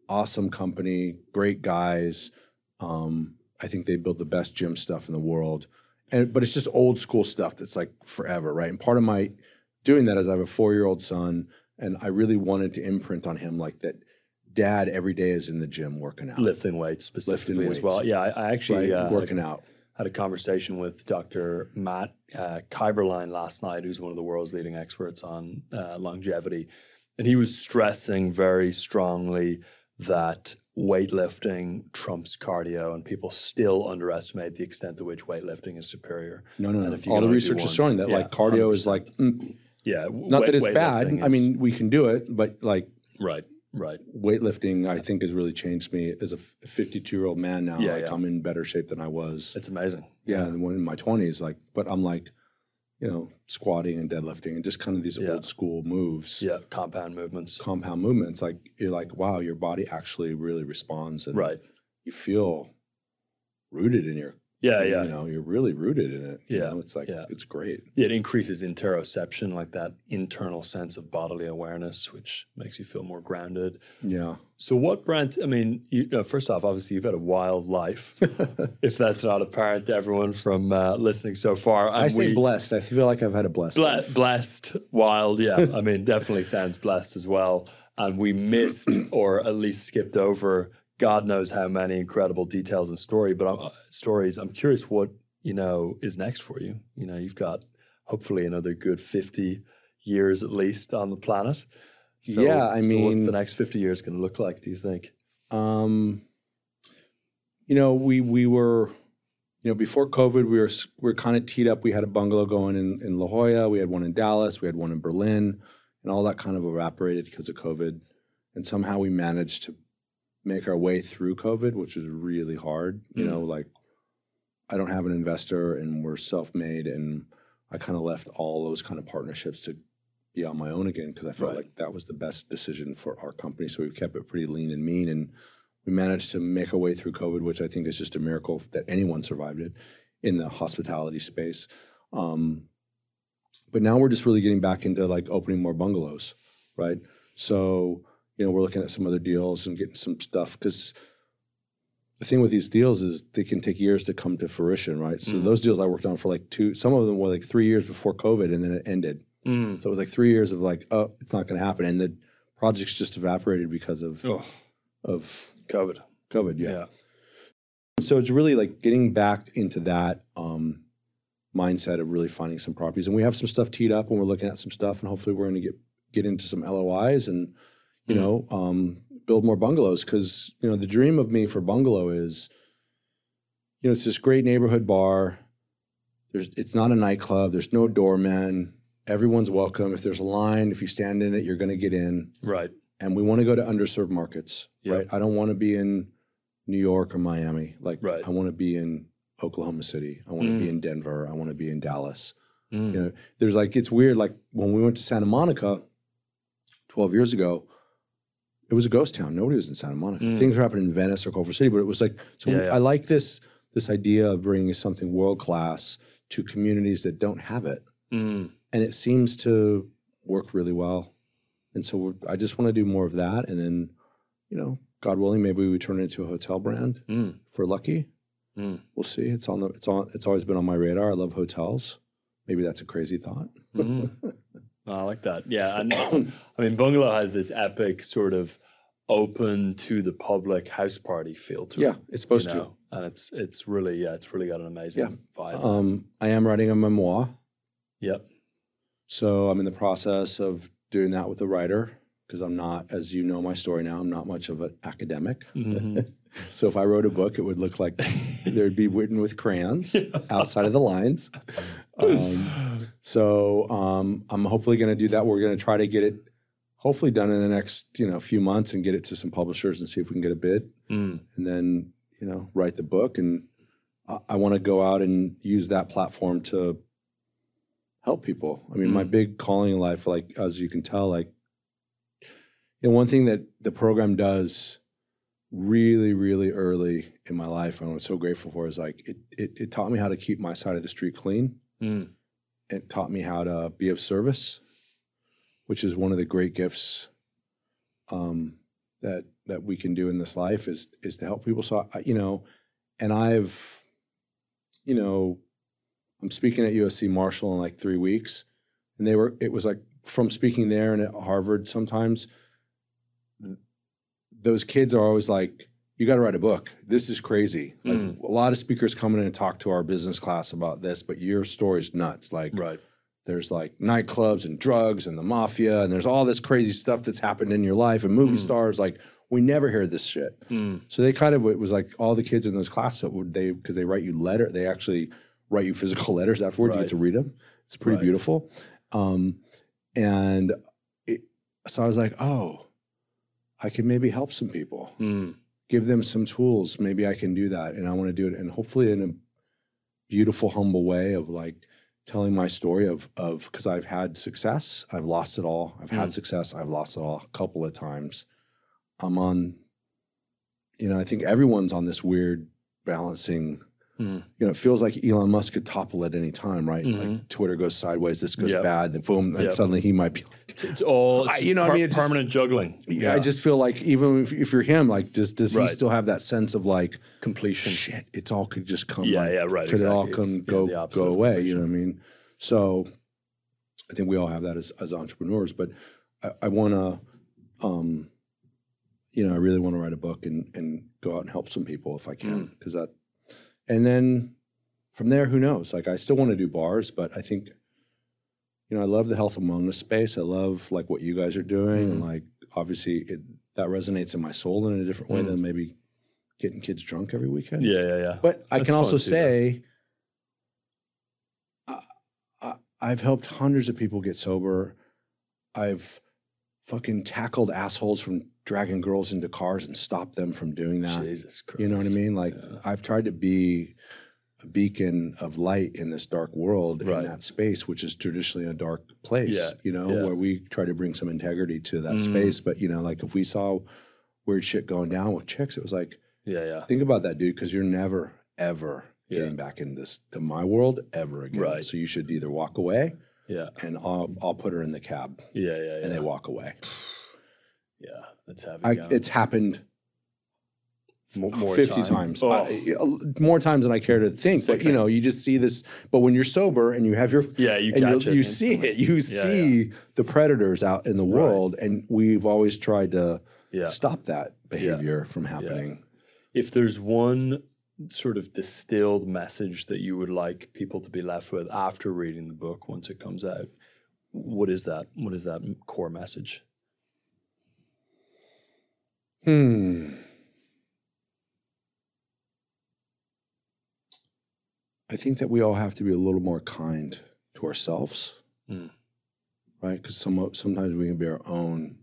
Awesome company, great guys. Um, I think they build the best gym stuff in the world. And but it's just old school stuff that's like forever, right? And part of my doing that is I have a four year old son, and I really wanted to imprint on him like that. Dad every day is in the gym working out, Lifting weights specifically as weights. well. Yeah, I, I actually right? uh, had, a, working out. had a conversation with Dr. Matt uh, Kaeberlein last night, who's one of the world's leading experts on uh, longevity. And he was stressing very strongly that weightlifting trumps cardio, and people still underestimate the extent to which weightlifting is superior. No, no, And no. if All the research is showing that yeah, like cardio is 100%. like mm, Yeah, not that it's bad. I mean, we can do it, but like right, right. weightlifting, I think has really changed me as a 52 year old man now. Yeah, like yeah. I'm in better shape than I was. It's amazing. yeah, when in my 20s, like, but I'm like, you know, squatting and deadlifting and just kind of these Yeah. old school moves, Yeah, compound movements. compound movements. Like you're like, wow, your body actually really responds, and Right. you feel rooted in your. Yeah, yeah. You know, you're really rooted in it. you Yeah, know? it's like yeah. it's great. It increases interoception, like that internal sense of bodily awareness, which makes you feel more grounded. Yeah. So, what, Brent? I mean, you, uh, first off, obviously, you've had a wild life. if that's not apparent to everyone from uh, listening so far, I say we- blessed. I feel like I've had a blessed. Ble- life. blessed, wild, yeah. I mean, definitely sounds blessed as well. And we missed, or at least skipped over, God knows how many incredible details and story, but I'm, uh, stories. I'm curious what you know is next for you. You know, you've got hopefully another good fifty years at least on the planet. So, Yeah, I so what's the next fifty years going to look like? Do you think? Um, you know, we we were, you know, before COVID, we were we were kind of teed up. We had a bungalow going in in La Jolla. We had one in Dallas. We had one in Berlin, and all that kind of evaporated because of COVID. And somehow we managed to make our way through COVID, which was really hard. You Mm. know, like I don't have an investor, and we're self made, and I kind of left all those kind of partnerships to be on my own again because I felt Right. like that was the best decision for our company. So we kept it pretty lean and mean, and we managed to make our way through COVID, which I think is just a miracle that anyone survived it in the hospitality space. Um, but now we're just really getting back into like opening more bungalows, right? So you know we're looking at some other deals and getting some stuff because the thing with these deals is they can take years to come to fruition, right? So Mhm. those deals I worked on for like two, some of them were like three years before COVID, and then it ended. Mm. So it was like three years of like, oh, it's not going to happen, and the projects just evaporated because of Oh, of COVID. COVID. Yeah. Yeah. So it's really like getting back into that um, mindset of really finding some properties, and we have some stuff teed up, and we're looking at some stuff, and hopefully we're going to get get into some LOIs and you Mhm. know um, build more bungalows because you know the dream of me for bungalow is you know it's this great neighborhood bar. There's it's not a nightclub. There's no doorman. Everyone's welcome. If there's a line, if you stand in it, you're going to get in Right. and we want to go to underserved markets, Yeah. right? I don't want to be in New York or Miami. Like, Right. I want to be in Oklahoma City. I want to Mm. be in Denver. I want to be in Dallas. Mm. You know, there's like it's weird. Like when we went to Santa Monica 12 years ago, it was a ghost town. Nobody was in Santa Monica. Mm. Things were happening in Venice or Culver City, but it was like so. Yeah, yeah. I like this this idea of bringing something world class to communities that don't have it Mm. and it seems to work really well. And so we're, I just want to do more of that, and then, you know, God willing, maybe we turn it into a hotel brand Mm. if we're lucky. Mm. We'll see. It's on the it's on it's always been on my radar. I love hotels. Maybe that's a crazy thought. Mhm. I like that. Yeah, and I mean, Bungalow has this epic sort of open to the public house party feel to Yeah, it. Yeah, it's supposed you know? and it's it's really yeah, it's really got an amazing Yeah. vibe. Um, I am writing a memoir, yep. so I'm in the process of doing that with a writer because I'm not, as you know, my story now. I'm not much of an academic. Mhm. So if I wrote a book, it would look like there'd be written with crayons outside of the lines. Um, so um, I'm hopefully going to do that. We're going to try to get it hopefully done in the next you know few months and get it to some publishers and see if we can get a bid, Mm. and then you know write the book. And I, I want to go out and use that platform to help people. I mean, my Mm. big calling in life, like as you can tell, like you know, one thing that the program does really, really early in my life, and I'm so grateful for, is like it, it, it taught me how to keep my side of the street clean. Mm. It taught me how to be of service, which is one of the great gifts um, that that we can do in this life is is to help people. So I, you know, and I've, you know, I'm speaking at USC Marshall in like three weeks, and they were. It was like from speaking there and at Harvard. Sometimes those kids are always like, "You got to write a book. This is crazy." Like Mm. a lot of speakers come in and talk to our business class about this, but your story's nuts. Like Right. there's like nightclubs and drugs and the mafia, and there's all this crazy stuff that's happened in your life, and movie Mm. stars. Like we never hear this shit. Mm. So they kind of it was like all the kids in those classes that would they because they write you letter they actually write you physical letters afterwards. You get to read them. It's pretty Right. beautiful. Um, and it, so I was like, oh, I can maybe help some people, Mm. Give them some tools. Maybe I can do that, and I want to do it, and hopefully in a beautiful, humble way of like telling my story of of because I've had success, I've lost it all. I've had Mm. success, I've lost it all a couple of times. I'm on, you know, I think everyone's on this weird balancing. Mm. You know, it feels like Elon Musk could topple at any time, right? Mhm. Like Twitter goes sideways, this goes Yep. bad, then boom, and Yep. suddenly he might be. It's, it's all I- you know what I mean? It just- permanent juggling. Yeah, I just feel like even if, if you're him, like, does does he still have that sense of like, completion. shit, it's all could just come. Yeah, like, yeah, right, Could it all come It's, go go away? completion. You know what I mean? So, I think we all have that as as entrepreneurs, but I, I want to, um, you know, I really want to write a book and and go out and help some people if I can, because that, and then from there, who knows? Like, I still want to do bars, but I think, you know, I love the health and wellness space. I love like what you guys are doing, and like obviously it that resonates in my soul in a different way than maybe getting kids drunk every weekend. Yeah, yeah, yeah. But I can also too, say, I, I, I've helped hundreds of people get sober. I've fucking tackled assholes from dragging girls into cars and stop them from doing that. Jesus Christ. You know what I mean? Like I've tried to be a beacon of light in this dark world Right. in that space, which is traditionally a dark place. Yeah, You know, yeah. Where we try to bring some integrity to that mm. space. But you know, like if we saw weird shit going down with chicks, it was like, Yeah, yeah. think about that, dude, because you're never ever Yeah. getting back in this to my world ever again. Right. So you should either walk away Yeah, and I'll I'll put her in the cab yeah, yeah, yeah. and they walk away. Yeah, that's heavy. I, going. it's happened Mo- more 50 time. times. Oh. I- more times than I care to think. But you know, you just see this. But when you're sober and you have your Yeah, you and catch it you see it. You Yeah, see the predators out in the world, and we've always tried to Yeah. stop that behavior from happening. if there's one sort of distilled message that you would like people to be left with after reading the book once it comes out, what is that? What is that core message? Hmm. I think that we all have to be a little more kind to ourselves, Mm. right? Because some, sometimes we can be our own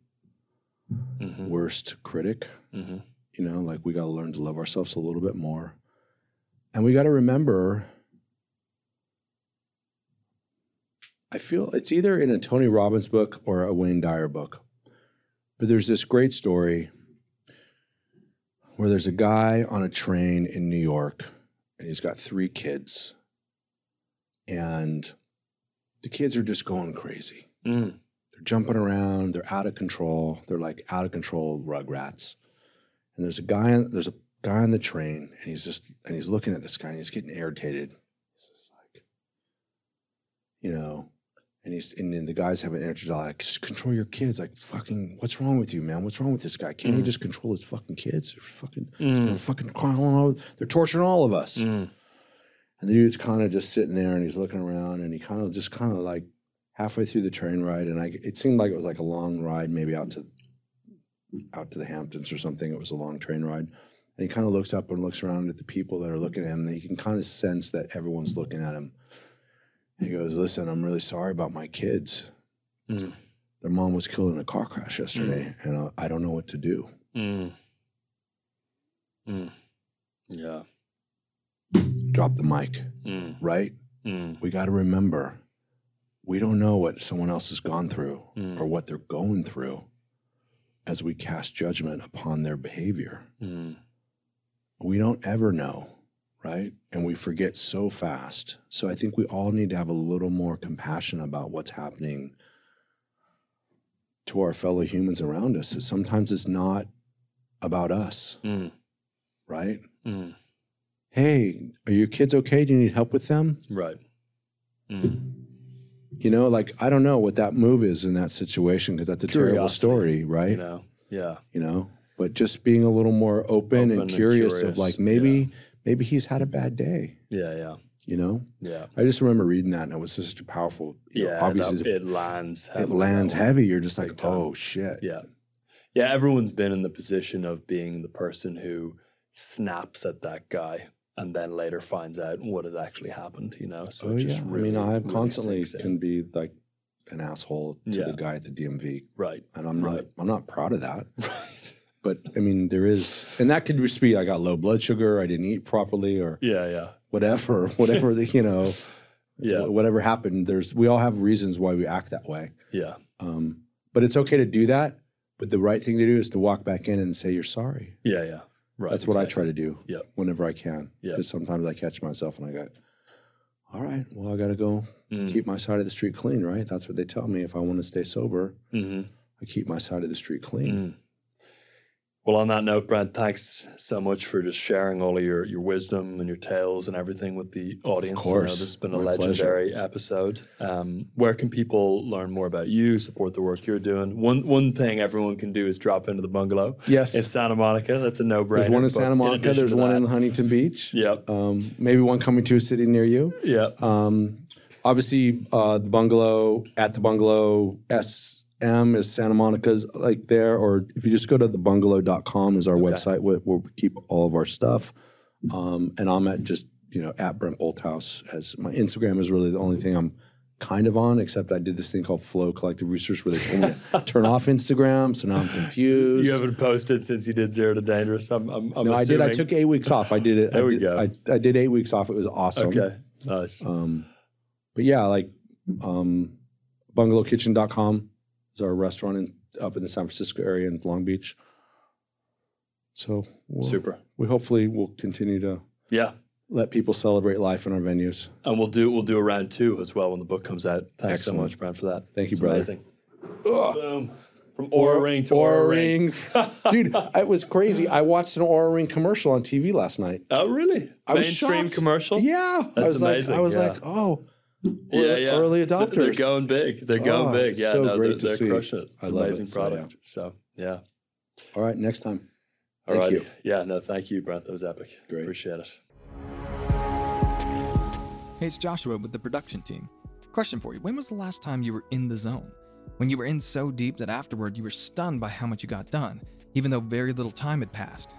Mm-hmm. worst critic. Mm-hmm. You know, like we got to learn to love ourselves a little bit more. And we got to remember, I feel it's either in a Tony Robbins book or a Wayne Dyer book. But there's this great story where there's a guy on a train in New York and he's got three kids. And the kids are just going crazy. Mm. They're jumping around. They're out of control. They're like out of control rugrats. And there's a guy. There's a guy on the train, and he's just and he's looking at this guy, and he's getting irritated. He's just like, you know, and he's and then the guys have an energy like, just control your kids. Like, fucking, what's wrong with you, man? What's wrong with this guy? Can't he just control his fucking kids? They're fucking, they're fucking crying all over. They're torturing all of us. Mm. And the dude's kind of just sitting there and he's looking around and he kind of just kind of like halfway through the train ride and I it seemed like it was like a long ride maybe out to out to the Hamptons or something. It was a long train ride. And he kind of looks up and looks around at the people that are looking at him and you can kind of sense that everyone's looking at him. He goes, "Listen, I'm really sorry about my kids. Mm. Their mom was killed in a car crash yesterday and uh, I don't know what to do." Mm. Mm. Yeah. Drop the mic, Mm. right? Mm. we got to remember we don't know what someone else has gone through Mm. or what they're going through as we cast judgment upon their behavior. Mm. We don't ever know, right? And we forget so fast. So I think we all need to have a little more compassion about what's happening to our fellow humans around us. Sometimes it's not about us, Mm. right? Mm. Hey, are your kids okay? Do you need help with them? Right. Mm. You know, like I don't know what that move is in that situation because that's a terrible story, right? You know. Yeah. You know, but just being a little more open, Open and and curious, of like maybe maybe he's had a bad day. Yeah. Yeah. You know, Yeah. I just remember reading that and it was such a powerful. You know, Yeah. obviously that- it lands. it lands heavy. You're just like, oh shit. Yeah. Yeah. Everyone's been in the position of being the person who snaps at that guy and then later finds out what has actually happened, you know? So Oh it just yeah. really, I mean, I really constantly can be like an asshole to Yeah. the guy at the DMV, Right. and I'm not. Right. I'm not proud of that. But I mean, there is, and that could just be I got low blood sugar, I didn't eat properly, or Yeah. Yeah. whatever, whatever the you know, Yeah. whatever happened. There's we all have reasons why we act that way. Yeah. Um, but it's okay to do that. But the right thing to do is to walk back in and say you're sorry. Yeah. Yeah. Right. That's what I try to do. Yep. Whenever I can. Yep. Because sometimes I catch myself and I go, all right, well I got to go Mm. keep my side of the street clean, right? That's what they tell me. If I want to stay sober, hmm I keep my side of the street clean. Mm. Well, on that note, Brent, thanks so much for just sharing all of your, your wisdom and your tales and everything with the audience. Of course. this has been a My legendary episode. Um, where can people learn more about you, support the work you're doing? One one thing everyone can do is drop into the bungalow. Yes. In Santa Monica. That's a no brainer. There's one in Santa Monica. There's one in Huntington Beach. Yep. Um, maybe one coming to a city near you. Yeah. Um, obviously, uh, the bungalow at the bungalow SM is Santa Monica's like there, or if you just go to thebungalow.com is our website where, where we keep all of our stuff. Um, and I'm at just you know at Brent Bolthouse as my Instagram is really the only thing I'm kind of on, except I did this thing called Flow Collective Research where they told me to turn off Instagram, so now I'm confused. you haven't posted since you did Zero to Dangerous. I'm, I'm, I'm no, I did. I took eight weeks off. I did it. There I we did, go. I, I did eight weeks off. It was awesome. Okay. Nice. Um, but yeah, like um, bungalowkitchen.com is our restaurant in, up in the San Francisco area in Long Beach. So we'll, Super. We hopefully will continue to Yeah. let people celebrate life in our venues. And we'll do we'll do a round two as well when the book comes out. Thanks Excellent. so much, Brent, for that. Thank you, It's brother. Amazing. Boom. From Oura Ring to Oura, Ring. rings, dude. It was crazy. I watched an Oura Ring commercial on TV last night. Oh, really? I was Mainstream shocked. commercial? Yeah, I That's was amazing, like, I was yeah. like, oh, Yeah, early- yeah. early adopters. They're going big. They're ah, going Oh, big. Yeah, so no, great they're, to they're see. crushing it. It's I an amazing it, so, yeah. product. So, yeah. all right, next time. All Thank right. you. Yeah, no, thank you, Brent. That was epic. Great. Appreciate it. Hey, it's Joshua with the production team. Question for you When was the last time you were in the zone? When you were in so deep that afterward you were stunned by how much you got done, even though very little time had passed.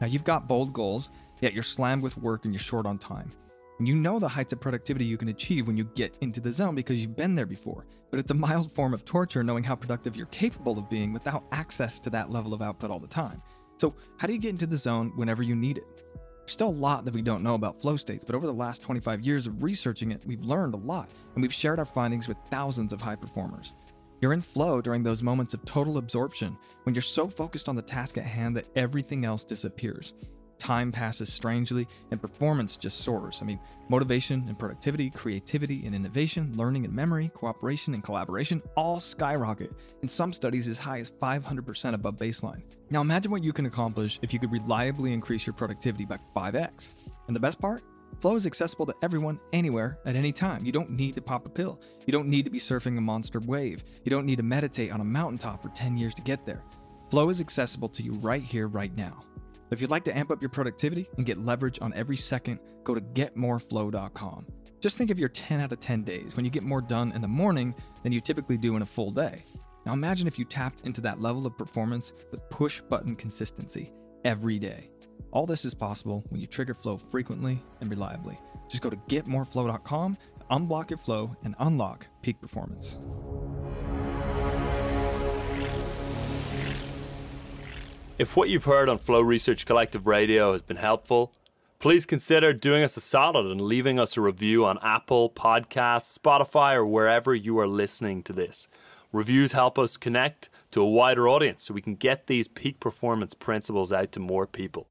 Now, you've got bold goals, yet you're slammed with work and you're short on time. You know the heights of productivity you can achieve when you get into the zone because you've been there before. But it's a mild form of torture knowing how productive you're capable of being without access to that level of output all the time. So, how do you get into the zone whenever you need it? There's still a lot that we don't know about flow states, but over the last 25 years of researching it, we've learned a lot, and we've shared our findings with thousands of high performers. You're in flow during those moments of total absorption when you're so focused on the task at hand that everything else disappears. Time passes strangely and performance just soars. I mean, motivation and productivity, creativity and innovation, learning and memory, cooperation and collaboration all skyrocket, in some studies as high as 500% above baseline. Now imagine what you can accomplish if you could reliably increase your productivity by 5x. And the best part? Flow is accessible to everyone, anywhere, at any time. You don't need to pop a pill. You don't need to be surfing a monster wave. You don't need to meditate on a mountaintop for 10 years to get there. Flow is accessible to you right here, right now. If you'd like to amp up your productivity and get leverage on every second, go to getmoreflow.com. Just think of your 10 out of 10 days when you get more done in the morning than you typically do in a full day. Now imagine if you tapped into that level of performance with push button consistency every day. All this is possible when you trigger flow frequently and reliably. Just go to getmoreflow.com, unblock your flow, and unlock peak performance. If what you've heard on Flow Research Collective Radio has been helpful, please consider doing us a solid and leaving us a review on Apple Podcasts, Spotify, or wherever you are listening to this. Reviews help us connect to a wider audience so we can get these peak performance principles out to more people.